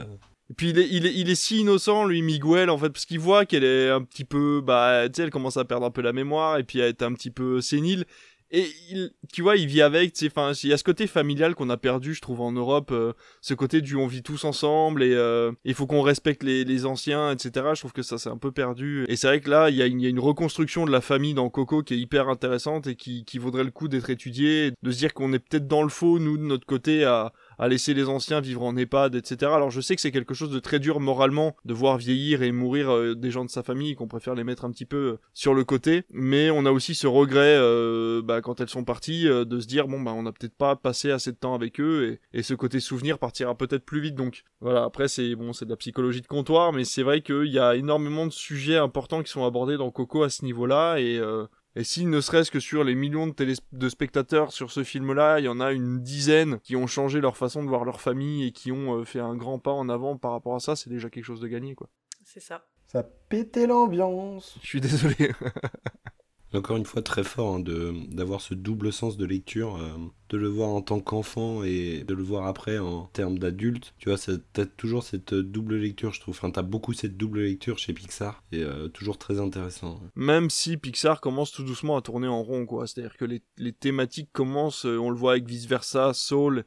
Puis il est, il est, il est si innocent, lui, Miguel, en fait, parce qu'il voit qu'elle est un petit peu, bah, tu sais, elle commence à perdre un peu la mémoire et puis à être un petit peu sénile. Et il, tu vois, il vit avec, tu enfin, il y a ce côté familial qu'on a perdu, je trouve, en Europe, euh, ce côté du on vit tous ensemble et euh, il faut qu'on respecte les, les anciens, etc. Je trouve que ça c'est un peu perdu. Et c'est vrai que là, il y, a une, il y a une reconstruction de la famille dans Coco qui est hyper intéressante et qui, qui vaudrait le coup d'être étudiée, de se dire qu'on est peut-être dans le faux, nous, de notre côté, à, à laisser les anciens vivre en EHPAD, etc. Alors je sais que c'est quelque chose de très dur moralement de voir vieillir et mourir euh, des gens de sa famille, qu'on préfère les mettre un petit peu euh, sur le côté, mais on a aussi ce regret euh, bah, quand elles sont parties euh, de se dire bon bah on n'a peut-être pas passé assez de temps avec eux et, et ce côté souvenir partira peut-être plus vite. Donc voilà, après c'est bon c'est de la psychologie de comptoir, mais c'est vrai qu'il y a énormément de sujets importants qui sont abordés dans Coco à ce niveau-là et et si ne serait-ce que sur les millions de, télés- de spectateurs sur ce film-là, il y en a une dizaine qui ont changé leur façon de voir leur famille et qui ont euh, fait un grand pas en avant par rapport à ça, c'est déjà quelque chose de gagné, quoi. C'est ça. Ça pétait l'ambiance. Je suis désolé. Encore une fois, très fort hein, d'avoir ce double sens de lecture, euh, de le voir en tant qu'enfant et de le voir après en termes d'adulte. Tu vois, t'as toujours cette double lecture, je trouve. Enfin, t'as beaucoup cette double lecture chez Pixar et euh, toujours très intéressant. Même si Pixar commence tout doucement à tourner en rond, quoi. C'est-à-dire que les, les thématiques commencent, euh, on le voit avec Vice Versa, Soul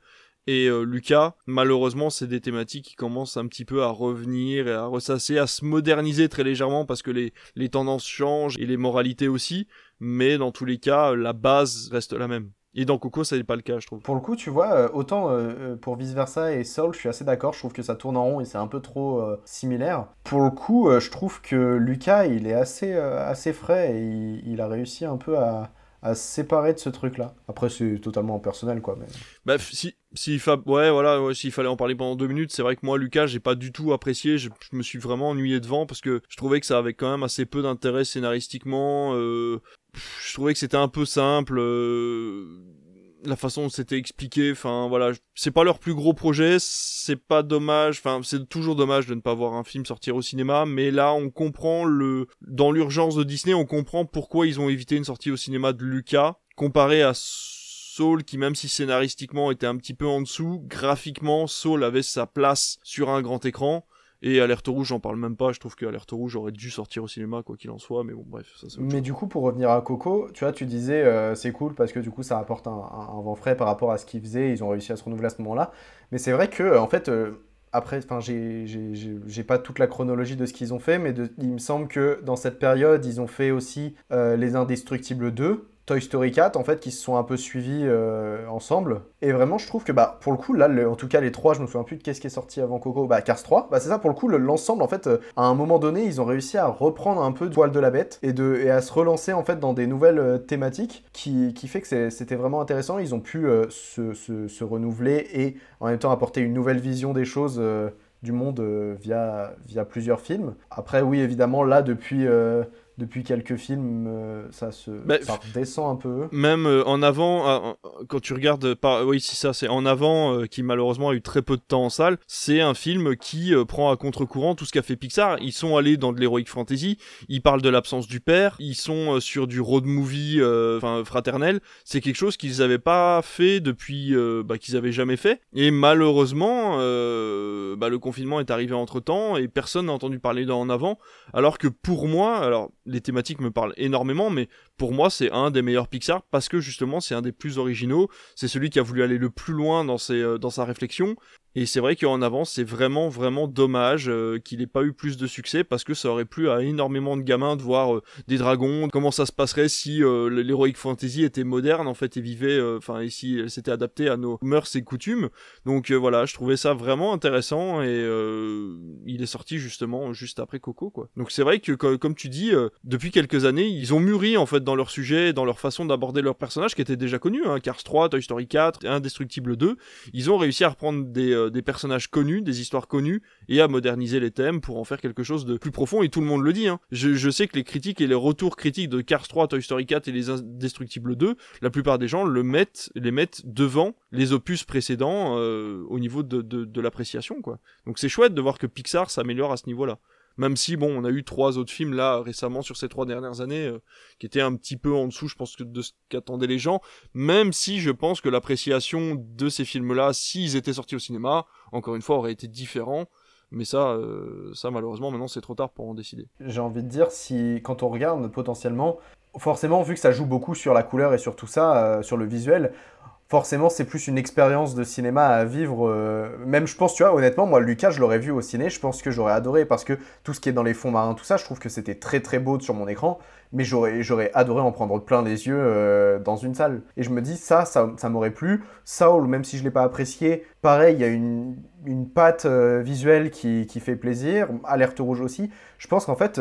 et euh, Lucas. Malheureusement, c'est des thématiques qui commencent un petit peu à revenir et à ressasser, à se moderniser très légèrement parce que les, les tendances changent et les moralités aussi. Mais dans tous les cas, la base reste la même. Et dans Coco, ça n'est pas le cas, je trouve. Pour le coup, tu vois, euh, autant euh, pour Vice Versa et Soul, je suis assez d'accord, je trouve que ça tourne en rond et c'est un peu trop similaire. Pour le coup, je trouve que Lucas, il est assez, assez frais et il a réussi un peu à, à séparer de ce truc-là. Après, c'est totalement personnel, quoi. Mais... Bah, si, si voilà, s'il fallait en parler pendant deux minutes, c'est vrai que moi, Lucas, j'ai pas du tout apprécié. Je, je me suis vraiment ennuyé devant parce que je trouvais que ça avait quand même assez peu d'intérêt scénaristiquement. euh, je trouvais que c'était un peu simple. euh, la façon dont c'était expliqué, enfin voilà, c'est pas leur plus gros projet, c'est pas dommage, enfin c'est toujours dommage de ne pas voir un film sortir au cinéma, mais là on comprend le, dans l'urgence de Disney, on comprend pourquoi ils ont évité une sortie au cinéma de Lucas comparé à Soul qui même si scénaristiquement était un petit peu en dessous, graphiquement Soul avait sa place sur un grand écran. Et Alerte Rouge, j'en parle même pas. Je trouve que Alerte Rouge aurait dû sortir au cinéma, quoi qu'il en soit. Mais bon, bref. Ça, c'est Mais chose. du coup, pour revenir à Coco, tu vois, tu disais euh, c'est cool parce que du coup, ça apporte un, un- un vent frais par rapport à ce qu'ils faisaient. Ils ont réussi à se renouveler à ce moment-là. Mais c'est vrai que, euh, en fait, euh, après, enfin, j'ai- pas toute la chronologie de ce qu'ils ont fait, mais de- il me semble que dans cette période, ils ont fait aussi euh, Les Indestructibles 2. Toy Story 4 en fait qui se sont un peu suivis euh, ensemble et vraiment je trouve que bah pour le coup là en tout cas les trois je me souviens plus de qu'est-ce qui est sorti avant Coco bah Cars 3 bah c'est ça pour le coup le- l'ensemble en fait euh, à un moment donné ils ont réussi à reprendre un peu de poil de la bête et de et à se relancer en fait dans des nouvelles euh, thématiques qui, qui fait que c'était vraiment intéressant ils ont pu se, se- renouveler et en même temps apporter une nouvelle vision des choses du monde via, via plusieurs films. Après, oui, évidemment, là, depuis, depuis quelques films, euh, ça se Bah, ça redescend un peu. Même euh, en avant, euh, quand tu regardes, par... oui, c'est ça, c'est en avant qui malheureusement a eu très peu de temps en salle. C'est un film qui prend à contre-courant tout ce qu'a fait Pixar. Ils sont allés dans de l'heroic fantasy. Ils parlent de l'absence du père. Ils sont sur du road movie, euh, enfin fraternel. C'est quelque chose qu'ils n'avaient pas fait depuis, euh, bah, qu'ils avaient jamais fait. Et malheureusement, euh, bah, le confinement est arrivé entre temps et personne n'a entendu parler d'en avant. Alors que pour moi, alors les thématiques me parlent énormément, mais pour moi c'est un des meilleurs Pixar parce que justement c'est un des plus originaux. C'est celui qui a voulu aller le plus loin dans, euh, sa réflexion. Et c'est vrai qu'en avant, c'est vraiment, vraiment dommage euh, qu'il n'ait pas eu plus de succès parce que ça aurait plu à énormément de gamins de voir euh, des dragons, comment ça se passerait si euh, l'heroic fantasy était moderne en fait et vivait, euh, enfin, et si elle s'était adaptée à nos mœurs et coutumes. Donc voilà, je trouvais ça vraiment intéressant et il est sorti justement juste après Coco quoi. Donc c'est vrai que co- comme tu dis, depuis quelques années, ils ont mûri en fait dans leur sujet, dans leur façon d'aborder leurs personnages qui étaient déjà connus, hein, Cars 3, Toy Story 4, Indestructible 2. Ils ont réussi à reprendre des, euh, des personnages connus, des histoires connues et à moderniser les thèmes pour en faire quelque chose de plus profond et tout le monde le dit. Hein. Je, sais que les critiques et les retours critiques de Cars 3, Toy Story 4 et les Indestructibles 2, la plupart des gens le mettent, les mettent devant les opus précédents euh, au niveau de, de, de l'appréciation quoi. Donc c'est chouette de voir que Pixar s'améliore à ce niveau-là. Même si, bon, on a eu trois autres films là récemment sur ces trois dernières années euh, qui étaient un petit peu en dessous, je pense, que de ce qu'attendaient les gens. Même si je pense que l'appréciation de ces films-là, s'ils étaient sortis au cinéma, encore une fois, aurait été différent. Mais ça, euh, ça malheureusement, maintenant c'est trop tard pour en décider. J'ai envie de dire, si quand on regarde potentiellement, forcément, vu que ça joue beaucoup sur la couleur et sur tout ça, euh, sur le visuel, forcément, c'est plus une expérience de cinéma à vivre. euh, Même, je pense, tu vois, honnêtement, moi, Lucas, je l'aurais vu au ciné, je pense que j'aurais adoré parce que tout ce qui est dans les fonds marins, tout ça, je trouve que c'était très très beau sur mon écran, mais j'aurais adoré en prendre plein les yeux euh, dans une salle. Et je me dis, ça, ça, ça m'aurait plu. Saul, même si je l'ai pas apprécié, pareil, il y a une, une patte euh, visuelle qui, qui fait plaisir. Alerte rouge aussi. Je pense qu'en fait,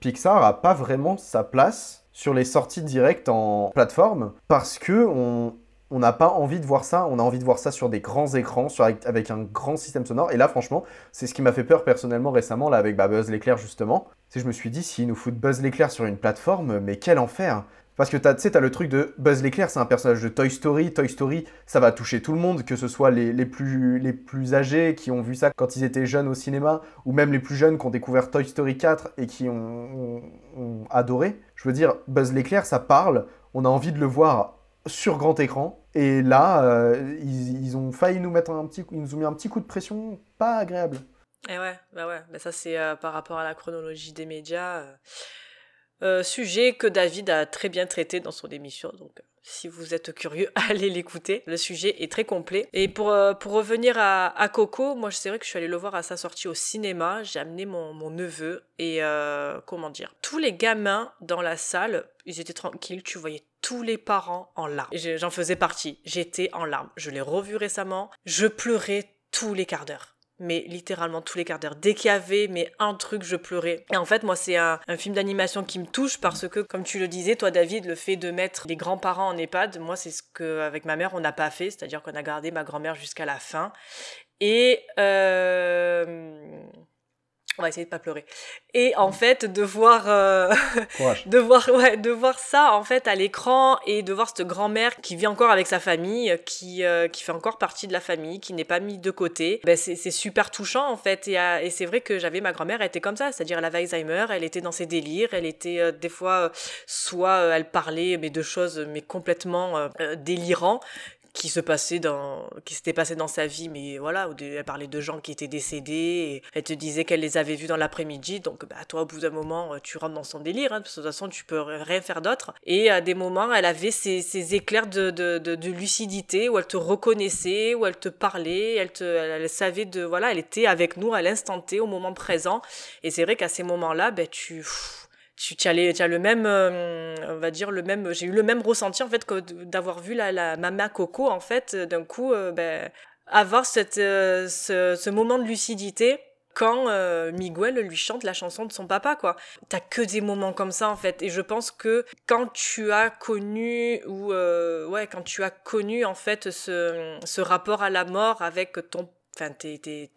Pixar a pas vraiment sa place sur les sorties directes en plateforme parce que on on n'a pas envie de voir ça, on a envie de voir ça sur des grands écrans, avec, un grand système sonore. Et là, franchement, c'est ce qui m'a fait peur personnellement récemment, là, avec bah, Buzz l'éclair, justement. C'est je me suis dit, s'ils nous foutent Buzz l'éclair sur une plateforme, mais quel enfer Parce que tu sais, t'as le truc de Buzz l'éclair, c'est un personnage de Toy Story. Toy Story, ça va toucher tout le monde, que ce soit les, les plus, les plus âgés qui ont vu ça quand ils étaient jeunes au cinéma, ou même les plus jeunes qui ont découvert Toy Story 4 et qui ont- ont adoré. Je veux dire, Buzz l'éclair, ça parle, on a envie de le voir sur grand écran. Et là, euh, ils, ils ont failli nous mettre un petit, ils nous ont mis un petit coup de pression pas agréable. Et ouais, bah ouais, bah ça c'est euh, par rapport à la chronologie des médias. euh, sujet que David a très bien traité dans son émission. Donc, si vous êtes curieux, allez l'écouter. Le sujet est très complet. Et pour, euh, pour revenir à, Coco, moi, c'est vrai que je suis allée le voir à sa sortie au cinéma. J'ai amené mon, mon neveu et, euh, comment dire, tous les gamins dans la salle, ils étaient tranquilles. Tu voyais tous les parents en larmes. J'en faisais partie. J'étais en larmes. Je l'ai revu récemment. Je pleurais tous les quarts d'heure mais littéralement tous les quarts d'heure. Dès qu'il y avait mais un truc, je pleurais. Et en fait, moi, c'est un, film d'animation qui me touche parce que, comme tu le disais, toi, David, le fait de mettre les grands-parents en EHPAD, moi, c'est ce que avec ma mère, on n'a pas fait, c'est-à-dire qu'on a gardé ma grand-mère jusqu'à la fin. Et euh, On va essayer de pas pleurer. Et en fait, de voir, euh, de voir, ouais, de voir ça en fait à l'écran et de voir cette grand-mère qui vit encore avec sa famille, qui euh, qui fait encore partie de la famille, qui n'est pas mise de côté. Ben c'est super touchant en fait. Et, et c'est vrai que j'avais ma grand-mère, elle était comme ça, c'est-à-dire elle avait Alzheimer, elle était dans ses délires, elle était euh, des fois soit elle parlait mais de choses mais complètement délirants qui se passait dans qui s'était passé dans sa vie mais voilà elle parlait de gens qui étaient décédés et elle te disait qu'elle les avait vus dans l'après-midi donc bah toi au bout d'un moment tu rentres dans son délire hein, parce que de toute façon tu peux rien faire d'autre. Et à des moments elle avait ces, éclairs de, de, lucidité où elle te reconnaissait où elle te parlait elle te elle, savait de voilà elle était avec nous à l'instant T au moment présent. Et c'est vrai qu'à ces moments là ben tu tu, tu, as, le même, euh, on va dire le même, j'ai eu le même ressenti en fait que d'avoir vu la, la Mama Coco en fait d'un coup, euh, ben, avoir cette, euh, ce, ce, moment de lucidité quand Miguel lui chante la chanson de son papa quoi. T'as que des moments comme ça en fait et je pense que quand tu as connu ou ouais quand tu as connu en fait ce, ce rapport à la mort avec ton enfin tes, tes,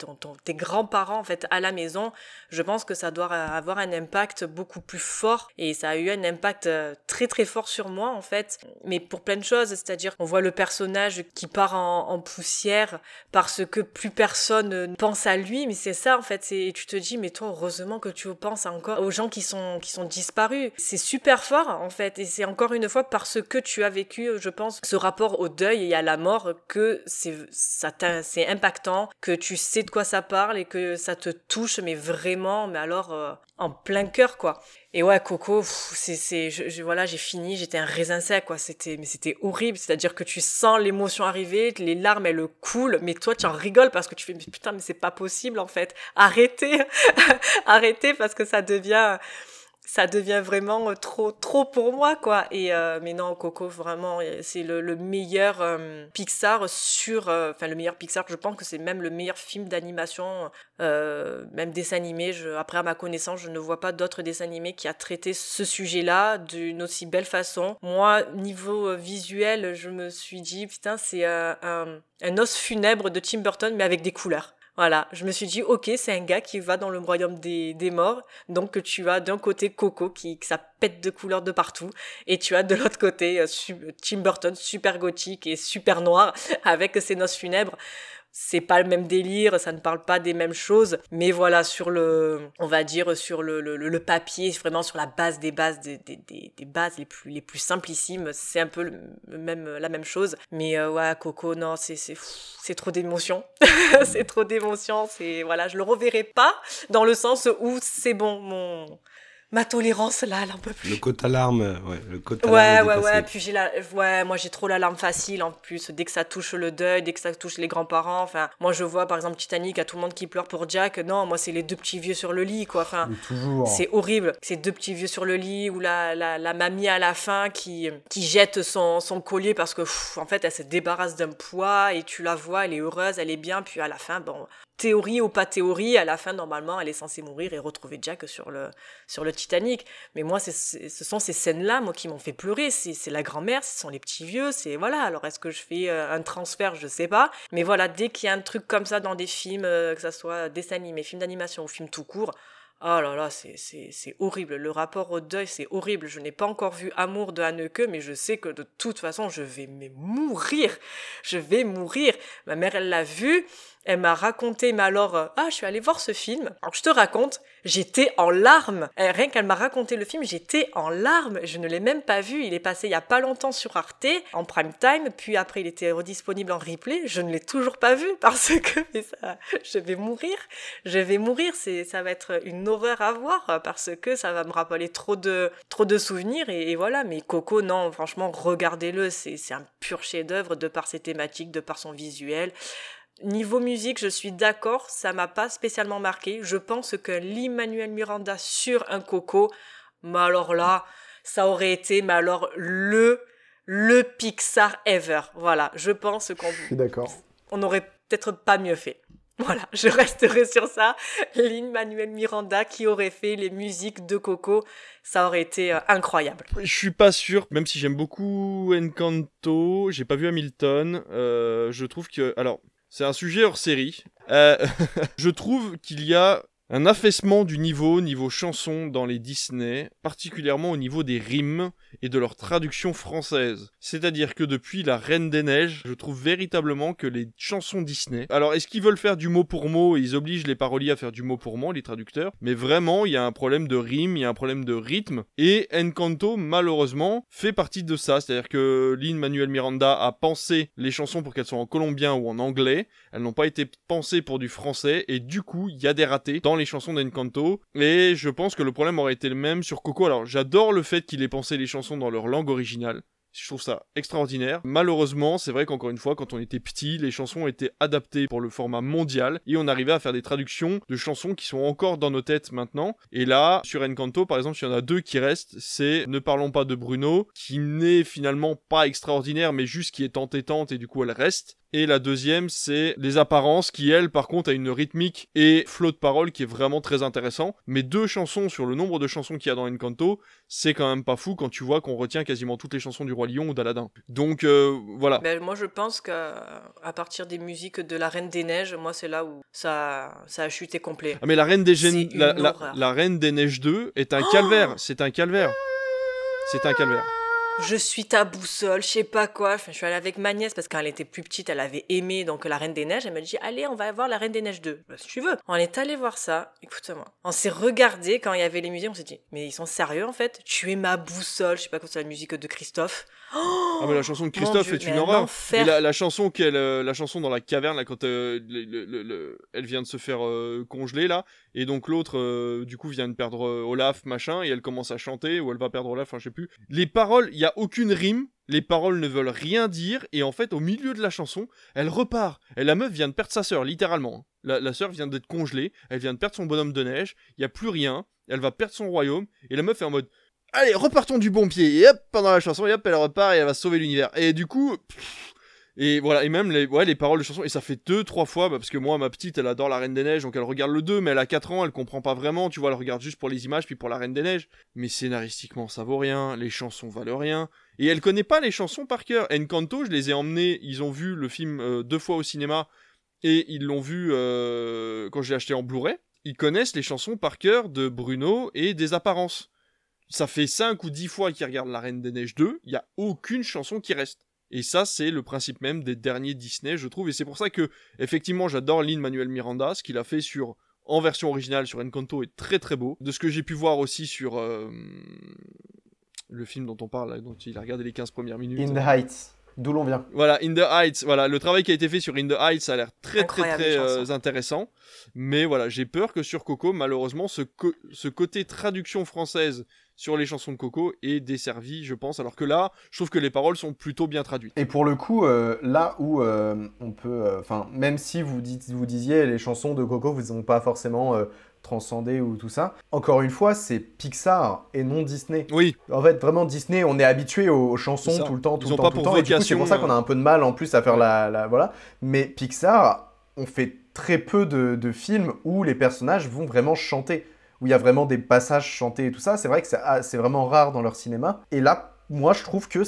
tes grands-parents en fait à la maison, je pense que ça doit avoir un impact beaucoup plus fort. Et ça a eu un impact euh, très très fort sur moi en fait, mais pour plein de choses, c'est-à-dire qu'on voit le personnage qui part en, poussière parce que plus personne ne pense à lui, mais c'est ça en fait, c'est tu te dis mais toi heureusement que tu penses encore aux gens qui sont qui sont disparus, c'est super fort en fait. Et c'est encore une fois parce que tu as vécu, je pense, ce rapport au deuil et à la mort que c'est c'est impactant que tu sais de quoi ça parle et que ça te touche, mais vraiment, mais alors euh, en plein cœur, quoi. Et ouais, Coco, c'est, je, voilà, j'ai fini, j'étais un raisin sec, quoi. C'était, mais c'était horrible. C'est-à-dire que tu sens l'émotion arriver, les larmes, elles coulent, mais toi, tu en rigoles parce que tu fais, putain, mais c'est pas possible, en fait. Arrêtez, arrêtez parce que ça devient, ça devient vraiment euh, trop trop pour moi quoi. Et euh, mais non Coco vraiment euh, c'est le, le, meilleur Pixar sur enfin le meilleur Pixar. Je pense que c'est même le meilleur film d'animation même dessin animé. Je, après à ma connaissance je ne vois pas d'autres dessins animés qui a traité ce sujet là d'une aussi belle façon. Moi niveau visuel je me suis dit putain c'est un, un os funèbre de Tim Burton mais avec des couleurs voilà, je me suis dit, ok, c'est un gars qui va dans le royaume des, des morts. Donc tu as d'un côté Coco qui, ça pète de couleurs de partout, et tu as de l'autre côté euh, Tim Burton super gothique et super noir avec ses noces funèbres c'est pas le même délire, ça ne parle pas des mêmes choses, mais voilà, sur le, on va dire, sur le, le, le papier, vraiment sur la base des bases, des, des, des, bases les plus, les plus simplissimes, c'est un peu le même, la même chose. Mais euh, ouais, Coco, non, c'est, c'est, c'est trop d'émotions. c'est trop d'émotions, c'est, voilà, je le reverrai pas dans le sens où c'est bon, mon, ma tolérance là, elle un peu plus. Le quota larme, ouais, le quota Ouais, ouais, ouais, puis j'ai la ouais, moi j'ai trop l'alarme facile en plus dès que ça touche le deuil, dès que ça touche les grands-parents, enfin, moi je vois par exemple Titanic à tout le monde qui pleure pour Jack, non, moi c'est les deux petits vieux sur le lit quoi, enfin, c'est horrible. Ces deux petits vieux sur le lit ou la, la, la mamie à la fin qui qui jette son, son collier parce que en fait elle se débarrasse d'un poids et tu la vois, elle est heureuse, elle est bien puis à la fin bon, théorie ou pas théorie, à la fin, normalement, elle est censée mourir et retrouver Jack sur le, sur le Titanic. Mais moi, ce sont ces scènes-là, moi, qui m'ont fait pleurer. C'est la grand-mère, ce sont les petits vieux, c'est voilà. Alors, est-ce que je fais euh, un transfert? Je sais pas. Mais voilà, dès qu'il y a un truc comme ça dans des films, euh, que ça soit dessins animés, films d'animation ou films tout court, Oh là là, c'est horrible. Le rapport au deuil, c'est horrible. Je n'ai pas encore vu Amour de Hanneke, mais je sais que de toute façon, je vais mourir. Je vais mourir. Ma mère, elle l'a vu. Elle m'a raconté, mais alors, euh, ah, je suis allée voir ce film. Alors, je te raconte, j'étais en larmes. Euh, rien qu'elle m'a raconté le film, j'étais en larmes. Je ne l'ai même pas vu. Il est passé il y a pas longtemps sur Arte, en prime time, puis après, il était redisponible en replay. Je ne l'ai toujours pas vu parce que je vais mourir. Je vais mourir. C'est, ça va être une horreur à voir parce que ça va me rappeler trop de, trop de souvenirs et, et voilà. Mais Coco, non, franchement, regardez-le. C'est, c'est un pur chef-d'œuvre de par ses thématiques, de par son visuel. Niveau musique, je suis d'accord, ça m'a pas spécialement marqué. Je pense que l'Immanuel Miranda sur un coco, mais alors là, ça aurait été, mais alors le, le Pixar ever. Voilà, je pense qu'on. Je suis d'accord. On n'aurait peut-être pas mieux fait. Voilà, je resterai sur ça. Lin-Manuel Miranda qui aurait fait les musiques de Coco, ça aurait été euh, incroyable. Je suis pas sûr, même si j'aime beaucoup Encanto, j'ai pas vu Hamilton. Euh, je trouve que, alors, c'est un sujet hors série. Euh, je trouve qu'il y a un affaissement du niveau, niveau chanson dans les Disney, particulièrement au niveau des rimes et de leur traduction française. C'est-à-dire que depuis La Reine des Neiges, je trouve véritablement que les chansons Disney... Alors, est-ce qu'ils veulent faire du mot pour mot ils obligent les paroliers à faire du mot pour mot, les traducteurs? Mais vraiment, il y a un problème de rime, il y a un problème de rythme. Et Encanto, malheureusement, fait partie de ça. C'est-à-dire que Lin-Manuel Miranda a pensé les chansons pour qu'elles soient en colombien ou en anglais. Elles n'ont pas été pensées pour du français. Et du coup, il y a des ratés les chansons d'Encanto. Et je pense que le problème aurait été le même sur Coco. Alors, j'adore le fait qu'il ait pensé les chansons dans leur langue originale. Je trouve ça extraordinaire. Malheureusement, c'est vrai qu'encore une fois, quand on était petit, les chansons étaient adaptées pour le format mondial et on arrivait à faire des traductions de chansons qui sont encore dans nos têtes maintenant. Et là, sur Encanto, par exemple, il y en a deux qui restent. C'est Ne parlons pas de Bruno, qui n'est finalement pas extraordinaire, mais juste qui est entêtante et du coup elle reste. Et la deuxième, c'est Les Apparences, qui elle, par contre, a une rythmique et flot de parole qui est vraiment très intéressant. Mais deux chansons sur le nombre de chansons qu'il y a dans Encanto, c'est quand même pas fou quand tu vois qu'on retient quasiment toutes les chansons du Roi Lion ou d'Aladin. Donc euh, voilà. Ben, moi, je pense qu'à partir des musiques de La Reine des Neiges, moi, c'est là où ça, ça a chuté complet. Ah, mais la Reine des, C'est Gén- une la, la- horreur. la Reine des Neiges 2 est un calvaire. C'est un calvaire. C'est un calvaire. Je suis ta boussole, je sais pas quoi. Je suis allée avec ma nièce parce qu'elle était plus petite, elle avait aimé donc la Reine des Neiges. Elle m'a dit allez, on va voir la Reine des Neiges 2. Bah, si tu veux. On est allé voir ça. Écoute-moi. On s'est regardé quand il y avait les musiques. On s'est dit mais ils sont sérieux en fait? Tu es ma boussole. Je sais pas quoi c'est la musique de Christophe. Oh Ah mais la chanson de Christophe Dieu, est une un horreur. Et la, la chanson qu'elle, euh, la chanson dans la caverne là quand euh, le- le- le- le- elle vient de se faire euh, congeler là, et donc l'autre du coup vient de perdre Olaf machin et elle commence à chanter ou elle va perdre Olaf, je sais plus. Les paroles, il y a aucune rime. Les paroles ne veulent rien dire et en fait au milieu de la chanson, elle repart. Et la meuf vient de perdre sa sœur littéralement. La, la sœur vient d'être congelée, elle vient de perdre son bonhomme de neige. Il y a plus rien. Elle va perdre son royaume et la meuf est en mode Allez, repartons du bon pied. Et hop, pendant la chanson, et hop, elle repart et elle va sauver l'univers. Et du coup, pff, et voilà, et même les, ouais, les paroles de chanson, et ça fait deux, trois fois, bah, parce que moi, ma petite, elle adore la Reine des Neiges, donc elle regarde le 2, mais elle a 4 ans, elle comprend pas vraiment, tu vois, elle regarde juste pour les images, puis pour la Reine des Neiges. Mais scénaristiquement, ça vaut rien, les chansons valent rien. Et elle connaît pas les chansons par cœur. Encanto, je les ai emmenés, ils ont vu le film euh, deux fois au cinéma, et ils l'ont vu euh, quand j'ai acheté en Blu-ray. Ils connaissent les chansons par cœur de Bruno et des apparences ça fait 5 ou 10 fois qu'ils regardent La Reine des Neiges 2, il n'y a aucune chanson qui reste. Et ça, c'est le principe même des derniers Disney, je trouve. Et c'est pour ça que, effectivement, j'adore Lin-Manuel Miranda. Ce qu'il a fait sur, en version originale sur Encanto est très très beau. De ce que j'ai pu voir aussi sur euh, le film dont on parle, dont il a regardé les 15 premières minutes. In the Heights, d'où l'on vient. Voilà, In the Heights, voilà, le travail qui a été fait sur In the Heights a l'air très Incroyable très très euh, intéressant. Mais voilà, j'ai peur que sur Coco, malheureusement, ce, co- ce côté traduction française sur les chansons de Coco est desservi, je pense. Alors que là, je trouve que les paroles sont plutôt bien traduites. Et pour le coup, euh, là où euh, on peut, euh, enfin, même si vous, dites, vous disiez les chansons de Coco vous ont pas forcément transcendé ou tout ça, encore une fois, c'est Pixar et non Disney. Oui. En fait, vraiment Disney, on est habitué aux, chansons tout le temps, tout Ils le temps, pas tout le temps. Et du coup, c'est pour ça qu'on a un peu de mal en plus à faire la, la- voilà. Mais Pixar, on fait très peu de, de films où les personnages vont vraiment chanter où il y a vraiment des passages chantés et tout ça. C'est vrai que c'est ah, vraiment rare dans leur cinéma. Et là, moi, je trouve que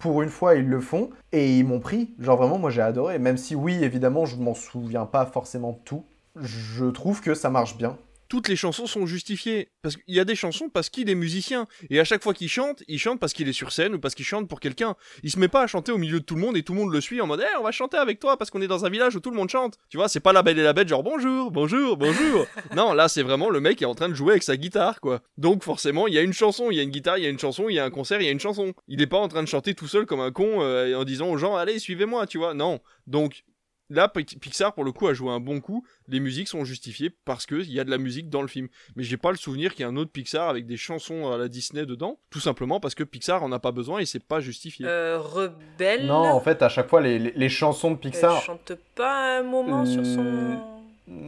pour une fois, ils le font et ils m'ont pris. Genre vraiment, moi, j'ai adoré. Même si, oui, évidemment, je m'en souviens pas forcément tout. Je trouve que ça marche bien. Toutes les chansons sont justifiées. Parce qu'il y a des chansons parce qu'il est musicien. Et à chaque fois qu'il chante, il chante parce qu'il est sur scène ou parce qu'il chante pour quelqu'un. Il se met pas à chanter au milieu de tout le monde et tout le monde le suit en mode Eh, on va chanter avec toi parce qu'on est dans un village où tout le monde chante. Tu vois, c'est pas la belle et la bête genre bonjour, bonjour, bonjour. non, là c'est vraiment le mec qui est en train de jouer avec sa guitare quoi. Donc forcément, il y a une chanson, il y a une guitare, il y a une chanson, il y a un concert, il y a une chanson. Il est pas en train de chanter tout seul comme un con euh, en disant aux gens allez, suivez-moi, tu vois. Non. Donc Là, Pi- Pixar, pour le coup, a joué un bon coup. Les musiques sont justifiées parce qu'il y a de la musique dans le film. Mais j'ai pas le souvenir qu'il y ait un autre Pixar avec des chansons à la Disney dedans. Tout simplement parce que Pixar en a pas besoin et c'est pas justifié. Euh, Rebelle. Non, en fait, à chaque fois, les, les- les chansons de Elle Pixar, chante pas un moment sur son.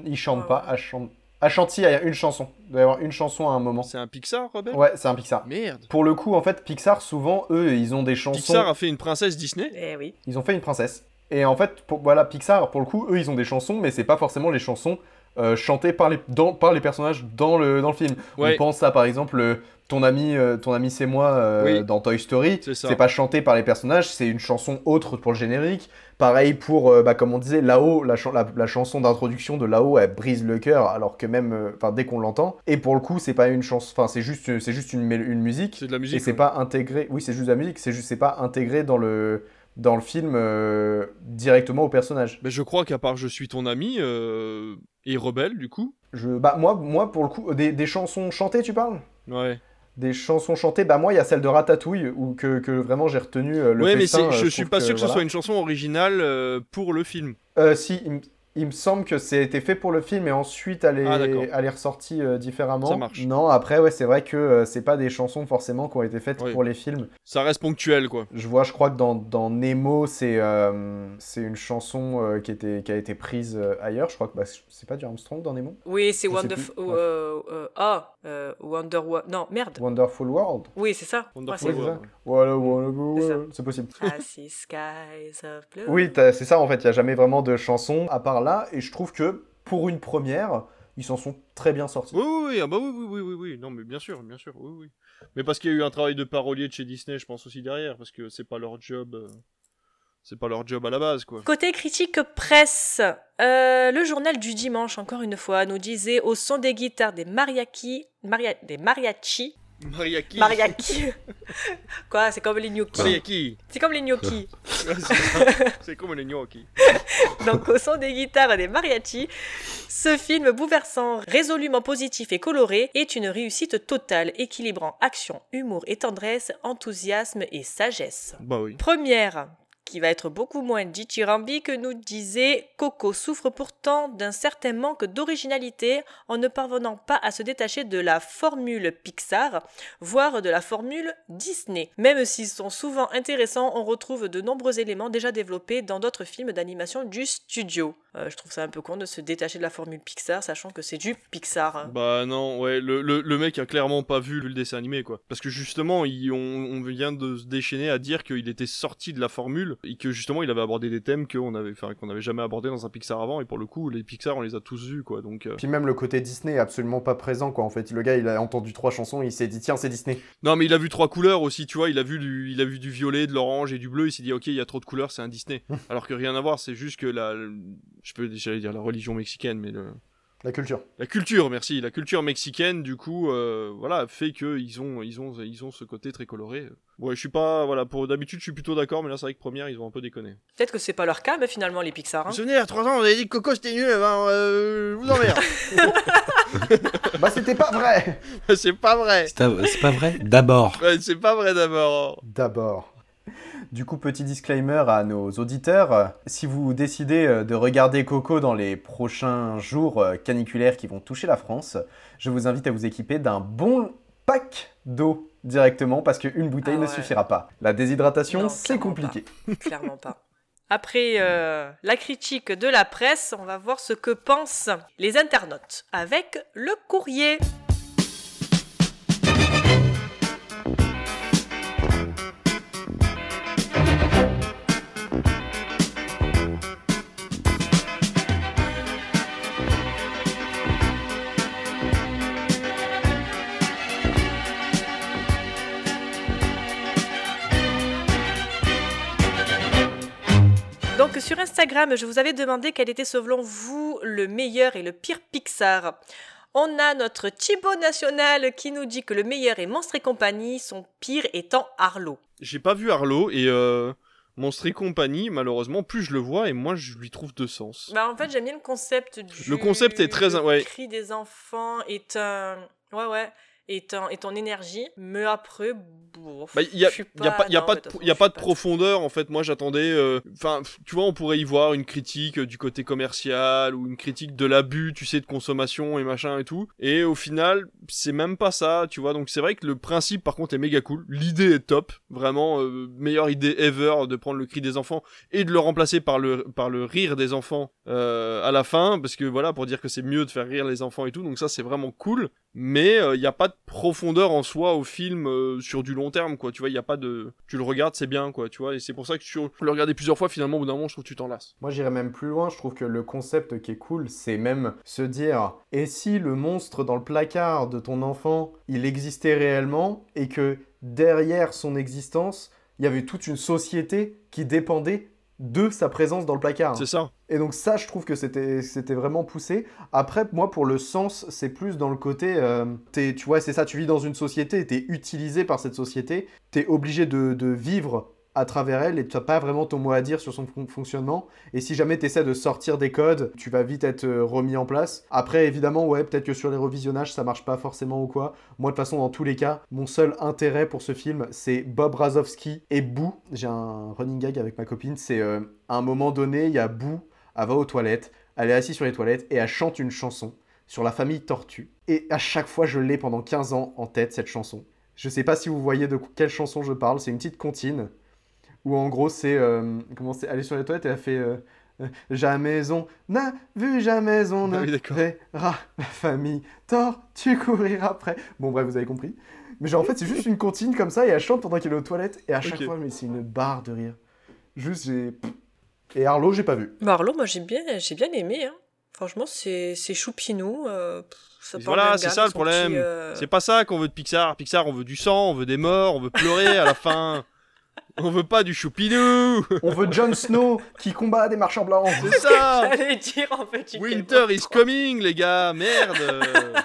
ils chantent pas. Ashanti, Ashanti, il y a une chanson. Il doit y avoir une chanson à un moment. C'est un Pixar, Rebelle? Ouais, c'est un Pixar. Merde. Pour le coup, en fait, Pixar, souvent, eux, ils ont des chansons. Pixar a fait une princesse Disney? Eh oui. Ils ont fait une princesse. Et en fait, pour- voilà, Pixar, pour le coup, eux, ils ont des chansons, mais c'est pas forcément les chansons euh, chantés par les, dans, par les personnages dans le, dans le film. Ouais. On pense à par exemple euh, ton ami, euh, ton ami c'est moi Oui. dans Toy Story. C'est pas chanté par les personnages, c'est une chanson autre pour le générique. Pareil pour, bah, comme on disait, là-haut, la, la, la chanson d'introduction de là-haut, elle brise le cœur, alors que même, enfin, dès qu'on l'entend. Et pour le coup, c'est pas une chanson, enfin, c'est juste, c'est juste une, une musique. C'est de la musique. Et c'est pas intégré, oui, c'est juste de la musique, c'est juste, c'est pas intégré dans le, dans le film euh, directement au personnage. Mais je crois qu'à part Je suis ton ami euh, et Rebelle, du coup. Je, bah, moi, moi, pour le coup, des, des chansons chantées, tu parles? Ouais. Des chansons chantées, bah moi il y a celle de Ratatouille où que, que vraiment j'ai retenu euh, le ouais, mais festin, euh, je suis pas sûr que ce soit une chanson originale euh, pour le film. Euh, si, il, me- semble que c'était fait pour le film et ensuite elle est, Ah, d'accord. elle est ressortie euh, différemment. Ça marche. Non, après, ouais, c'est vrai que euh, c'est pas des chansons forcément qui ont été faites Oui. pour les films. Ça reste ponctuel, quoi. Je vois, je crois que dans, dans Nemo, c'est euh, c'est une chanson euh, qui, était, qui a été prise euh, ailleurs. Je crois que bah, c'est pas du Armstrong dans Nemo? Oui, c'est Wonderful. ah, Wonder Wo- Non, merde. Wonderful World Oui, c'est ça. Wonderful Ouais, World, C'est possible. Classy skies of blue. Oui, c'est ça en fait, il n'y a jamais vraiment de chanson à part là, et je trouve que pour une première, ils s'en sont très bien sortis. Oui, oui, oui, ah bah oui, oui, oui, oui, oui. Non, mais bien sûr, bien sûr, oui, oui. Mais parce qu'il y a eu un travail de parolier de chez Disney, je pense aussi derrière, parce que c'est pas leur job. euh, C'est pas leur job à la base, quoi. Côté critique presse, euh, le journal du dimanche, encore une fois, nous disait au son des guitares des mariachi, maria- des mariachi, Mariaki. mariachi. Quoi, c'est comme les gnocchi. Mariaki. C'est comme les gnocchi. c'est comme les gnocchi. Donc au son des guitares et des mariachis, ce film bouleversant, résolument positif et coloré est une réussite totale, équilibrant action, humour et tendresse, enthousiasme et sagesse. Bah oui. Première, qui va être beaucoup moins dithyrambique, nous disait Coco souffre pourtant d'un certain manque d'originalité en ne parvenant pas à se détacher de la formule Pixar, voire de la formule Disney. Même s'ils sont souvent intéressants, on retrouve de nombreux éléments déjà développés dans d'autres films d'animation du studio. Euh, je trouve ça un peu con de se détacher de la formule Pixar, sachant que c'est du Pixar. Bah non, ouais, le, le, le mec a clairement pas vu le dessin animé, quoi. Parce que justement, il, on, on vient de se déchaîner à dire qu'il était sorti de la formule et que justement, il avait abordé des thèmes qu'on avait, enfin, qu'on avait jamais abordé dans un Pixar avant. Et pour le coup, les Pixar, on les a tous vus, quoi. Donc, euh, Puis même le côté Disney est absolument pas présent, quoi. En fait, le gars, il a entendu trois chansons, il s'est dit, tiens, c'est Disney. Non, mais il a vu trois couleurs aussi, tu vois. Il a vu du, il a vu du violet, de l'orange et du bleu. Il s'est dit, ok, il y a trop de couleurs, c'est un Disney. Alors que rien à voir, c'est juste que la, je peux déjà dire la religion mexicaine, mais le, La culture. la culture, merci, la culture mexicaine, du coup, euh, voilà, fait que ils ont, ils ont, ils ont ce côté très coloré. Ouais, je suis pas, voilà, pour d'habitude, je suis plutôt d'accord, mais là, c'est vrai que première, ils ont un peu déconné. Peut-être que c'est pas leur cas, mais finalement, les Pixar. hein. Vous vous souvenez, il y a 3 ans, on avait dit que Coco c'était nul, eh ben, euh, je vous emmerde. bah, c'était pas vrai c'est pas vrai. C'est pas vrai D'abord. Ouais, c'est pas vrai d'abord. D'abord. Du coup, petit disclaimer à nos auditeurs, si vous décidez euh, de regarder Coco dans les prochains jours euh, caniculaires qui vont toucher la France, je vous invite à vous équiper d'un bon pack d'eau directement parce qu'une bouteille Ah ne suffira pas. La déshydratation, c'est compliqué. Clairement pas. Après euh, la critique de la presse, on va voir ce que pensent les internautes avec le courrier. Sur Instagram, je vous avais demandé quel était selon vous le meilleur et le pire Pixar. On a notre Thibaut National qui nous dit que le meilleur est Monstre et compagnie, son pire étant Arlo. J'ai pas vu Arlo et euh, Monstre et compagnie, malheureusement, plus je le vois et moins je lui trouve de sens. Bah en fait j'aime bien le concept du Le concept est très- le ouais. cri des enfants est un ouais ouais est en énergie mais après bon, Bah, il y a, je suis y a pas, y a non, pas de, façon, y a pas de profondeur en fait. Moi, j'attendais. euh, Enfin, tu vois, on pourrait y voir une critique euh, du côté commercial ou une critique de l'abus, tu sais, de consommation et machin et tout. Et au final, c'est même pas ça, tu vois. Donc c'est vrai que le principe, par contre, est méga cool. L'idée est top, vraiment euh, meilleure idée ever de prendre le cri des enfants et de le remplacer par le par le rire des enfants à la fin, parce que voilà, pour dire que c'est mieux de faire rire les enfants et tout. Donc ça, c'est vraiment cool. Mais il n'y a pas de profondeur en soi au film euh, sur du long terme, quoi. Tu vois, il y a pas de. Tu le regardes, c'est bien, quoi, tu vois, et c'est pour ça que tu le regarder plusieurs fois, finalement, au bout d'un moment, je trouve que tu t'en lasses. Moi, j'irais même plus loin, je trouve que le concept qui est cool, c'est même se dire et si le monstre dans le placard de ton enfant, il existait réellement, et que derrière son existence, il y avait toute une société qui dépendait de sa présence dans le placard. C'est ça. Et donc ça, je trouve que c'était c'était vraiment poussé. Après, moi, pour le sens, c'est plus dans le côté, euh, tu vois, c'est ça, tu vis dans une société, tu es utilisé par cette société, tu es obligé de, de vivre à travers elle et tu n'as pas vraiment ton mot à dire sur son fonctionnement. Et si jamais tu essaies de sortir des codes, tu vas vite être euh, remis en place. Après, évidemment, ouais, peut-être que sur les revisionnages, ça marche pas forcément ou quoi. Moi, de toute façon, dans tous les cas, mon seul intérêt pour ce film, c'est Bob Razowski et Boo. J'ai un running gag avec ma copine, c'est euh, à un moment donné, il y a Boo, elle va aux toilettes, elle est assise sur les toilettes et elle chante une chanson sur la famille Tortue. Et à chaque fois, je l'ai pendant 15 ans en tête, cette chanson. Je sais pas si vous voyez de quelle chanson je parle, c'est une petite comptine où en gros c'est euh, comment c'est aller sur les toilettes et elle fait euh, euh, jamais on n'a vu jamais on Ah ne oui, d'accord. verra la famille tort tu courir après bon bref vous avez compris mais genre en fait c'est juste une comptine comme ça et elle chante pendant qu'elle est aux toilettes et à chaque fois mais c'est une barre de rire juste j'ai et Arlo j'ai pas vu Marlo, moi j'ai bien, j'ai bien aimé. Hein. Franchement, c'est c'est choupinou. euh, ça Voilà, c'est ça le problème. petit, euh, C'est pas ça qu'on veut de Pixar. Pixar, on veut du sang, on veut des morts, on veut pleurer à la fin. On veut pas du choupinou. on veut Jon Snow qui combat des marchands blancs C'est ça. J'allais dire en fait. Winter is coming, les gars. Merde.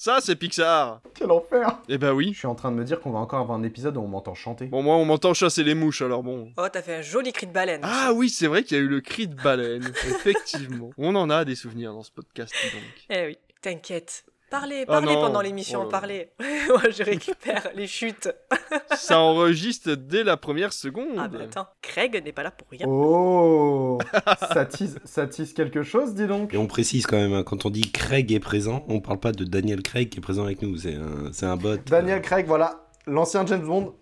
Ça, c'est Pixar. quel enfer Eh ben oui. je suis en train de me dire qu'on va encore avoir un épisode où on m'entend chanter Bon, moi, on m'entend chasser les mouches, alors bon. Oh, t'as fait un joli cri de baleine. Ah oui, c'est vrai qu'il y a eu le cri de baleine. Effectivement. On en a des souvenirs dans ce podcast, donc. Eh oui, t'inquiète. Parlez, Ah parlez pendant l'émission, Oh parlez. Moi, je récupère les chutes. Ça enregistre dès la première seconde. Ah bah attends, Craig n'est pas là pour rien. oh ça tease ça tease quelque chose dis donc Et on précise quand même, hein, quand on dit Craig est présent, on parle pas de Daniel Craig qui est présent avec nous, c'est un, c'est un bot. Daniel Craig voilà l'ancien James Bond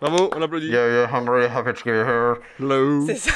Bravo, on applaudit. I'm really happy to be here. Hello. C'est ça.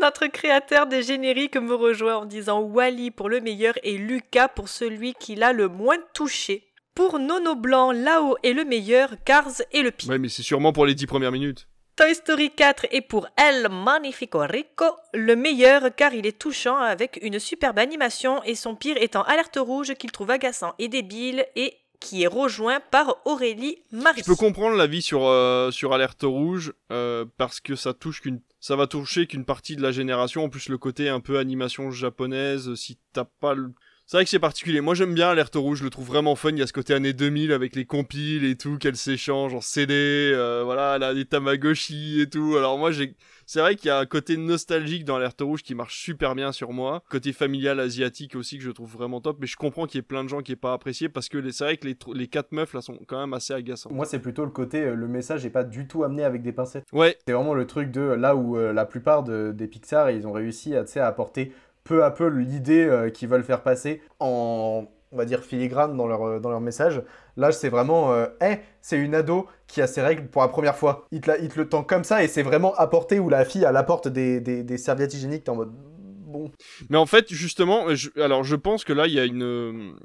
Notre créateur des génériques me rejoint en disant Wally pour le meilleur et Lucas pour celui qui l'a le moins touché. Pour Nono Blanc, Lao est le meilleur, Cars est le pire. Ouais, mais c'est sûrement pour les dix premières minutes. Toy Story 4 est pour El Magnifico Rico le meilleur car il est touchant avec une superbe animation et son pire étant Alerte Rouge qu'il trouve agaçant et débile et qui est rejoint par Aurélie Marie. Je peux comprendre l'avis sur euh, sur alerte rouge euh, parce que ça touche qu'une ça va toucher qu'une partie de la génération en plus le côté un peu animation japonaise si t'as pas le c'est vrai que c'est particulier. Moi j'aime bien Alerte Rouge, je le trouve vraiment fun. Il y a ce côté années 2000 avec les compiles et tout qu'elle s'échange en CD, euh, voilà, a des Tamagotchi et tout. Alors moi j'ai, c'est vrai qu'il y a un côté nostalgique dans Alerte Rouge qui marche super bien sur moi. Côté familial asiatique aussi que je trouve vraiment top. Mais je comprends qu'il y ait plein de gens qui aient pas apprécié parce que c'est vrai que les, les quatre meufs là sont quand même assez agaçants. Moi, c'est plutôt le côté, euh, le message n'est pas du tout amené avec des pincettes. Ouais. C'est vraiment le truc de là où euh, la plupart de- des Pixar, ils ont réussi à, apporter peu à peu l'idée euh, qu'ils veulent faire passer en, on va dire, filigrane dans leur, dans leur message. Là, c'est vraiment, Eh, c'est une ado qui a ses règles pour la première fois. Il te, le tend comme ça et c'est vraiment apporté où la fille, elle apporte des, des, des serviettes hygiéniques, t'es en mode, bon. Mais en fait, justement, alors je pense que là, il y a une.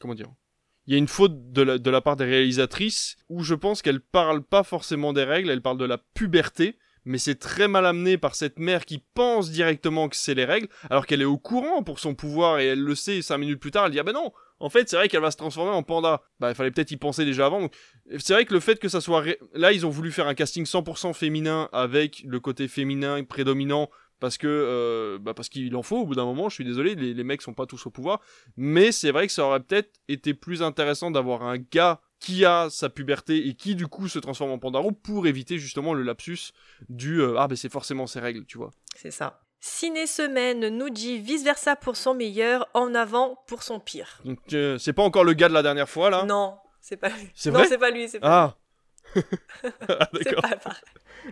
Comment dire Il y a une faute de la, de la part des réalisatrices où je pense qu'elles parlent pas forcément des règles, elles parlent de la puberté. Mais c'est très mal amené par cette mère qui pense directement que c'est les règles, alors qu'elle est au courant pour son pouvoir et elle le sait. Cinq minutes plus tard, elle dit ah ben non, en fait c'est vrai qu'elle va se transformer en panda. Bah il fallait peut-être y penser déjà avant. C'est vrai que le fait que ça soit ré- là, ils ont voulu faire un casting 100% féminin avec le côté féminin prédominant parce que euh, bah parce qu'il en faut au bout d'un moment. Je suis désolé, les, les mecs sont pas tous au pouvoir, mais c'est vrai que ça aurait peut-être été plus intéressant d'avoir un gars qui a sa puberté et qui du coup se transforme en pandaro pour éviter justement le lapsus du euh, ah ben c'est forcément ses règles, tu vois. C'est ça. Ciné Semaine nous dit vice versa pour son meilleur, en avant pour son pire. Donc euh, c'est pas encore le gars de la dernière fois là? Non, c'est pas lui. C'est non, c'est pas lui, c'est pas Ah. Ah, C'est d'accord. pas pareil.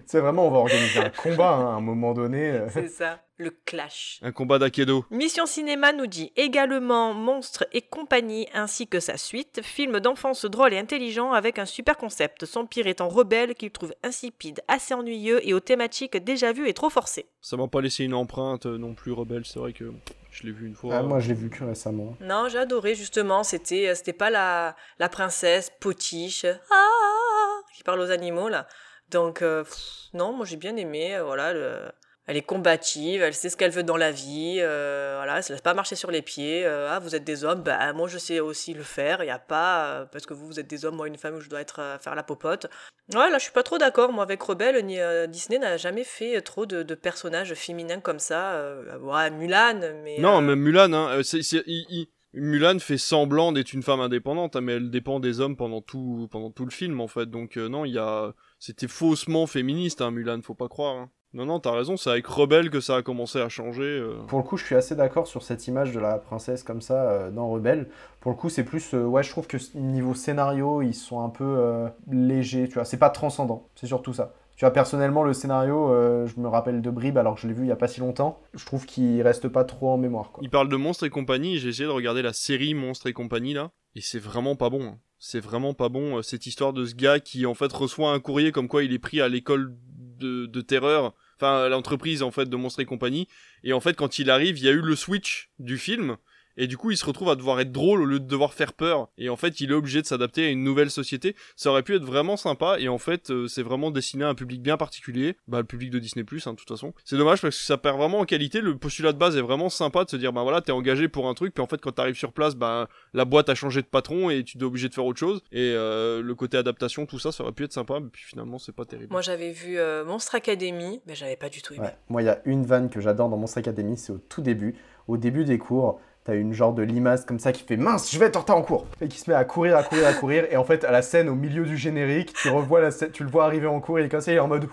C'est vraiment, on va organiser un combat hein, à un moment donné. euh. C'est ça, le clash. Un combat d'Akedo. Mission Cinéma nous dit également Monstre et compagnie ainsi que sa suite, film d'enfance drôle et intelligent avec un super concept, son pire étant rebelle qu'il trouve insipide, assez ennuyeux et aux thématiques déjà vues et trop forcées. Ça m'a pas laissé une empreinte euh, non plus rebelle, c'est vrai que je l'ai vu une fois. Ah, moi, je l'ai vu que récemment. Non, j'ai adoré justement, c'était euh, c'était pas la, la princesse potiche ah, qui parle aux animaux là. Donc euh, pff, non, moi j'ai bien aimé, euh, voilà, le- elle est combative, elle sait ce qu'elle veut dans la vie, euh, voilà, elle se laisse pas marcher sur les pieds. euh, ah, vous êtes des hommes, bah moi je sais aussi le faire, il y a pas parce que vous vous êtes des hommes, moi une femme où je dois être faire la popote. Ouais, là je suis pas trop d'accord, moi avec Rebelle, ni, Disney n'a jamais fait trop de, de personnages féminins comme ça. ouais, Mulan, mais Non, même Mulan, hein, c'est, c'est- il- il- Mulan fait semblant d'être une femme indépendante, hein, mais elle dépend des hommes pendant tout, le film en fait. Donc euh, non, il y a, c'était faussement féministe, hein, Mulan, faut pas croire. hein. Non, non, t'as raison, c'est avec Rebelle que ça a commencé à changer. euh. Pour le coup, je suis assez d'accord sur cette image de la princesse comme ça euh, dans Rebelle. Pour le coup, c'est plus. ouais, je trouve que niveau scénario, ils sont un peu légers, tu vois. C'est pas transcendant, c'est surtout ça. Tu vois, personnellement, le scénario, euh, je me rappelle de bribes alors que je l'ai vu il y a pas si longtemps. Je trouve qu'il reste pas trop en mémoire. Il parle de Monstres et compagnie, j'ai essayé de regarder la série Monstres et compagnie là, et c'est vraiment pas bon. hein. C'est vraiment pas bon euh, cette histoire de ce gars qui en fait reçoit un courrier comme quoi il est pris à l'école de, de terreur, enfin l'entreprise en fait de Monstres et compagnie, et en fait quand il arrive, il y a eu le switch du film. Et du coup, il se retrouve à devoir être drôle au lieu de devoir faire peur. Et en fait, il est obligé de s'adapter à une nouvelle société. Ça aurait pu être vraiment sympa. Et en fait, euh, c'est vraiment destiné à un public bien particulier. Bah, le public de Disney+, hein, de toute façon. C'est dommage parce que ça perd vraiment en qualité. Le postulat de base est vraiment sympa de se dire, bah voilà, t'es engagé pour un truc. Puis en fait, quand t'arrives sur place, bah, la boîte a changé de patron et tu es obligé de faire autre chose. Et euh, le côté adaptation, tout ça, ça aurait pu être sympa. Mais puis finalement, c'est pas terrible. Moi j'avais vu euh, Monstre Academy, mais j'avais pas du tout aimé. Ouais. Moi, il y a une vanne que j'adore dans Monstre Academy, c'est au tout début. Au début des cours, t'as une genre de limace comme ça qui fait mince, je vais être en retard en cours. Et qui se met à courir, à courir, à courir. Et en fait, à la scène, au milieu du générique, tu revois la scène, tu le vois arriver en cours, il est comme ça, il est en mode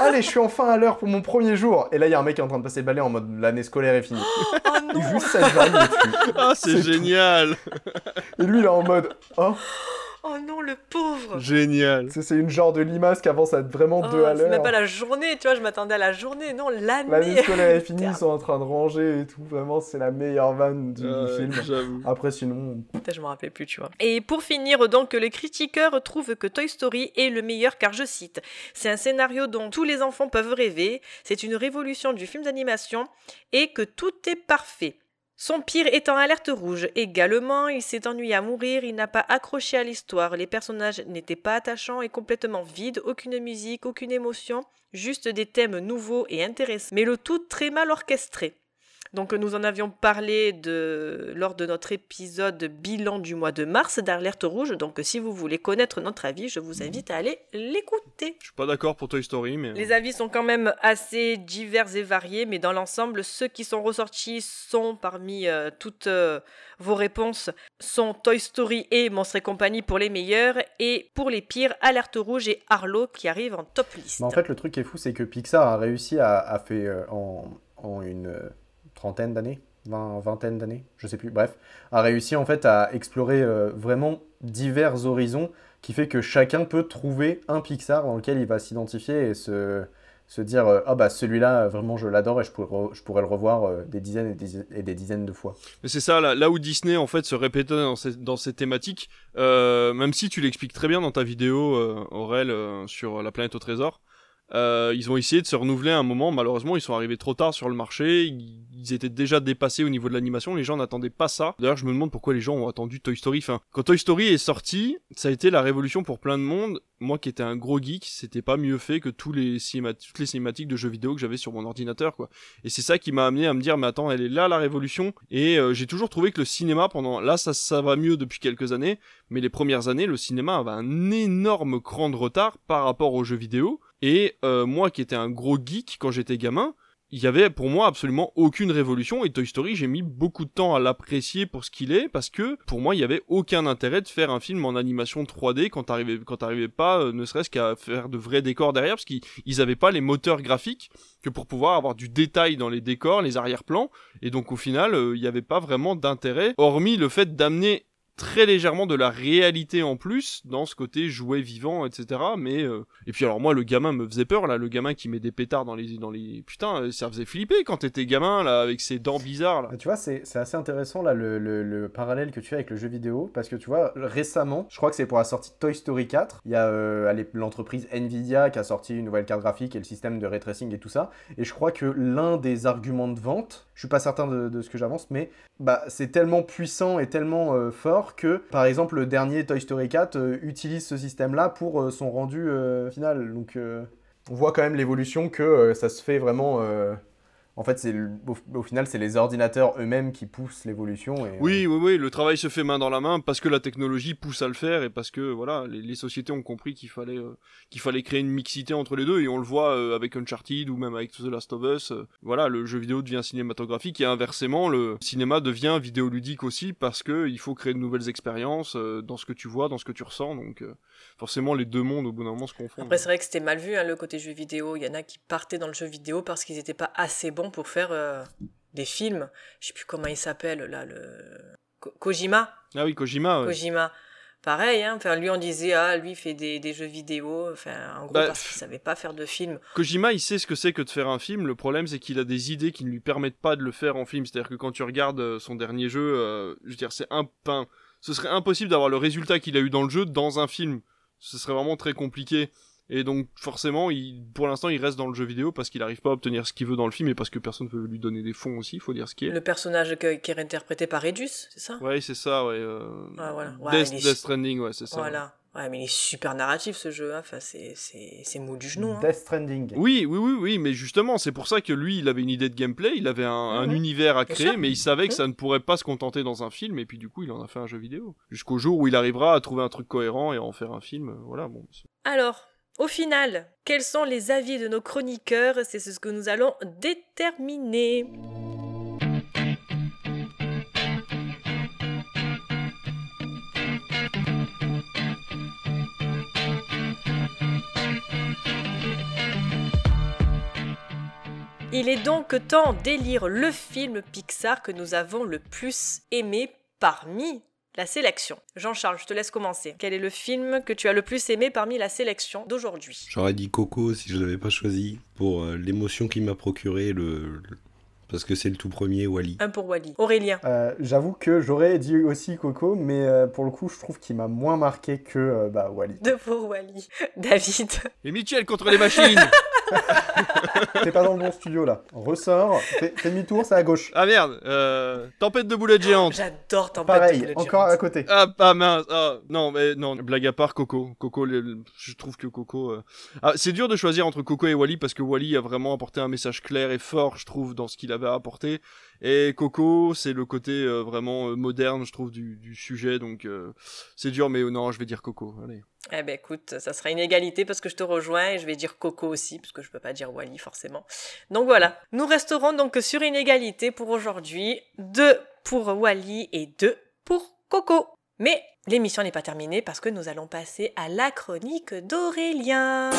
Allez, je suis enfin à l'heure pour mon premier jour. Et là, il y a un mec qui est en train de passer le balai en mode l'année scolaire est finie. Et juste cette vanne dessus. Ah, c'est génial Et lui, il est en mode Oh, Oh non, le pauvre Génial c'est une genre de limace qui avance à vraiment Oh, deux à C'est même l'heure. pas la journée, tu vois, je m'attendais à la journée, non, l'année L'année scolaire est finie, ils sont en train de ranger et tout. Vraiment, c'est la meilleure vanne du, film. Après, sinon, Putain, je me rappelais plus, tu vois. Et pour finir, donc, les critiqueurs trouvent que Toy Story est le meilleur car, je cite, c'est un scénario dont tous les enfants peuvent rêver, c'est une révolution du film d'animation et que tout est parfait. Son pire étant Alerte Rouge. Également, il s'est ennuyé à mourir, il n'a pas accroché à l'histoire, les personnages n'étaient pas attachants et complètement vides, aucune musique, aucune émotion, juste des thèmes nouveaux et intéressants, mais le tout très mal orchestré. Donc nous en avions parlé de, lors de notre épisode bilan du mois de mars d'Alerte Rouge. Donc si vous voulez connaître notre avis, je vous invite à aller l'écouter. Je suis pas d'accord pour Toy Story, mais. Les avis sont quand même assez divers et variés, mais dans l'ensemble, ceux qui sont ressortis sont parmi euh, toutes euh, vos réponses sont Toy Story et Monstres et compagnie pour les meilleurs, et pour les pires, Alerte Rouge et Arlo qui arrivent en top liste. Mais en fait, le truc qui est fou, c'est que Pixar a réussi à, à faire euh, en, en une euh, trentaine d'années, vingt- vingtaine d'années, je sais plus, bref, a réussi en fait à explorer euh, vraiment divers horizons qui fait que chacun peut trouver un Pixar dans lequel il va s'identifier et se, se dire euh, ah bah celui-là vraiment je l'adore et je pourrais, je pourrais le revoir euh, des dizaines et des, dizaines de fois. Mais c'est ça, là, où Disney en fait se répétait dans ces, dans thématiques, même si tu l'expliques très bien dans ta vidéo, Aurel, sur la planète au trésor, euh, ils ont essayé de se renouveler à un moment. Malheureusement, ils sont arrivés trop tard sur le marché. Ils, étaient déjà dépassés au niveau de l'animation. Les gens n'attendaient pas ça. D'ailleurs, je me demande pourquoi les gens ont attendu Toy Story. Quand Toy Story est sorti, ça a été la révolution pour plein de monde. Moi, qui étais un gros geek, c'était pas mieux fait que tous les toutes les cinématiques de jeux vidéo que j'avais sur mon ordinateur, quoi. Et c'est ça qui m'a amené à me dire, mais attends, elle est là la révolution. Et euh, j'ai toujours trouvé que le cinéma, pendant, là, ça, ça va mieux depuis quelques années, mais les premières années, le cinéma avait un énorme cran de retard par rapport aux jeux vidéo. Et euh, moi, qui étais un gros geek quand j'étais gamin, il y avait pour moi absolument aucune révolution et Toy Story j'ai mis beaucoup de temps à l'apprécier pour ce qu'il est parce que pour moi il y avait aucun intérêt de faire un film en animation 3D quand t'arrivais quand pas euh, ne serait-ce qu'à faire de vrais décors derrière parce qu'ils ils avaient pas les moteurs graphiques que pour pouvoir avoir du détail dans les décors les arrière-plans. Et donc au final euh, il y avait pas vraiment d'intérêt hormis le fait d'amener très légèrement de la réalité en plus dans ce côté jouet vivant, etc. Mais euh, et puis alors moi le gamin me faisait peur là, le gamin qui met des pétards dans les dans les putain euh, ça faisait flipper quand t'étais gamin là avec ses dents bizarres là. Tu vois, c'est assez intéressant là le, le- le parallèle que tu fais avec le jeu vidéo parce que tu vois, récemment, je crois que c'est pour la sortie de Toy Story 4, il y a euh, l'entreprise Nvidia qui a sorti une nouvelle carte graphique et le système de ray tracing et tout ça. Et je crois que l'un des arguments de vente, je suis pas certain de, ce que j'avance, mais bah, c'est tellement puissant et tellement euh, fort que, par exemple, le dernier Toy Story 4 euh, utilise ce système-là pour euh, son rendu final. Donc, on voit quand même l'évolution que ça se fait vraiment. En fait, c'est au, au final, c'est les ordinateurs eux-mêmes qui poussent l'évolution. Et, euh, Oui, oui, oui, le travail se fait main dans la main parce que la technologie pousse à le faire et parce que voilà, les, les sociétés ont compris qu'il fallait euh, qu'il fallait créer une mixité entre les deux et on le voit euh, avec Uncharted ou même avec The Last of Us. euh, voilà, le jeu vidéo devient cinématographique et inversement, le cinéma devient vidéoludique aussi parce que il faut créer de nouvelles expériences euh, dans ce que tu vois, dans ce que tu ressens. Donc euh, forcément, les deux mondes au bout d'un moment se confondent. Après, c'est vrai que c'était mal vu, hein, le côté jeu vidéo. Il y en a qui partaient dans le jeu vidéo parce qu'ils n'étaient pas assez bons pour faire euh, des films. Je sais plus comment il s'appelle, là, le... Ko- Kojima Ah oui, Kojima. ouais. Kojima. Pareil, hein. Enfin, lui, on disait, ah, lui, il fait des, des jeux vidéo. Enfin, en gros, Bah, parce qu'il savait pas faire de film. Kojima, il sait ce que c'est que de faire un film. Le problème, c'est qu'il a des idées qui ne lui permettent pas de le faire en film. C'est-à-dire que quand tu regardes euh, son dernier jeu, euh, je veux dire, c'est un pain. Ce serait impossible d'avoir le résultat qu'il a eu dans le jeu dans un film. Ce serait vraiment très compliqué. Et donc, forcément, il, pour l'instant, il reste dans le jeu vidéo parce qu'il n'arrive pas à obtenir ce qu'il veut dans le film et parce que personne ne veut lui donner des fonds aussi, il faut dire ce qui est. Le personnage que- qui est interprété par Redus, c'est ça? Ouais, c'est ça, ouais. euh, voilà. Ouais, Death, Death Stranding, ouais, c'est ça. Voilà. Ouais, mais il est super narratif, ce jeu. hein. Enfin, c'est- c'est c'est mou du genou. hein. Death Stranding. Oui, oui, oui, oui, mais justement, c'est pour ça que lui, il avait une idée de gameplay, il avait un, un Mhm. univers à créer, mais il savait que Mhm. ça ne pourrait pas se contenter dans un film, et puis du coup, il en a fait un jeu vidéo. Jusqu'au jour où il arrivera à trouver un truc cohérent et à en faire un film, euh, voilà, bon. Alors, au final, quels sont les avis de nos chroniqueurs? C'est ce que nous allons déterminer. Il est donc temps d'élire le film Pixar que nous avons le plus aimé parmi la sélection. Jean-Charles, je te laisse commencer. Quel est le film que tu as le plus aimé parmi la sélection d'aujourd'hui? J'aurais dit Coco si je l'avais pas choisi pour euh, l'émotion qu'il m'a procuré le- parce que c'est le tout premier Wally. Un pour Wally. Aurélien. Euh, J'avoue que j'aurais dit aussi Coco, mais euh, pour le coup, je trouve qu'il m'a moins marqué que euh, bah, Wally. Deux pour Wally. David. Et Mitchell contre les machines T'es pas dans le bon studio là. Ressors, fais, fais demi-tour, c'est à gauche. Ah merde, euh, Tempête de boulettes géantes. J'adore Tempête Pareil, de Boulettes encore géantes. à côté. Ah, ah mince, ah, non, mais non, blague à part, Coco. Coco, le- le- je trouve que Coco. euh, Ah, c'est dur de choisir entre Coco et Wally parce que Wally a vraiment apporté un message clair et fort, je trouve, dans ce qu'il apporté. Et Coco, c'est le côté euh, vraiment euh, moderne, je trouve, du, sujet. Donc, euh, c'est dur, mais non, je vais dire Coco. Allez. Eh ben écoute, ça sera une égalité parce que je te rejoins et je vais dire Coco aussi parce que je peux pas dire Wally forcément. Donc voilà, nous resterons donc sur une égalité pour aujourd'hui, deux pour Wally et deux pour Coco. Mais l'émission n'est pas terminée parce que nous allons passer à la chronique d'Aurélien.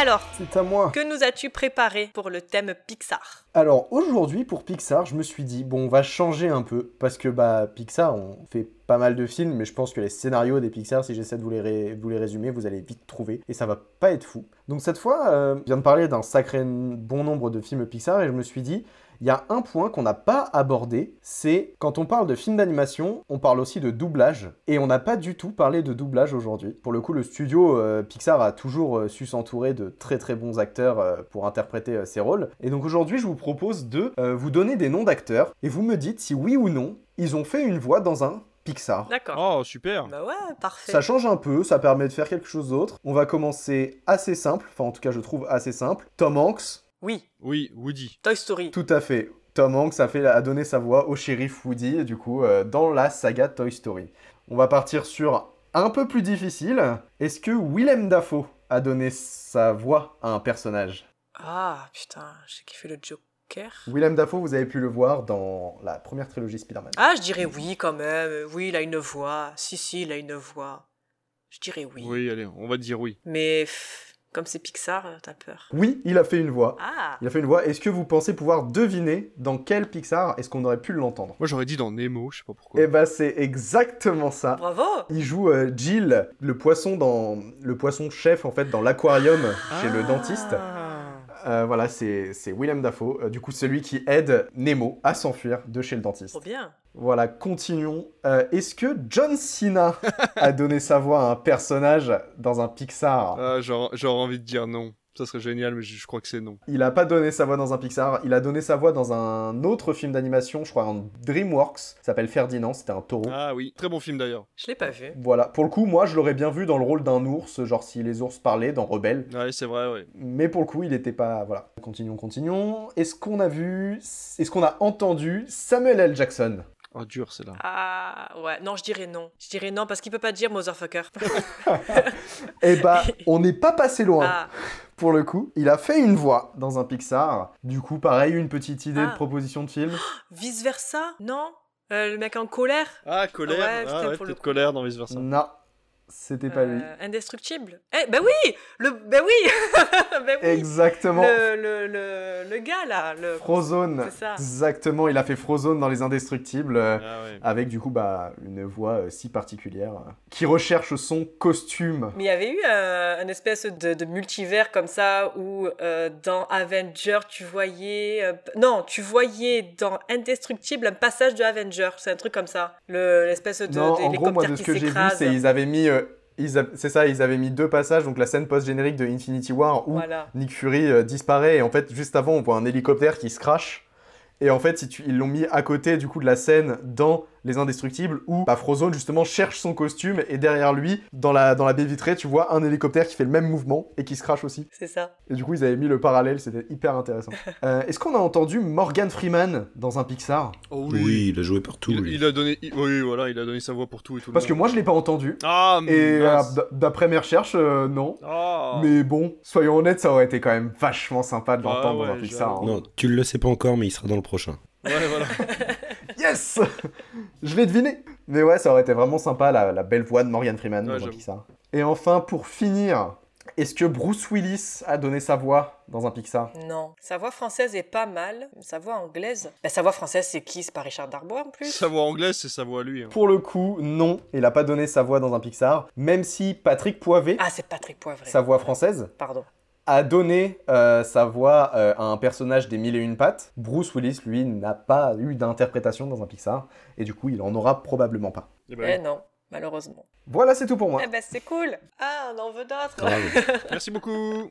Alors, C'est à moi. que nous as-tu préparé pour le thème Pixar? Alors aujourd'hui pour Pixar, je me suis dit bon, on va changer un peu parce que bah Pixar, on fait pas mal de films, mais je pense que les scénarios des Pixar, si j'essaie de vous les, ré- vous les résumer, vous allez vite trouver et ça va pas être fou. Donc cette fois, euh, je viens de parler d'un sacré bon nombre de films Pixar et je me suis dit il y a un point qu'on n'a pas abordé, c'est quand on parle de films d'animation, on parle aussi de doublage. Et on n'a pas du tout parlé de doublage aujourd'hui. Pour le coup, le studio euh, Pixar a toujours euh, su s'entourer de très très bons acteurs euh, pour interpréter euh, ces rôles. Et donc aujourd'hui, je vous propose de euh, vous donner des noms d'acteurs et vous me dites si oui ou non ils ont fait une voix dans un Pixar. D'accord. Oh, super. Bah ouais, parfait. Ça change un peu, ça permet de faire quelque chose d'autre. On va commencer assez simple, enfin en tout cas je trouve assez simple. Tom Hanks, Oui, Oui, Woody. Toy Story. Tout à fait. Tom Hanks a, fait, a donné sa voix au shérif Woody, du coup, euh, dans la saga Toy Story. On va partir sur un peu plus difficile. Est-ce que Willem Dafoe a donné sa voix à un personnage? Ah, putain, j'ai kiffé le Joker. Willem Dafoe, vous avez pu le voir dans la première trilogie Spider-Man. Ah, je dirais oui quand même. Oui, il a une voix. Si, si, il a une voix. Je dirais oui. Oui, allez, on va dire oui. Mais comme c'est Pixar, euh, t'as peur. Oui, il a fait une voix. Ah Il a fait une voix. Est-ce que vous pensez pouvoir deviner dans quel Pixar est-ce qu'on aurait pu l'entendre? Moi, j'aurais dit dans Nemo, je sais pas pourquoi. Eh bah c'est exactement ça. Bravo Il joue euh, Jill, le poisson dans le poisson chef en fait dans l'aquarium chez le dentiste. Euh, voilà, c'est c'est Willem Dafoe, euh, du coup celui qui aide Nemo à s'enfuir de chez le dentiste. Trop bien. Voilà, continuons. Euh, Est-ce que John Cena a donné sa voix à un personnage dans un Pixar? Ah, j'aurais envie de dire non. Ça serait génial, mais je, je crois que c'est non. Il a pas donné sa voix dans un Pixar, il a donné sa voix dans un autre film d'animation, je crois un DreamWorks, ça s'appelle Ferdinand, c'était un taureau. Ah oui, très bon film d'ailleurs. Je l'ai pas vu. Voilà, pour le coup, moi je l'aurais bien vu dans le rôle d'un ours, genre si les ours parlaient dans Rebelle. Ouais, c'est vrai, ouais. Mais pour le coup, il était pas. Voilà. Continuons, continuons. Est-ce qu'on a vu. Est-ce qu'on a entendu Samuel L. Jackson? Oh, dur, c'est là. Ah, ouais. Non, je dirais non. Je dirais non parce qu'il peut pas dire motherfucker. Eh bah, on n'est pas passé loin. Ah. Pour le coup, il a fait une voix dans un Pixar. Du coup, pareil, une petite idée Ah. de proposition de film. Vice versa Non? Euh, Le mec en colère? Ah, colère. Ouais, ah, putain, ouais, pour le peut-être colère dans Vice Versa. Non, c'était pas lui. Euh, Indestructible Eh, ben oui le, Ben oui Ben oui Exactement. le, le, le, le gars là. Le... Frozone. C'est ça. Exactement, il a fait Frozone dans Les Indestructibles. euh, Ah ouais. Avec du coup bah, une voix euh, si particulière. euh, qui recherche son costume. Mais il y avait eu une espèce de, de multivers comme ça où euh, dans Avenger tu voyais euh, non tu voyais dans Indestructible un passage de Avenger c'est un truc comme ça le l'espèce de non, en gros, moi, de ce que j'ai vu, c'est ils avaient mis. euh, C'est ça, ils avaient mis deux passages, donc la scène post-générique de Infinity War où Voilà. Nick Fury euh, disparaît et en fait juste avant on voit un hélicoptère qui se crache et en fait ils l'ont mis à côté du coup de la scène dans Les Indestructibles où bah, Frozone justement cherche son costume et derrière lui dans la, dans la baie vitrée tu vois un hélicoptère qui fait le même mouvement et qui se crache aussi. c'est ça Et du coup ils avaient mis le parallèle, c'était hyper intéressant. Euh, Est-ce qu'on a entendu Morgan Freeman dans un Pixar? Oh Oui. il a joué partout. Il, a donné, il- oui, voilà, il a donné sa voix pour tout et tout. le Parce que moi je l'ai pas entendu. Ah, Et euh, d'après mes recherches, euh, non. Ah. Mais bon, soyons honnêtes, ça aurait été quand même vachement sympa de Ah l'entendre dans ouais, un Pixar. hein. Non, tu le sais pas encore, mais il sera dans le prochain. Ouais, voilà. Yes Je l'ai deviné Mais ouais, ça aurait été vraiment sympa, la, la belle voix de Morgan Freeman Ouais, dans un j'avoue. Pixar. Et enfin, pour finir, est-ce que Bruce Willis a donné sa voix dans un Pixar? Non sa voix française est pas mal sa voix anglaise ben, sa voix française c'est qui c'est pas Richard Darbois en plus Sa voix anglaise, c'est sa voix à lui. hein. Pour le coup, non, il a pas donné sa voix dans un Pixar, même si Patrick Poivet, ah c'est Patrick Poivre sa voix française, pardon a donné euh, sa voix euh, à un personnage des Mille et Une Pattes. Bruce Willis, lui, n'a pas eu d'interprétation dans un Pixar, et du coup, il en aura probablement pas. Eh eh ben, non malheureusement Voilà, c'est tout pour moi. eh ben c'est cool ah on en veut d'autres. Merci beaucoup.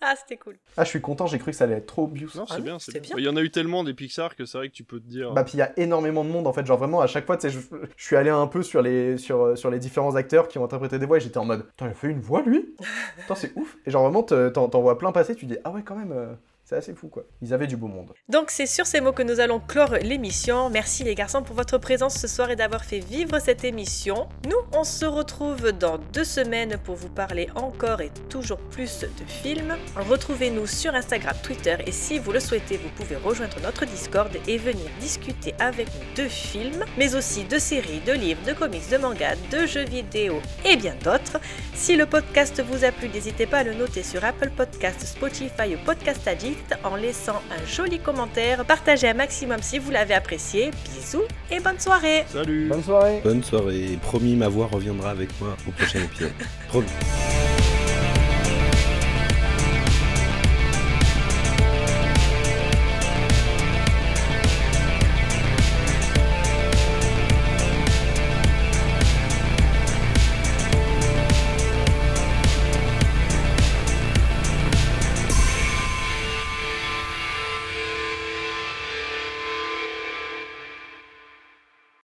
ah c'était cool Ah, je suis content, j'ai cru que ça allait être trop obvious. Non, c'est Ah bien, c'est bien. bien. Il y en a eu tellement des Pixar que c'est vrai que tu peux te dire. Bah puis il y a énormément de monde en fait, genre vraiment à chaque fois, tu sais, je, je suis allé un peu sur les, sur, sur les différents acteurs qui ont interprété des voix et j'étais en mode, putain, il a fait une voix lui? Putain, c'est ouf Et genre vraiment, te- t'en t'en vois plein passer, tu dis, ah ouais, quand même, euh, c'est assez fou quoi. Ils avaient du beau monde. Donc c'est sur ces mots que nous allons clore l'émission. Merci les garçons pour votre présence ce soir et d'avoir fait vivre cette émission. Nous, on se retrouve dans deux semaines pour vous parler encore et toujours plus de films. Retrouvez-nous sur Instagram, Twitter et si vous le souhaitez, vous pouvez rejoindre notre Discord et venir discuter avec nous de films, mais aussi de séries, de livres, de comics, de mangas, de jeux vidéo et bien d'autres. Si le podcast vous a plu, n'hésitez pas à le noter sur Apple Podcast, Spotify ou Podcast Addict en laissant un joli commentaire. Partagez un maximum si vous l'avez apprécié. Bisous et bonne soirée Salut. Bonne soirée Bonne soirée. Promis, ma voix reviendra avec moi au prochain épisode. Promis.